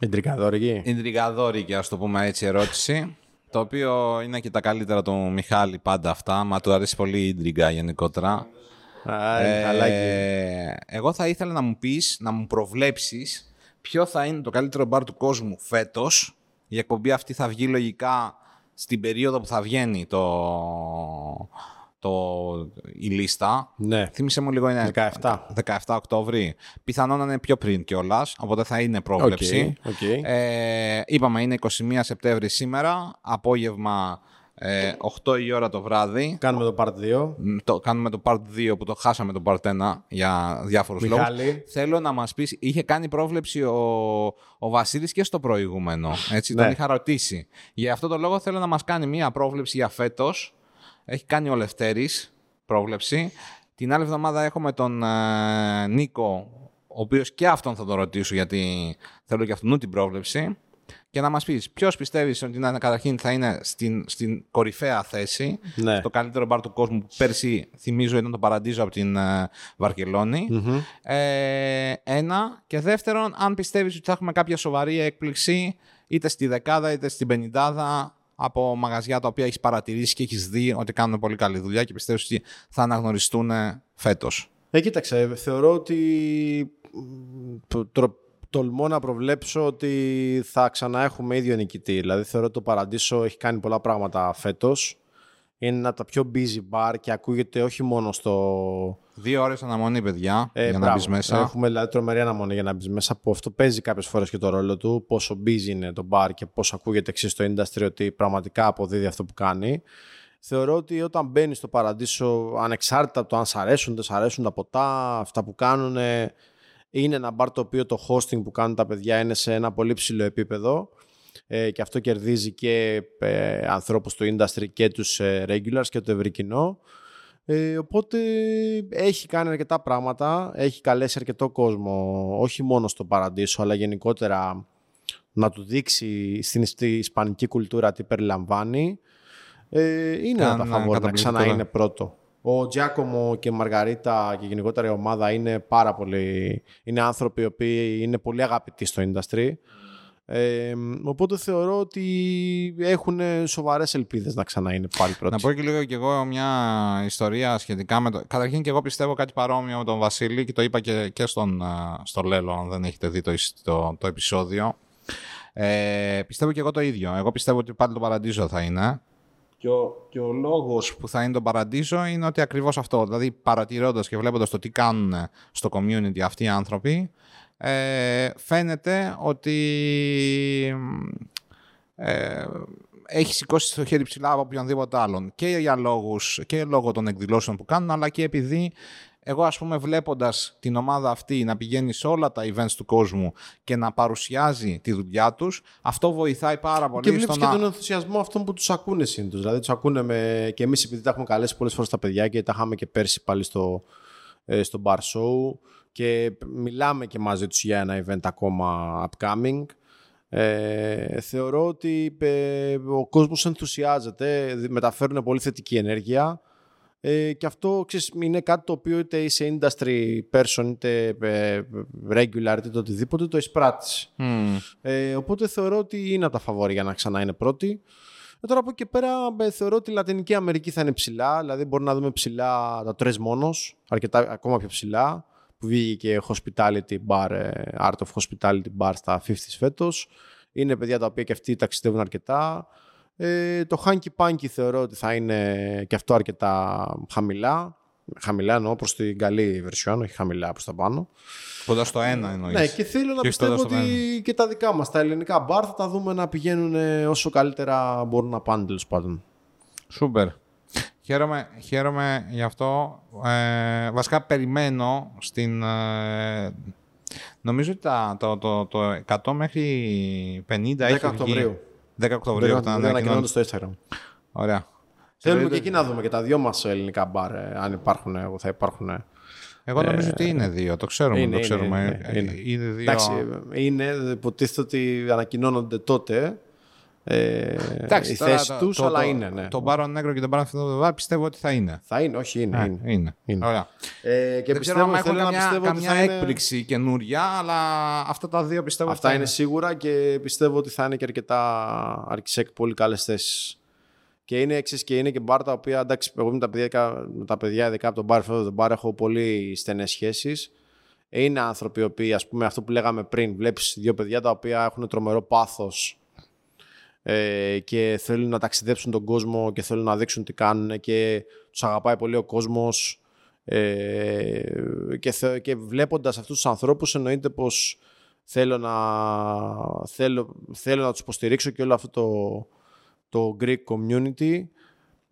Ιντρικαδόρικη. Ιντρικαδόρικη, ας το πούμε έτσι, ερώτηση. Το οποίο είναι και τα καλύτερα του Μιχάλη πάντα αυτά. Μα του αρέσει πολύ η ίντριγκα γενικότερα. ε, εγώ θα ήθελα να μου πεις, να μου προβλέψεις ποιο θα είναι το καλύτερο μπαρ του κόσμου φέτος. Η εκπομπή αυτή θα βγει λογικά στην περίοδο που θα βγαίνει το, το, η λίστα. Ναι. Θύμησε μου λίγο, είναι 17. 17 Οκτώβρη. Πιθανόν να είναι πιο πριν κιόλας, οπότε θα είναι πρόβλεψη. Okay, okay. Ε, είπαμε, είναι 21 Σεπτέμβρη σήμερα, απόγευμα ε, 8 η ώρα το βράδυ. Κάνουμε το Part 2. Το, κάνουμε το Part 2 που το χάσαμε το Part 1 για διάφορους λόγους. Θέλω να μας πεις, είχε κάνει πρόβλεψη ο, ο Βασίλης και στο προηγούμενο. Έτσι, τον ναι. είχα ρωτήσει. Για αυτό το λόγο θέλω να μας κάνει μία πρόβλεψη για φέτος έχει κάνει ο Λευτέρης πρόβλεψη. Την άλλη εβδομάδα έχουμε τον ε, Νίκο, ο οποίος και αυτόν θα τον ρωτήσω γιατί θέλω και αυτόν την πρόβλεψη. Και να μας πεις ποιος πιστεύεις ότι καταρχήν θα είναι στην, στην κορυφαία θέση, ναι. το καλύτερο μπαρ του κόσμου που πέρσι θυμίζω ήταν το Παραντίζο από την ε, βαρκελονη Ε, ένα. Και δεύτερον, αν πιστεύεις ότι θα έχουμε κάποια σοβαρή έκπληξη είτε στη δεκάδα είτε στην πενηντάδα από μαγαζιά τα οποία έχεις παρατηρήσει και έχεις δει ότι κάνουν πολύ καλή δουλειά και πιστεύω ότι θα αναγνωριστούν φέτος. Ε, κοίταξε, θεωρώ ότι τολμώ να προβλέψω ότι θα ξαναέχουμε ίδιο νικητή. Δηλαδή θεωρώ ότι το Παραντήσο έχει κάνει πολλά πράγματα φέτος είναι ένα από τα πιο busy bar και ακούγεται όχι μόνο στο. Δύο ώρες αναμονή, παιδιά, ε, για να μπεις μέσα. Έχουμε δηλαδή τρομερή αναμονή για να μπεις μέσα. Που αυτό παίζει κάποιες φορές και το ρόλο του. Πόσο busy είναι το bar και πώς ακούγεται εξής στο industry ότι πραγματικά αποδίδει αυτό που κάνει. Θεωρώ ότι όταν μπαίνεις στο παραντήσο, ανεξάρτητα από το αν σ' αρέσουν, δεν σ' αρέσουν τα ποτά, αυτά που κάνουν, είναι ένα bar το οποίο το hosting που κάνουν τα παιδιά είναι σε ένα πολύ ψηλό επίπεδο ε, και αυτό κερδίζει και ε, ανθρώπους του industry και τους ε, regulars και το ευρύ κοινό. Ε, οπότε έχει κάνει αρκετά πράγματα, έχει καλέσει αρκετό κόσμο, όχι μόνο στο Παραντήσο, αλλά γενικότερα να του δείξει στην, στη ισπανική κουλτούρα τι περιλαμβάνει. Ε, είναι ένα τα να ξανά είναι πρώτο. Ο Τζιάκομο και η Μαργαρίτα και γενικότερα η ομάδα είναι πάρα πολύ... Είναι άνθρωποι οι οποίοι είναι πολύ αγαπητοί στο industry. Ε, οπότε θεωρώ ότι έχουν σοβαρές ελπίδες να ξανά είναι πάλι πρώτοι. Να πω και λίγο κι εγώ μια ιστορία σχετικά με το. Καταρχήν και εγώ πιστεύω κάτι παρόμοιο με τον Βασίλη και το είπα και, και στον, στο Λέλο, αν δεν έχετε δει το, το, το επεισόδιο. Ε, πιστεύω και εγώ το ίδιο. Εγώ πιστεύω ότι πάλι το παραντίζο θα είναι. Και ο, και ο λόγος που θα είναι το παραντίζο είναι ότι ακριβώς αυτό. Δηλαδή παρατηρώντας και βλέποντας το τι κάνουν στο community αυτοί οι άνθρωποι, ε, φαίνεται ότι ε, έχει σηκώσει το χέρι ψηλά από οποιονδήποτε άλλον. Και για λόγους, και λόγω των εκδηλώσεων που κάνουν, αλλά και επειδή εγώ ας πούμε βλέποντας την ομάδα αυτή να πηγαίνει σε όλα τα events του κόσμου και να παρουσιάζει τη δουλειά τους, αυτό βοηθάει πάρα πολύ. Και βλέπεις και τον ενθουσιασμό αυτών που τους ακούνε σύντος. Δηλαδή τους ακούνε με... και εμείς επειδή τα έχουμε καλέσει πολλές φορές τα παιδιά και τα είχαμε και πέρσι πάλι στο, ε, στο bar show και μιλάμε και μαζί τους για ένα event ακόμα upcoming. Ε, θεωρώ ότι ε, ο κόσμος ενθουσιάζεται, μεταφέρουν πολύ θετική ενέργεια ε, και αυτό ξέρεις, είναι κάτι το οποίο είτε είσαι industry person είτε ε, regular είτε το οτιδήποτε το εισπράττεις. Ε, οπότε θεωρώ ότι είναι τα φαβόρια για να ξανά είναι πρώτη. Ε, τώρα από εκεί πέρα θεωρώ ότι η Λατινική Αμερική θα είναι ψηλά, δηλαδή μπορεί να δούμε ψηλά τα τρεις μόνος, αρκετά ακόμα πιο ψηλά που βγήκε και hospitality bar, ε, art of hospitality bar στα 50 φέτος. Είναι παιδιά τα οποία και αυτοί ταξιδεύουν αρκετά. Ε, το Hanky Panky θεωρώ ότι θα είναι και αυτό αρκετά χαμηλά. Χαμηλά εννοώ προς την καλή version, όχι χαμηλά προς τα πάνω. Κοντά στο ένα εννοείς. Ναι, και θέλω να πιστεύω ότι και τα δικά μας, τα ελληνικά μπαρ θα τα δούμε να πηγαίνουν όσο καλύτερα μπορούν να πάνε τέλο πάντων. Σούπερ. Χαίρομαι, χαίρομαι γι' αυτό. Ε, βασικά περιμένω στην... Ε, νομίζω ότι τα, το, το, το 100 μέχρι 50 10 έχει Οκτωβρίου. 10 Οκτωβρίου. 10 ανακοινώνονται στο Instagram. Ωραία. Θέλουμε και εκεί να δούμε και τα δυο μας ελληνικά μπαρ, ε, αν υπάρχουν, θα υπάρχουν. Εγώ νομίζω ε, ότι είναι δύο, το ξέρουμε. Είναι, το ξέρουμε. Είναι, είναι, είναι. είναι δύο... Εντάξει, είναι, υποτίθεται ότι ανακοινώνονται τότε ε, Εντάξει, οι θέσεις τους, αλλά το, είναι. Ναι. Το Μπάρον Νέγκρο και τον Μπάρον Φιδοβεβά πιστεύω ότι θα είναι. Θα είναι, όχι, είναι. Ε, είναι. είναι. είναι. Ωραία. Ε, και Δεν ξέρω αν έχουν καμιά, καμιά έκπληξη είναι... καινούρια, αλλά αυτά τα δύο πιστεύω Αυτά είναι, είναι σίγουρα και πιστεύω ότι θα είναι και αρκετά αρκισέκ πολύ καλές θέσεις. Και είναι εξή και είναι και μπαρ τα οποία εντάξει, εγώ με τα παιδιά, με τα παιδιά ειδικά από τον μπαρ, τον μπαρ έχω πολύ στενές σχέσεις. Είναι άνθρωποι οι οποίοι, ας πούμε, αυτό που λέγαμε πριν, βλέπεις δύο παιδιά τα οποία έχουν τρομερό πάθος ε, και θέλουν να ταξιδέψουν τον κόσμο και θέλουν να δείξουν τι κάνουν και τους αγαπάει πολύ ο κόσμος. Ε, και, θε, και βλέποντας αυτούς τους ανθρώπους εννοείται πως θέλω να, θέλω, θέλω να τους υποστηρίξω και όλο αυτό το, το Greek community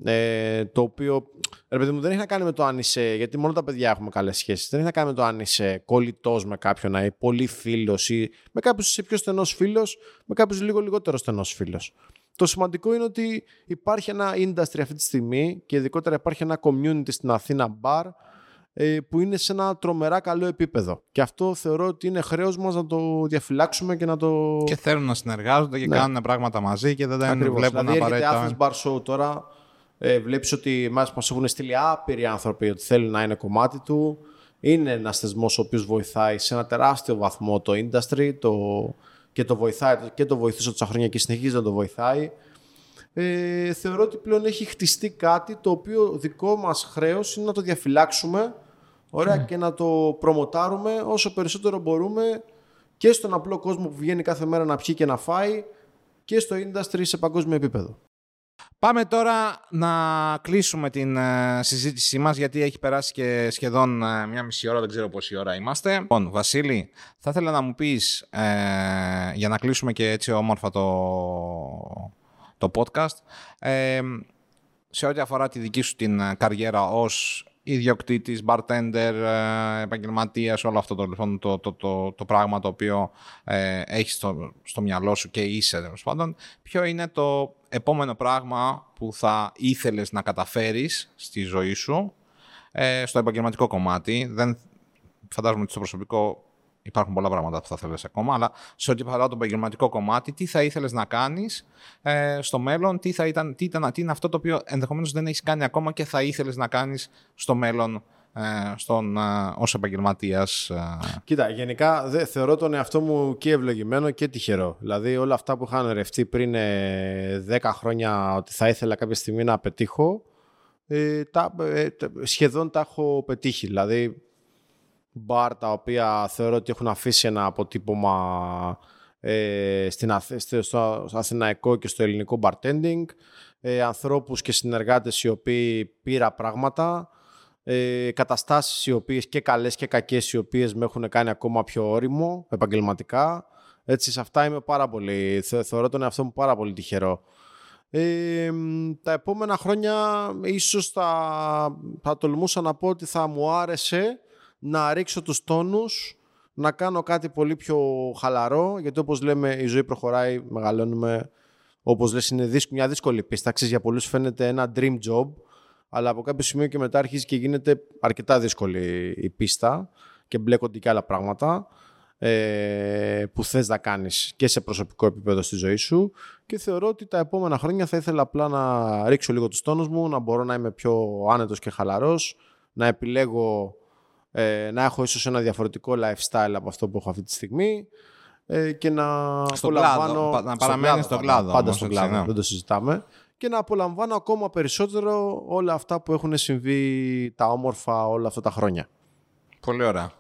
ε, το οποίο ρε παιδί μου, δεν έχει να κάνει με το αν είσαι. Γιατί μόνο τα παιδιά έχουμε καλές σχέσεις. Δεν έχει να κάνει με το αν είσαι κολλητός με κάποιον, ή πολύ φίλος ή με κάποιους είσαι πιο στενός φίλος, με κάποιους λίγο λιγότερο στενός φίλος. Το σημαντικό είναι ότι υπάρχει ένα industry αυτή τη στιγμή και ειδικότερα υπάρχει ένα community στην Αθήνα bar ε, που είναι σε ένα τρομερά καλό επίπεδο. Και αυτό θεωρώ ότι είναι χρέος μας να το διαφυλάξουμε και να το. Και θέλουν να συνεργάζονται και ναι. κάνουν πράγματα μαζί και δεν τα βλέπουν δηλαδή, απαραίτητα. Δηλαδή, Bar Show τώρα ε, βλέπεις ότι μας, μας έχουν στείλει άπειροι άνθρωποι ότι θέλουν να είναι κομμάτι του. Είναι ένας θεσμός ο οποίος βοηθάει σε ένα τεράστιο βαθμό το industry το, και το βοηθάει και το βοηθούσε τόσα χρόνια και συνεχίζει να το βοηθάει. Ε, θεωρώ ότι πλέον έχει χτιστεί κάτι το οποίο δικό μας χρέος είναι να το διαφυλάξουμε ωραία, ναι. και να το προμοτάρουμε όσο περισσότερο μπορούμε και στον απλό κόσμο που βγαίνει κάθε μέρα να πιει και να φάει και στο industry σε παγκόσμιο επίπεδο. Πάμε τώρα να κλείσουμε την uh, συζήτησή μας γιατί έχει περάσει και σχεδόν uh, μια μισή ώρα, δεν ξέρω πόση ώρα είμαστε. Λοιπόν, Βασίλη, θα ήθελα να μου πεις, uh, για να κλείσουμε και έτσι όμορφα το, το podcast, σε ό,τι αφορά τη δική σου την καριέρα ως ιδιοκτήτης, bartender, επαγγελματίας, όλο αυτό το, λοιπόν, το, το, το, το πράγμα το οποίο ε, έχεις στο, στο μυαλό σου και είσαι, τέλος πάντων, ποιο είναι το επόμενο πράγμα που θα ήθελες να καταφέρεις στη ζωή σου ε, στο επαγγελματικό κομμάτι. Δεν φαντάζομαι ότι στο προσωπικό υπάρχουν πολλά πράγματα που θα θέλεις ακόμα, αλλά σε ό,τι αφορά το επαγγελματικό κομμάτι, τι θα ήθελες να κάνεις ε, στο μέλλον, τι, θα ήταν, τι, ήταν, τι είναι αυτό το οποίο ενδεχομένως δεν έχεις κάνει ακόμα και θα ήθελες να κάνεις στο μέλλον ε, στον, ε, ως επαγγελματίας. Ε. Κοίτα, γενικά δε, θεωρώ τον εαυτό μου και ευλογημένο και τυχερό. Δηλαδή όλα αυτά που είχαν ρευτεί πριν 10 χρόνια ότι θα ήθελα κάποια στιγμή να πετύχω, ε, τα, σχεδόν τα έχω πετύχει. Δηλαδή μπαρ τα οποία θεωρώ ότι έχουν αφήσει ένα αποτύπωμα ε, στην, στο αθηναϊκό και στο ελληνικό bartending, ε, ανθρώπους και συνεργάτες οι οποίοι πήρα πράγματα, ε, καταστάσεις οι οποίες και καλές και κακές οι οποίες με έχουν κάνει ακόμα πιο όριμο επαγγελματικά. Έτσι, σε αυτά είμαι πάρα πολύ, θεωρώ τον εαυτό μου πάρα πολύ τυχερό. Ε, τα επόμενα χρόνια ίσως θα, θα τολμούσα να πω ότι θα μου άρεσε να ρίξω τους τόνους, να κάνω κάτι πολύ πιο χαλαρό, γιατί όπως λέμε η ζωή προχωράει, μεγαλώνουμε, όπως λες είναι μια δύσκολη πίστα, για πολλούς φαίνεται ένα dream job, αλλά από κάποιο σημείο και μετά αρχίζει και γίνεται αρκετά δύσκολη η πίστα και μπλέκονται και άλλα πράγματα ε, που θες να κάνεις και σε προσωπικό επίπεδο στη ζωή σου. Και θεωρώ ότι τα επόμενα χρόνια θα ήθελα απλά να ρίξω λίγο τους τόνους μου, να μπορώ να είμαι πιο άνετος και χαλαρός, να επιλέγω ε, να έχω ίσως ένα διαφορετικό lifestyle από αυτό που έχω αυτή τη στιγμή ε, και να στο απολαμβάνω... να παραμένεις στον κλάδο. Πάντα στον κλάδο, ναι. δεν το συζητάμε και να απολαμβάνω ακόμα περισσότερο όλα αυτά που έχουν συμβεί τα όμορφα όλα αυτά τα χρόνια. Πολύ ωραία.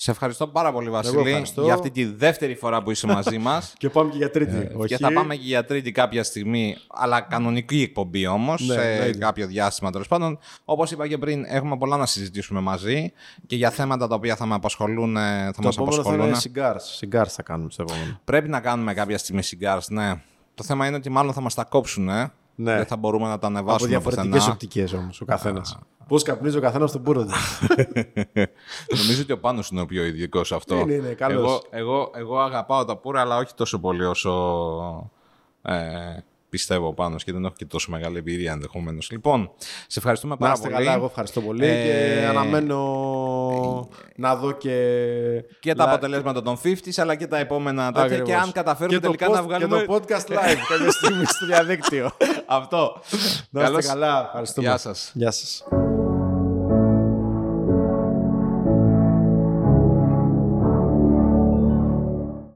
Σε ευχαριστώ πάρα πολύ, Βασίλη, για αυτή τη δεύτερη φορά που είσαι μαζί *laughs* μας. και πάμε και για τρίτη. Ε, όχι. Και θα πάμε και για τρίτη κάποια στιγμή, αλλά κανονική εκπομπή όμως, ναι, σε ναι, κάποιο διάστημα τέλος πάντων. Όπως είπα και πριν, έχουμε πολλά να συζητήσουμε μαζί και για θέματα τα οποία θα με απασχολούν. Ε, θα το μας απασχολούν. Θα είναι cigars. cigars θα κάνουμε στο επόμενο. Πρέπει να κάνουμε κάποια στιγμή cigars, ναι. Το θέμα είναι ότι μάλλον θα μας τα κόψουν, ε. Ναι. Δεν θα μπορούμε να τα Από ανεβάσουμε διαφορετικές πουθενά. οπτικές όμως ο καθένας. Πώς καπνίζει ο καθένας τον πουρο του. *laughs* Νομίζω ότι ο Πάνος είναι ο πιο ειδικός σε αυτό. Είναι, είναι, καλός. Εγώ, εγώ, εγώ αγαπάω τα πουρα, αλλά όχι τόσο πολύ όσο ε, πιστεύω ο Πάνος και δεν έχω και τόσο μεγάλη εμπειρία ενδεχομένως. Λοιπόν, σε ευχαριστούμε Να πάρα είστε πολύ. καλά, εγώ ευχαριστώ πολύ Ε, και αναμένω να δω και. Και τα live- αποτελέσματα των 50s, αλλά και τα επόμενα τέτοια. Ακριβώς. Και αν καταφέρουμε Και το τελικά post- να βγάλουμε. Και το podcast live *laughs* κάποια στιγμή στο διαδίκτυο. Αυτό. Να είστε Καλώς. καλά. Ευχαριστούμε. Γεια σας. Γεια σας.